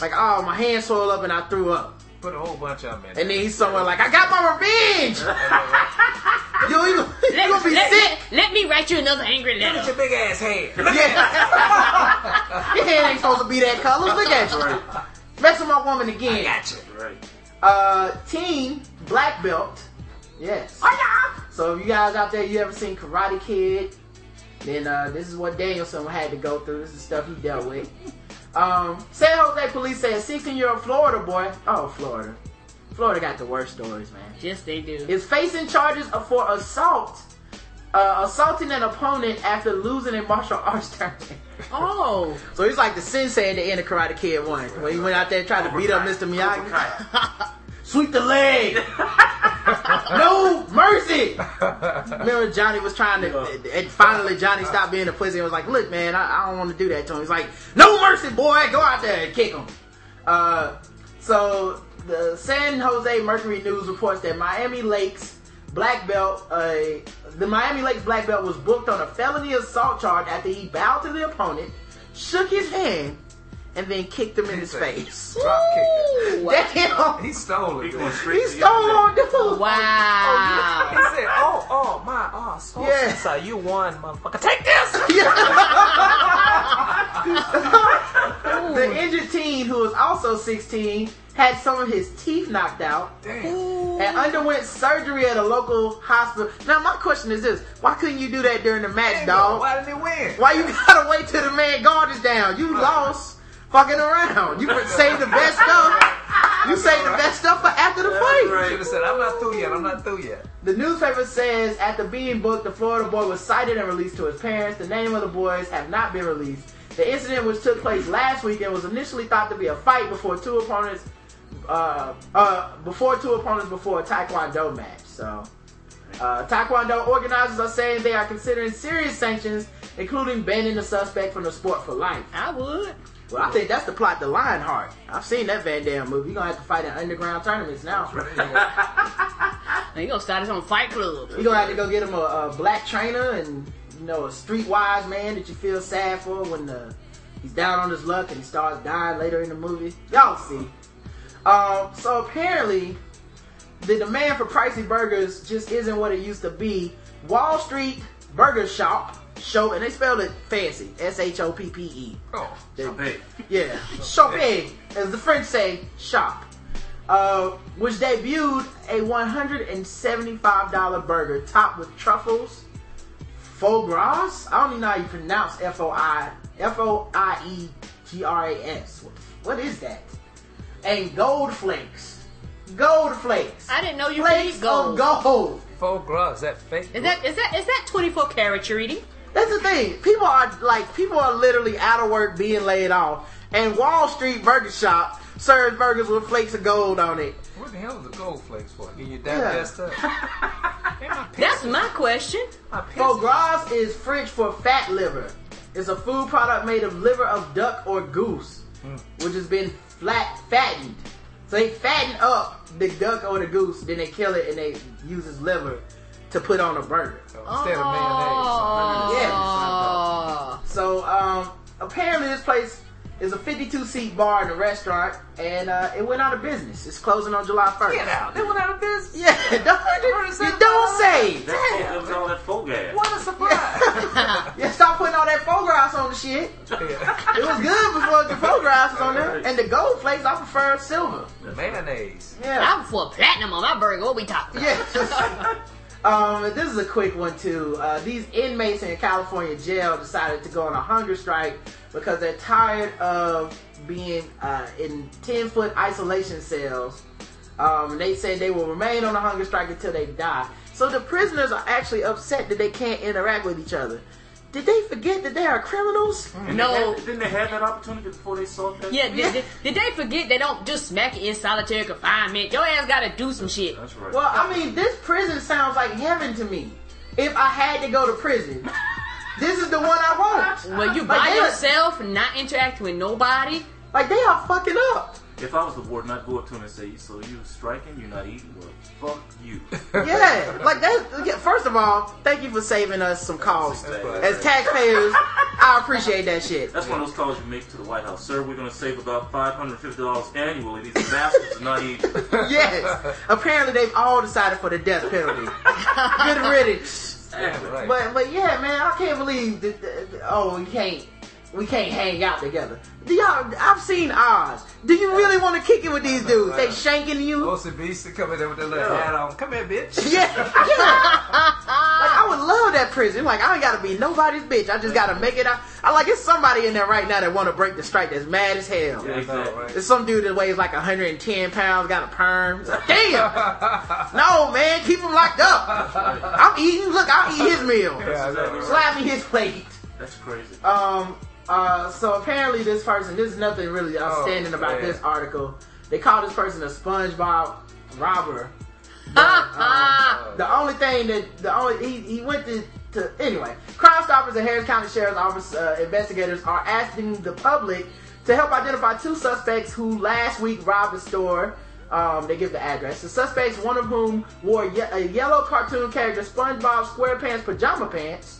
Like, oh, my hand swelled up and I threw up. Put a whole bunch of them in. And then he's somewhere like, I got my revenge! [LAUGHS] [LAUGHS] Yo, you, you Let, gonna be let- sick? let- let me write you another angry letter. Look at your big ass head. [LAUGHS] Yeah. Your hand ain't supposed to be that color. Look at you. Mess with my woman again. Got you. Right. Uh, teen black belt. Yes. Oh yeah. So if you guys out there, you ever seen Karate Kid? Then uh, this is what Daniel-san had to go through. This is stuff he dealt with. Um, San Jose police say a 16-year-old Florida boy. Oh, Florida. Florida got the worst stories, man. Yes, they do. Is facing charges for assault, uh, assaulting an opponent after losing a martial arts tournament. [LAUGHS] Oh, So he's like the sensei at the end of Karate Kid 1. When he went out there and tried to beat up Mr. Miyagi. Sweep the leg! [LAUGHS] no mercy! Remember Johnny was trying to, and finally Johnny stopped being a pussy and was like, look man, I, I don't want to do that to him. He's like, no mercy boy, go out there and kick him. Uh, so the San Jose Mercury News reports that Miami Lakes black belt, uh, the Miami Lakes black belt was booked on a felony assault charge after he bowed to the opponent, shook his hand, and then kicked him in his face. Drop kick. Damn! He stole He it. going straight He stole the on dude. Oh, wow. He said, "Oh, oh, my, oh, so Yeah. so you won, motherfucker. Take this." [LAUGHS] [LAUGHS] The injured teen, who was also 16, had some of his teeth knocked out Damn. and underwent surgery at a local hospital. Now, my question is this: Why couldn't you do that during the match, dog? Why did he win? Why you gotta wait till the man guard is down? You lost fucking around. You saved the best stuff. You saved the best stuff for after the fight. Should have said, "I'm not through yet. I'm not through yet." The newspaper says after being booked, the Florida boy was cited and released to his parents. The name of the boys have not been released. The incident, which took place last weekend, was initially thought to be a fight before two opponents, uh, uh, before two opponents before a Taekwondo match. So, uh, Taekwondo organizers are saying they are considering serious sanctions, including banning the suspect from the sport for life. I would. Well, I think that's the plot to Lionheart. I've seen that Van Damme movie. You're gonna have to fight in underground tournaments now. And you [LAUGHS] gonna start his own fight club. You're gonna have to go get him a, a black trainer and you know a streetwise man that you feel sad for when the, he's down on his luck and he starts dying later in the movie. Y'all see. Um, so apparently, the demand for pricey burgers just isn't what it used to be. Wall Street Burger Shop show, and they spelled it fancy, S H O P P E. Oh, Hey, Yeah, Chopin, as the French say, shop. Uh, which debuted a $175 burger topped with truffles, faux gras. I don't even know how you pronounce F O I F O I E G R A S. What is that? And gold flakes. Gold flakes. I didn't know you could eat gold. of gold. faux gras. Is that fake? Is that is that is that 24 karat you're eating? That's the thing. People are like people are literally out of work being laid off. And Wall Street Burger Shop serves burgers with flakes of gold on it. What the hell is the gold flakes for? Get you Yeah. digest up. [LAUGHS] That's my question. my Foie gras is French for fat liver. It's a food product made of liver of duck or goose, mm. which has been flat fattened. So they fatten up the duck or the goose, then they kill it and they use its liver to put on a burger. Instead of mayonnaise. Yeah. Oh. So um, apparently this place is a 52 seat bar and a restaurant, and uh, it went out of business. It's closing on July 1st. Get out. They went out of business. Yeah, [LAUGHS] don't, you don't say. that's what that was all that full gas. What a surprise. [LAUGHS] yeah, stop putting all that foie gras on the shit. It was good before the foie gras was on there. And the gold flakes, I prefer silver. The mayonnaise. Yeah. I'm for platinum on my burger. What we talking about? Yeah. [LAUGHS] um, this is a quick one too. Uh, these inmates in California jail decided to go on a hunger strike because they're tired of being uh, in ten foot isolation cells. Um, they said they will remain on a hunger strike until they die. So the prisoners are actually upset that they can't interact with each other. Did they forget that they are criminals? And No. they had- didn't they have that opportunity before they saw that? Yeah, did, did, did they forget they don't just smack it in solitary confinement? Your ass gotta do some shit. That's right. Well, I mean, this prison sounds like heaven to me. If I had to go to prison, this is the one I want. Well, you Like, by they are- yourself not interacting with nobody. Like they are fucking up. If I was the warden, I'd go up to him and say, "So you striking? You're not eating? Well, fuck you." [LAUGHS] Yeah, like that. yeah, First of all, thank you for saving us some costs. That's right. As taxpayers, [LAUGHS] I appreciate that shit. That's one of those calls you make to the White House, sir. We're going to save about five hundred fifty dollars annually. These bastards are not eating. [LAUGHS] Yes. Apparently, they've all decided for the death penalty. Good riddance. Exactly. Right. But but yeah, man, I can't believe that. that- that- oh, we can't. We can't hang out together. Do y'all? I've seen Oz. Do you really want to kick it with these dudes? They shanking you. OCBC come in there with their little Yeah. hat on. Come here, bitch. [LAUGHS] Yeah, yeah. [LAUGHS] Like I would love that prison. Like I ain't gotta be nobody's bitch. I just gotta make it out. I like it's somebody in there right now that want to break the strike. That's mad as hell. Yeah, exactly. right. There's some dude that weighs like 110 pounds, got a perm. It's like, Damn! [LAUGHS] no, man, keep him locked up. I'm eating. Look, I'll eat his meal. Yeah, I know, right? Slap me his plate. That's crazy. Um. Uh. So apparently, this person. There's nothing really outstanding Oh, about this article. They call this person a SpongeBob robber. [LAUGHS] Ah, The only thing that the only he, he went to, to anyway. Crime Stoppers and Harris County Sheriff's Office uh, investigators are asking the public to help identify two suspects who last week robbed a store. Um, they give the address. The suspects, one of whom wore ye- a yellow cartoon character SpongeBob SquarePants pajama pants,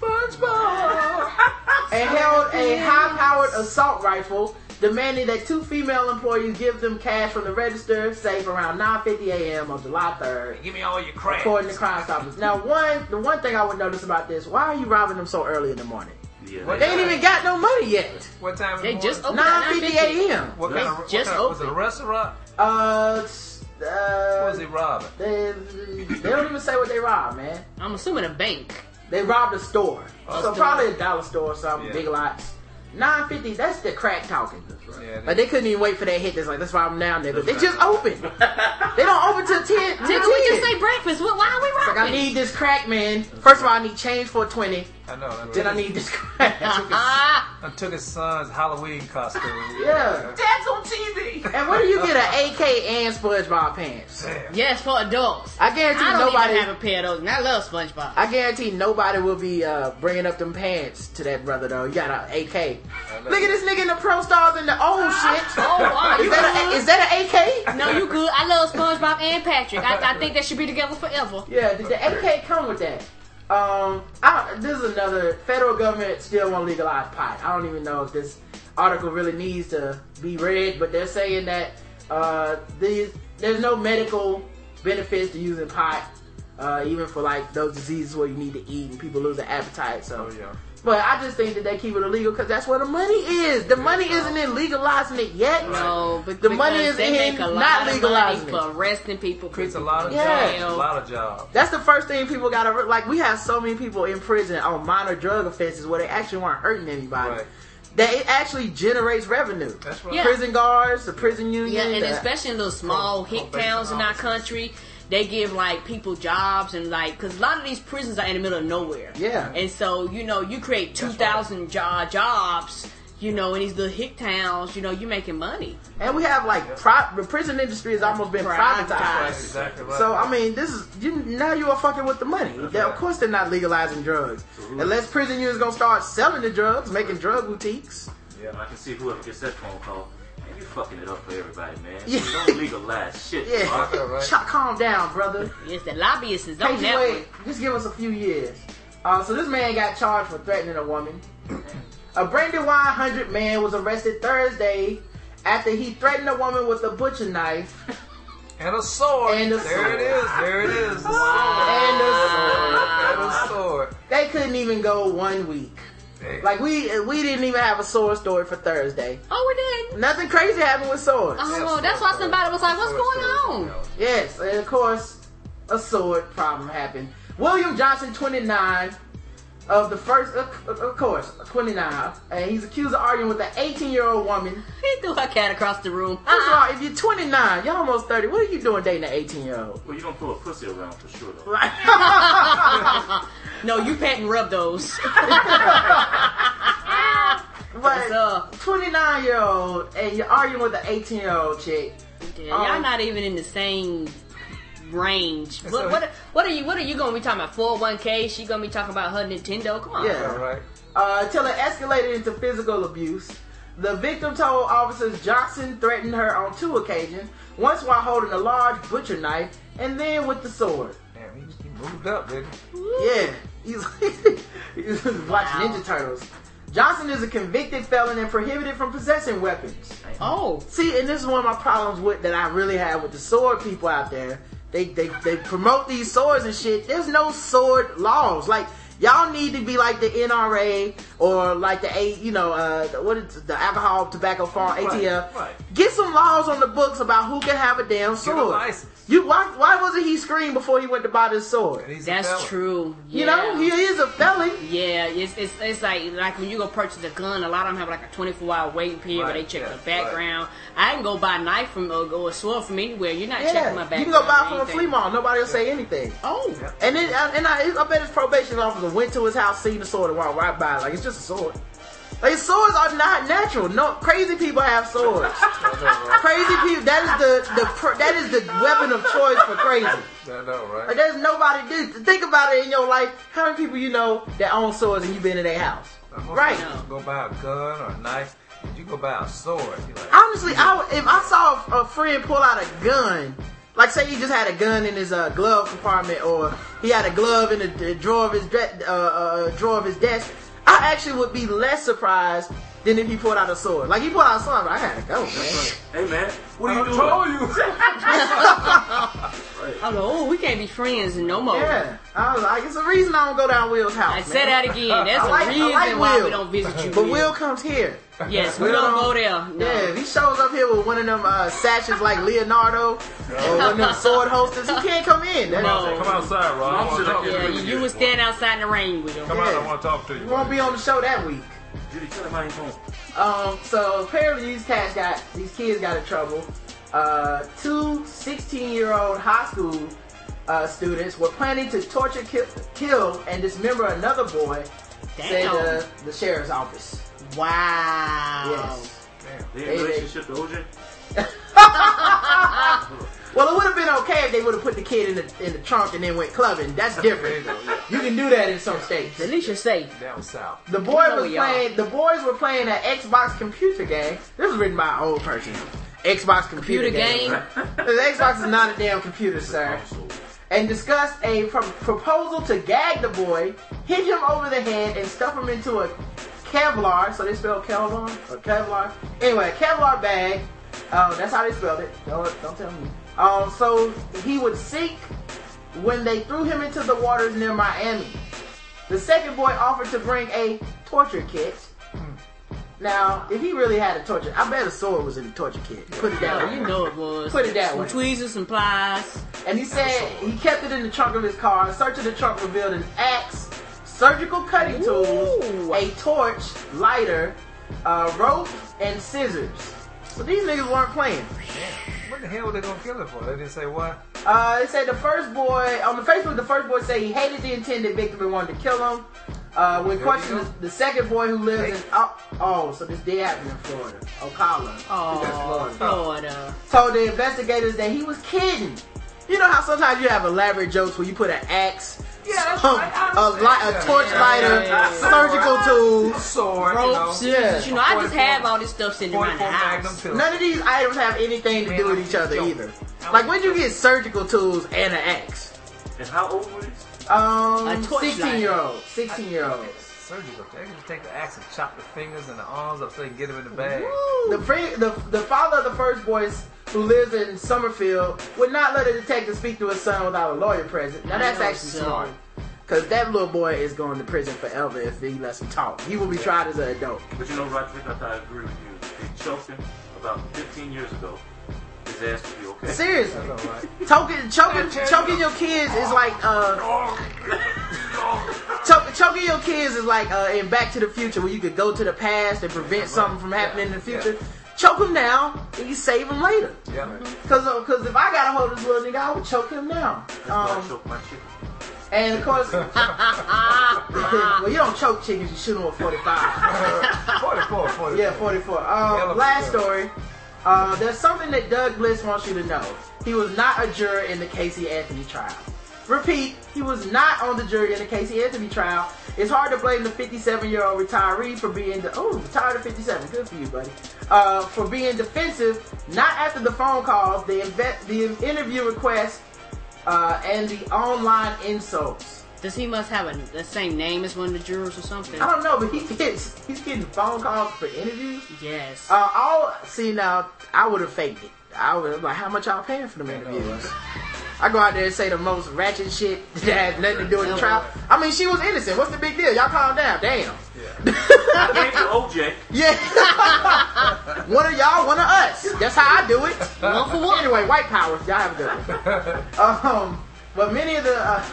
SpongeBob, and held a high-powered assault rifle, demanding that two female employees give them cash from the register, safe around 9:50 a.m. on July 3rd. Give me all your crap. According to Crime Stoppers. Now, one the one thing I would notice about this: why are you robbing them so early in the morning? Yeah. What They ain't even got no money yet. What time? in They just opened at 9:50 9:50. a.m. What They kind of? What just kind of was it a restaurant? Uh, s- What uh, was he robbing? they, they don't even say what they robbed, man. I'm assuming a bank. They robbed a store, A so store. probably a dollar store or something. Yeah. Big lots. 950. That's the crack talking. Yeah, Like they couldn't even wait for that hit. That's like that's why I'm now, nigga. They just open. [LAUGHS] they don't open till 10. till Nigga, we 10. just say breakfast. Why are we Like I need this crack, man. First of all, I need change for 20. I know. That's Then I need this crack. Ah, I took his son's Halloween costume. Yeah. Dad's on TV. And where do you get an AK and SpongeBob pants? Damn. yes, for adults. I guarantee I don't nobody. even have a pair of those, and I love SpongeBob. I guarantee nobody will be uh, bringing up them pants to that brother though. You got an AK. know. Look at this nigga in the pro stars and the old shit. Oh, wow, is you that a, good? is that an AK? No, you good. I love SpongeBob and Patrick. I, I think they should be together forever. Yeah, did the AK come with that? Um, I, this is another federal government still won't legalize pot. I don't even know if this article really needs to be read, but they're saying that uh, these there's no medical benefits to using pot, uh, even for like those diseases where you need to eat and people lose their appetite. So, Oh yeah. But I just think that they keep it illegal because that's where the money is. The money isn't in legalizing it yet. No, but The money is they in make a not lot of money legalizing for arresting people. Creates a lot of Yeah. jobs. A lot of jobs. That's the first thing people gotta like. We have so many people in prison on minor drug offenses where they actually weren't hurting anybody. Right. That it actually generates revenue. That's right. Yeah. Prison guards, the prison union. Yeah, and the- especially in those small hick probation towns in our officers. country, they give like people jobs and like because a lot of these prisons are in the middle of nowhere. Yeah. and so you know you create two thousand jo- jobs. You know, in these little hick towns, you know, you're making money. and we have like pro- the prison industry has almost been Privatized. privatized. Exactly right. So I mean, this is you, now you are fucking with the money. They- Of course, they're not legalizing drugs unless prison unions gonna start selling the drugs, making drug boutiques. Yeah, I can see whoever gets that phone call. Man, you fucking it up for everybody, man. Yeah. You don't legalize shit. Yeah, bro. right. Ch- calm down, brother. Yes, the lobbyists is on Can't you that wait? Just give us a few years. Uh, so this man got charged for threatening a woman. A Brandywine 100 man was arrested Thursday after he threatened a woman with a butcher knife and a sword. And a there sword. it is. There it is. The and a sword. sword. And a sword. they couldn't even go one week. Hey. Like we we didn't even have a sword story for Thursday. Oh, we did. Nothing crazy happened with swords. Oh, that's why somebody was like, "What's going on?" Yes, and of course, a sword problem happened. William Johnson, 29, of the first, of, of course, 29, and he's accused of arguing with an 18 year old woman. He threw a cat across the room. First of all, if you're 29, you're almost 30, what are you doing dating an 18 year old? Well, you don't throw a pussy around for sure, though. Right. [LAUGHS] No, you pat and rub those. [LAUGHS] but up? 29 year old, and you're arguing with an 18 year old chick. Yeah, y'all Um, not even in the same range. So- What, what, what are you? What are you gonna be talking about? Four hundred one k? She gonna be talking about her Nintendo? Come on. Yeah. All right. uh, until it escalated into physical abuse. The victim told officers Johnson threatened her on two occasions, once while holding a large butcher knife, and then with the sword. Damn, he, he moved up, didn't he? Yeah, he's, [LAUGHS] he's watching Ninja Turtles. Johnson is a convicted felon and prohibited from possessing weapons. Oh, See, and this is one of my problems with that I really have with the sword people out there. They they they promote these swords and shit. There's no sword laws. Like y'all need to be like the NRA or like the A, you know, uh, the- what is the alcohol, tobacco farm, ATF. right. Get some laws on the books about who can have a damn Get a sword. license. You why why wasn't he screamed before he went to buy this sword? And he's a that's felon. true. You know, he is a felon. Yeah, it's, it's it's like like when you go purchase a gun, a lot of them have like a 24 hour waiting period where they check yeah, the background. I can go buy a knife from or, or a sword from anywhere. You're not checking my background. you can go buy or from a flea market. Nobody will say anything. Oh, Yep. And then, and I, I bet his probation officer went to his house, seen the sword, and walked right by. Like it's just a sword. Like swords are not natural. No, crazy people have swords. [LAUGHS] crazy people. That is the the that is the weapon of choice for crazy. I know, right? Like there's nobody. Think about it in your life. How many people you know that own swords and you've been in their house? Right. Go buy a gun or a knife. You go buy a sword. Like, Honestly, I if I saw a, friend pull out a gun, like say he just had a gun in his uh, glove compartment, or he had a glove in the, the drawer of his uh, uh, drawer of his desk, I actually would be less surprised than if he pulled out a sword. Like he pulled out a sword, I'm I gotta go, man. Hey, man, what are you I doing? told you. I'm like, oh, we can't be friends no more. Yeah, I was like, it's a reason I don't go down Will's house. I man. said that again. That's I the like- I reason like why we don't visit you. But Will comes here. Yes, we Will don't don't- go there. No. Yeah, if he shows up here with one of them uh, sashes like Leonardo or one of them [LAUGHS] sword holsters, he can't come in. That- No. Come outside, Rod. I Mom want said to I talk to can't Yeah, you. you, you would stand outside in the rain with him. Come out. I want to talk to you. You won't be on the show that week. Judy, tell him how you going. Um, so apparently these cats got these kids got in trouble. Uh, two 16 year old high school uh, students were planning to torture, kill, kill, and dismember another boy. Said Damn. the, the sheriff's office. Wow. Yes. They They- in they- relationship to OJ? [LAUGHS] Well, it would have been okay if they would have put the kid in the in the trunk and then went clubbing. That's There you different. go. Yeah. You can do that in some states. At least you're safe. Down south. The boy You know was playing. The boys were playing an Xbox computer game. This was written by an old person. Xbox computer, Computer game. [LAUGHS] the Xbox is not a damn computer, sir. And discussed a pro- proposal to gag the boy, hit him over the head, and stuff him into a Kevlar. So they spelled Kevlar or Kevlar. Anyway, Kevlar bag. Uh, that's how they spelled it. Don't, don't tell me. Um, so he would sink when they threw him into the waters near Miami. The second boy offered to bring a torture kit. Now, if he really had a torture, I bet a sword was in the torture kit. Put it that way. you know it was. Put it that some way. tweezers, some plies. And he said he kept it in the trunk of his car. A search of the trunk revealed an axe, surgical cutting tools, Ooh. a torch, lighter, uh, rope, and scissors. So these niggas weren't playing. What the hell were they gonna kill him for? They didn't say why. Uh, it said the first boy on the Facebook. The first boy said he hated the intended victim and wanted to kill him. Uh, when questioned, the, the second boy who lives in oh, oh, so this did happen in Florida, Ocala. Oh, Florida. told the investigators that he was kidding. You know how sometimes you have elaborate jokes where you put an axe, Yeah, that's some- right. I a, understand light, a that. torch lighter, yeah, yeah. surgical tools. sword, Rope, you know. scissors. You know, I just have all this stuff sitting around the house. None of these items have anything to do with each other either. Like when you get surgical tools and an axe. And how old were these? Um, A torch 16 year old, 16 year old. Surgical. They can just take the axe and chop the fingers and the arms up so they can get them in the bag. The, friend, the the father of the first boy, who lives in Summerfield, would not let a detective speak to his son without a lawyer present. Now that's actually so. smart. Cause that little boy is going to prison forever if he lets him talk. He will be tried as an adult. But you know, Roderick, I thought I agree with you. They choked him about 15 years ago. His ass will be okay. Seriously. That's. Choking, choking, choking your kids is like uh, [LAUGHS] choking, choking your kids is like uh, in Back to the Future, where you could go to the past and prevent something from happening in the future. Choke him now, and you save him later. Yeah. Cause, uh, cause if I got a hold of this little nigga, I would choke him now. That's why I Um, choked my chicken. and of course, [LAUGHS] [LAUGHS] well, you don't choke chickens, you shoot them at 45. 44, 44. Yeah, 44. Um, last story. Uh, there's something that Doug Bliss wants you to know. He was not a juror in the Casey Anthony trial. Repeat, he was not on the jury in the Casey Anthony trial. It's hard to blame the 57 year old retiree for being the oh retired at 57. Good for you, buddy. Uh, for being defensive, not after the phone calls, the inve- the interview requests, uh, and the online insults. Does he must have a, the same name as one of the jurors or something? I don't know, but he gets he's getting phone calls for interviews. Yes. Uh, I'll see now. I would have faked it. I would have like, how much y'all paying for them interviews? I go out there and say the most ratchet shit [LAUGHS] that has nothing to do with the trial. I mean, she was innocent. What's the big deal? Y'all calm down. Damn. [LAUGHS] I gave you OJ. Yeah. [LAUGHS] one of y'all, one of us. That's how I do it. One for one. Anyway, white power. Y'all have a good one. Um, but many of the uh,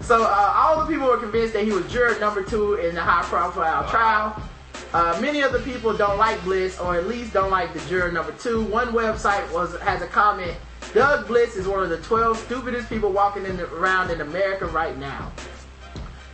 so uh, all the people were convinced that he was juror number two in the high profile trial. Uh, many of the people don't like Bliss, or at least don't like the juror number two. One website was has a comment: Doug Bliss is one of the 12 stupidest people walking in the, around in America right now.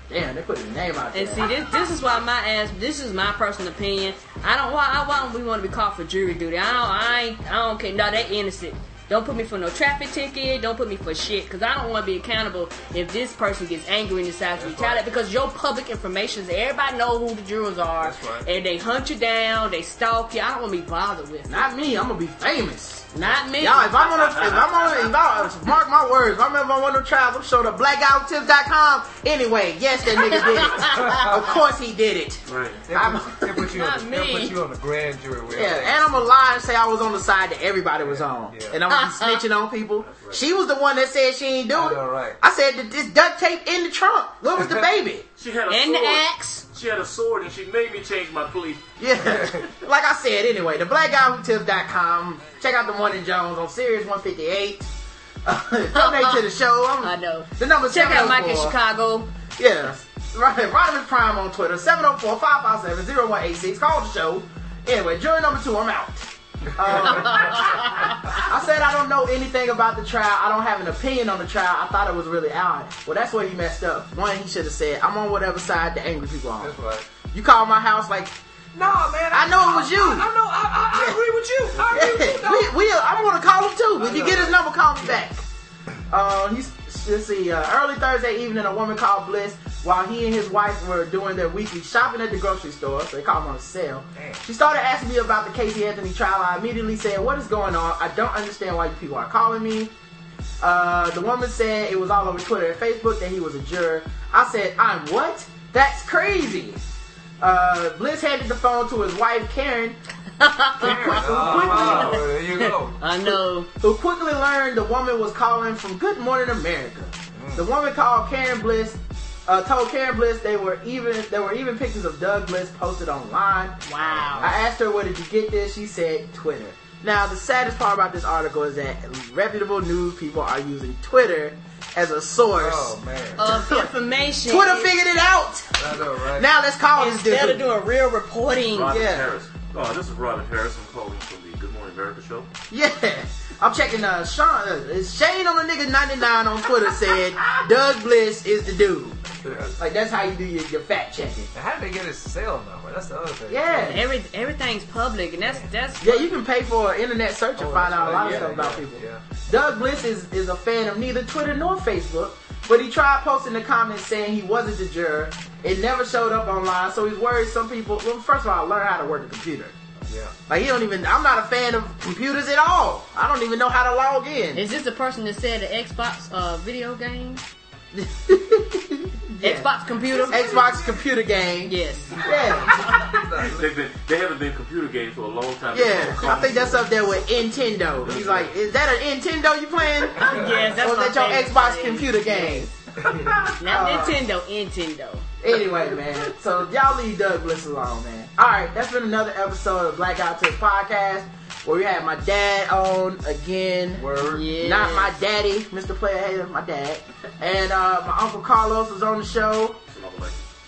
Damn, they put his name out there. And see, this this is why my ass. This is my personal opinion. I don't why why don't we want to be called for jury duty. I don't I ain't, I don't care. No, they innocent. Don't put me for no traffic ticket. Don't put me for shit. Because I don't want to be accountable if this person gets angry and decides to retaliate. Because your public information is everybody know who the jurors are, That's right. and they hunt you down, they stalk you. I don't want to be bothered with. it. Not me. I'm gonna be famous. Not me. Y'all, if I'm on, a, if I'm on, if I, mark my words, if I'm ever on one of the trials, I'm showing up blackguywhotips.com. Anyway, yes, that nigga did it. [LAUGHS] of course he did it. Right. They'll put, they'll put you on Not the, they'll put you on the grand jury. Yeah, and I'm gonna lie and say I was on the side that everybody was on, Yeah. and I'm gonna be snitching on people. She was the one that said she ain't do it. know, right. I said that this duct tape in the trunk. Where was the [LAUGHS] baby? She had a and the sword. axe. She had a sword and she made me change my plea. Yeah, [LAUGHS] like I said. Anyway, the blackguywhotips.com. Check out the Morning Jones on Series 158. donate [LAUGHS] to the show. I'm- I know. The number Check out Mike in 704. Chicago. Yeah. Right. Rodimus Prime on Twitter. 704-557-0186. Call the show. Anyway, jury number two, I'm out. Um, I said I don't know anything about the trial. I don't have an opinion on the trial. I thought it was really odd. Well, that's where he messed up. One, he should have said, I'm on whatever side the angry people are on. That's right. You called my house like, No, man. I know it was you. I, I know. I, I, I agree with you. I agree with you. we, we, I'm gonna call him too. If you get his number, call me back. Uh, he's, let's see. Uh, early Thursday evening, a woman called Bliss while he and his wife were doing their weekly shopping at the grocery store. So they called him on a sale. Damn. She started asking me about the Casey Anthony trial. I immediately said, "What is going on? I don't understand why you people are calling me." Uh, the woman said it was all over Twitter and Facebook that he was a juror. I said, "I'm what? That's crazy." Uh, Bliss handed the phone to his wife Karen, who, who quickly Oh, there you go. I know. who quickly learned the woman was calling from Good Morning America. The woman called Karen Bliss, uh, told Karen Bliss they were even there were even pictures of Doug Bliss posted online. Wow. I asked her where did you get this? She said Twitter. Now the saddest part about this article is that reputable news people are using Twitter as a source. Oh man. Of information. Twitter figured it out. I know, right? Now let's call this Instead of dude. doing real reporting. Robin Yeah. Harris. Oh, this is Robin Harris. I'm calling from the Good Morning America show. Yeah. I'm checking uh Sean uh, Shane on the nigga 99 on Twitter said Doug Bliss is the dude. Like that's how you do your, your fact checking. How did they get his cell number? That's the other thing. Yeah. Every everything's public, and that's that's Yeah, you can pay for an internet search and Oh, find that's out a right. lot of Yeah, stuff about people. yeah. Doug Bliss is, is a fan of neither Twitter nor Facebook, but he tried posting the comments saying he wasn't the juror. It never showed up online, so he's worried some people. Well, first of all, learn how to work a computer. Yeah. Like he don't even. I'm not a fan of computers at all. I don't even know how to log in. Is this the person that said the Xbox uh, video game? [LAUGHS] Yeah. Xbox computer? Xbox computer game. Yes. Yeah, They've been, they haven't been computer games for a long time. yeah. I think that's up there with Nintendo. He's like, is that a Nintendo you playing? Yes, that's or is that your Xbox thing. computer game? Not Nintendo, Nintendo. Anyway, man. So y'all leave Doug Bliss alone, man. All right, that's been another episode of Black Guy Who Tips podcast where we had my dad on again. Word. Yeah. Not my daddy, Mr. Player Hater, my dad, and uh, my uncle Carlos was on the show.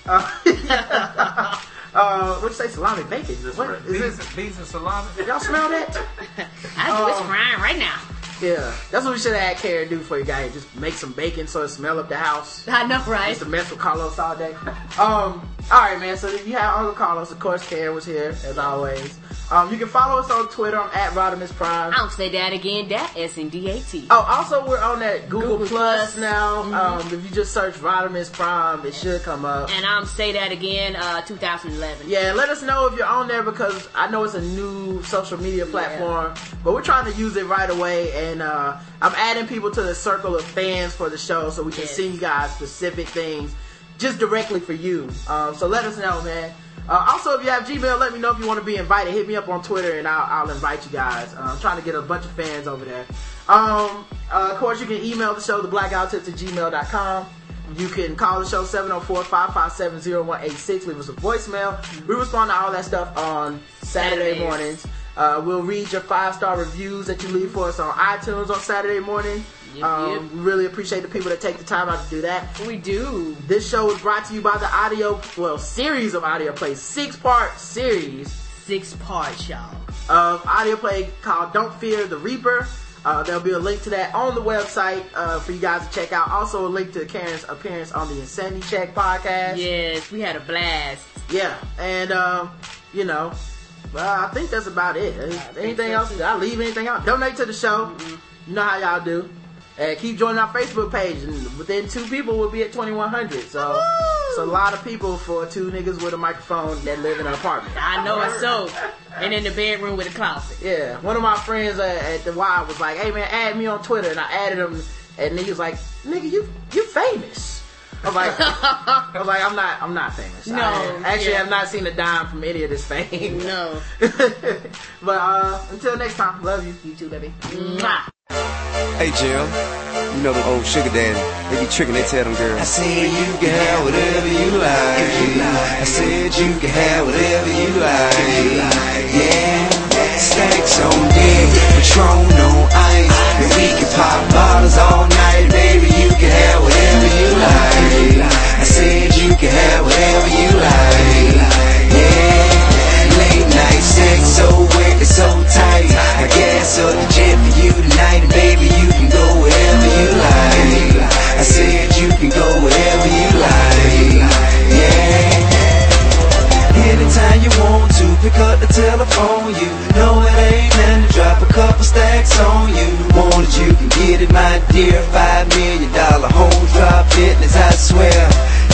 Uh, [LAUGHS] uh, what'd you say? Salami bacon? What is Beans, this? beans and salami. Y'all smell that? [LAUGHS] I do it's Um, frying right now. Yeah, that's what we should have had Karen do for you guys. Just make some bacon so it smell up the house. I know, right? Just to mess with Carlos all day. Um, all right, man. So if you have Uncle Carlos, of course, Karen was here as always. Um, you can follow us on Twitter. I'm at Rodimus Prime. I'll say that again. That S and D A T. Oh, also we're on that Google, Google Plus, Plus. now. Mhm. Um, if you just search Rodimus Prime, it should come up. And I'm say that again. Uh, 2011. Yeah, let us know if you're on there because I know it's a new social media platform, but we're trying to use it right away. And uh, I'm adding people to the circle of fans for the show so we can Yes. send you guys specific things just directly for you. Um, so let us know, man. Uh, also, if you have Gmail, let me know if you want to be invited. Hit me up on Twitter and I'll, I'll invite you guys. Uh, I'm trying to get a bunch of fans over there. Um, uh, of course, you can email the show, the blackguywhotips at gmail.com. You can call the show 704-557-0186. Leave us a voicemail. We respond to all that stuff on Saturday Saturdays. mornings. Uh, we'll read your five-star reviews that you leave for us on iTunes on Saturday morning. Yep, um, yep. We really appreciate the people that take the time out to do that. We do. This show is brought to you by the audio, well, series of audio plays, six-part series Six part, y'all. of audio play called Don't Fear the Reaper. Uh, there'll be a link to that on the website uh, for you guys to check out. Also, a link to Karen's appearance on the Insanity Check podcast. Yes, we had a blast. Yeah, and um, you know, well, I think that's about it. Anything else? Did I leave anything out? Donate to the show. You know how y'all do. And keep joining our Facebook page, and within two people we'll be at 2100. So it's a lot of people for two niggas with a microphone that live in an apartment. I know it's so. And in the bedroom with a closet. Yeah, one of my friends uh, at the Y was like, "Hey man, add me on Twitter," and I added him, and he was like, "Nigga, you you famous." I was like, [LAUGHS] I was like, I'm not, I'm not famous. No, I actually yeah. have not seen a dime from any of this fame. No. [LAUGHS] but uh, until next time, love you. You too, baby. Mwah. Hey, Jill. You know the old sugar daddy. They be tricking, they tell them girls. I said you can have whatever you like. I said you can have whatever you like. Yeah, stacks on deck, Patron on ice. And we can pop bottles all night, baby. You can have whatever you like. I said you can have whatever you like. Yeah, late night sex so wet, it's so tight. I gas up the jet for you tonight, and baby, you can go wherever you like. I said you can go wherever you like. Yeah. Anytime you want to, pick up the telephone. You know it ain't drop a couple stacks on you. Want it, you can get it, my dear. Five million dollar home drop business, I swear.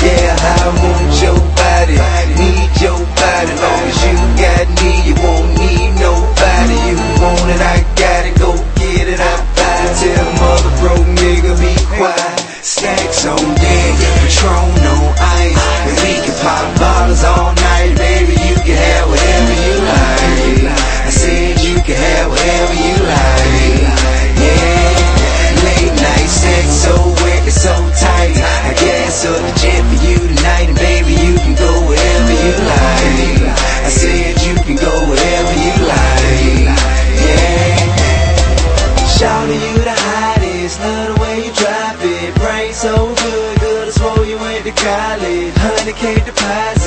Yeah, I want your body, need your body. Long as you got me, you won't need nobody. You want it, I got it. Go get it, I buy it. Tell mother broke nigga be quiet. Stacks on deck, Patron on ice, and we can pop bottles all night, baby.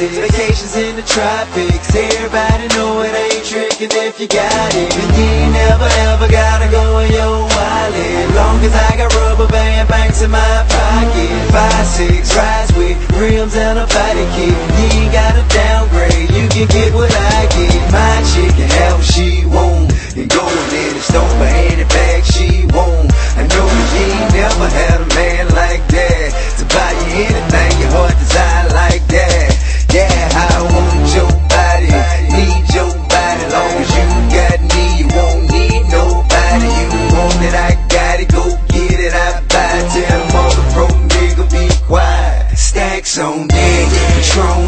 Deposits, vacations in the tropics. Everybody know it ain't tricking if you got it. And you ain't never ever gotta go in your wallet. Long as I got rubber band banks in my pocket. Five, six rides with rims and a body kit. You ain't gotta downgrade, you can get what I get. My chick can have what she want. And go in the store for any bag she want. I know you ain't never had a man like that. To buy you anything So dead. Patron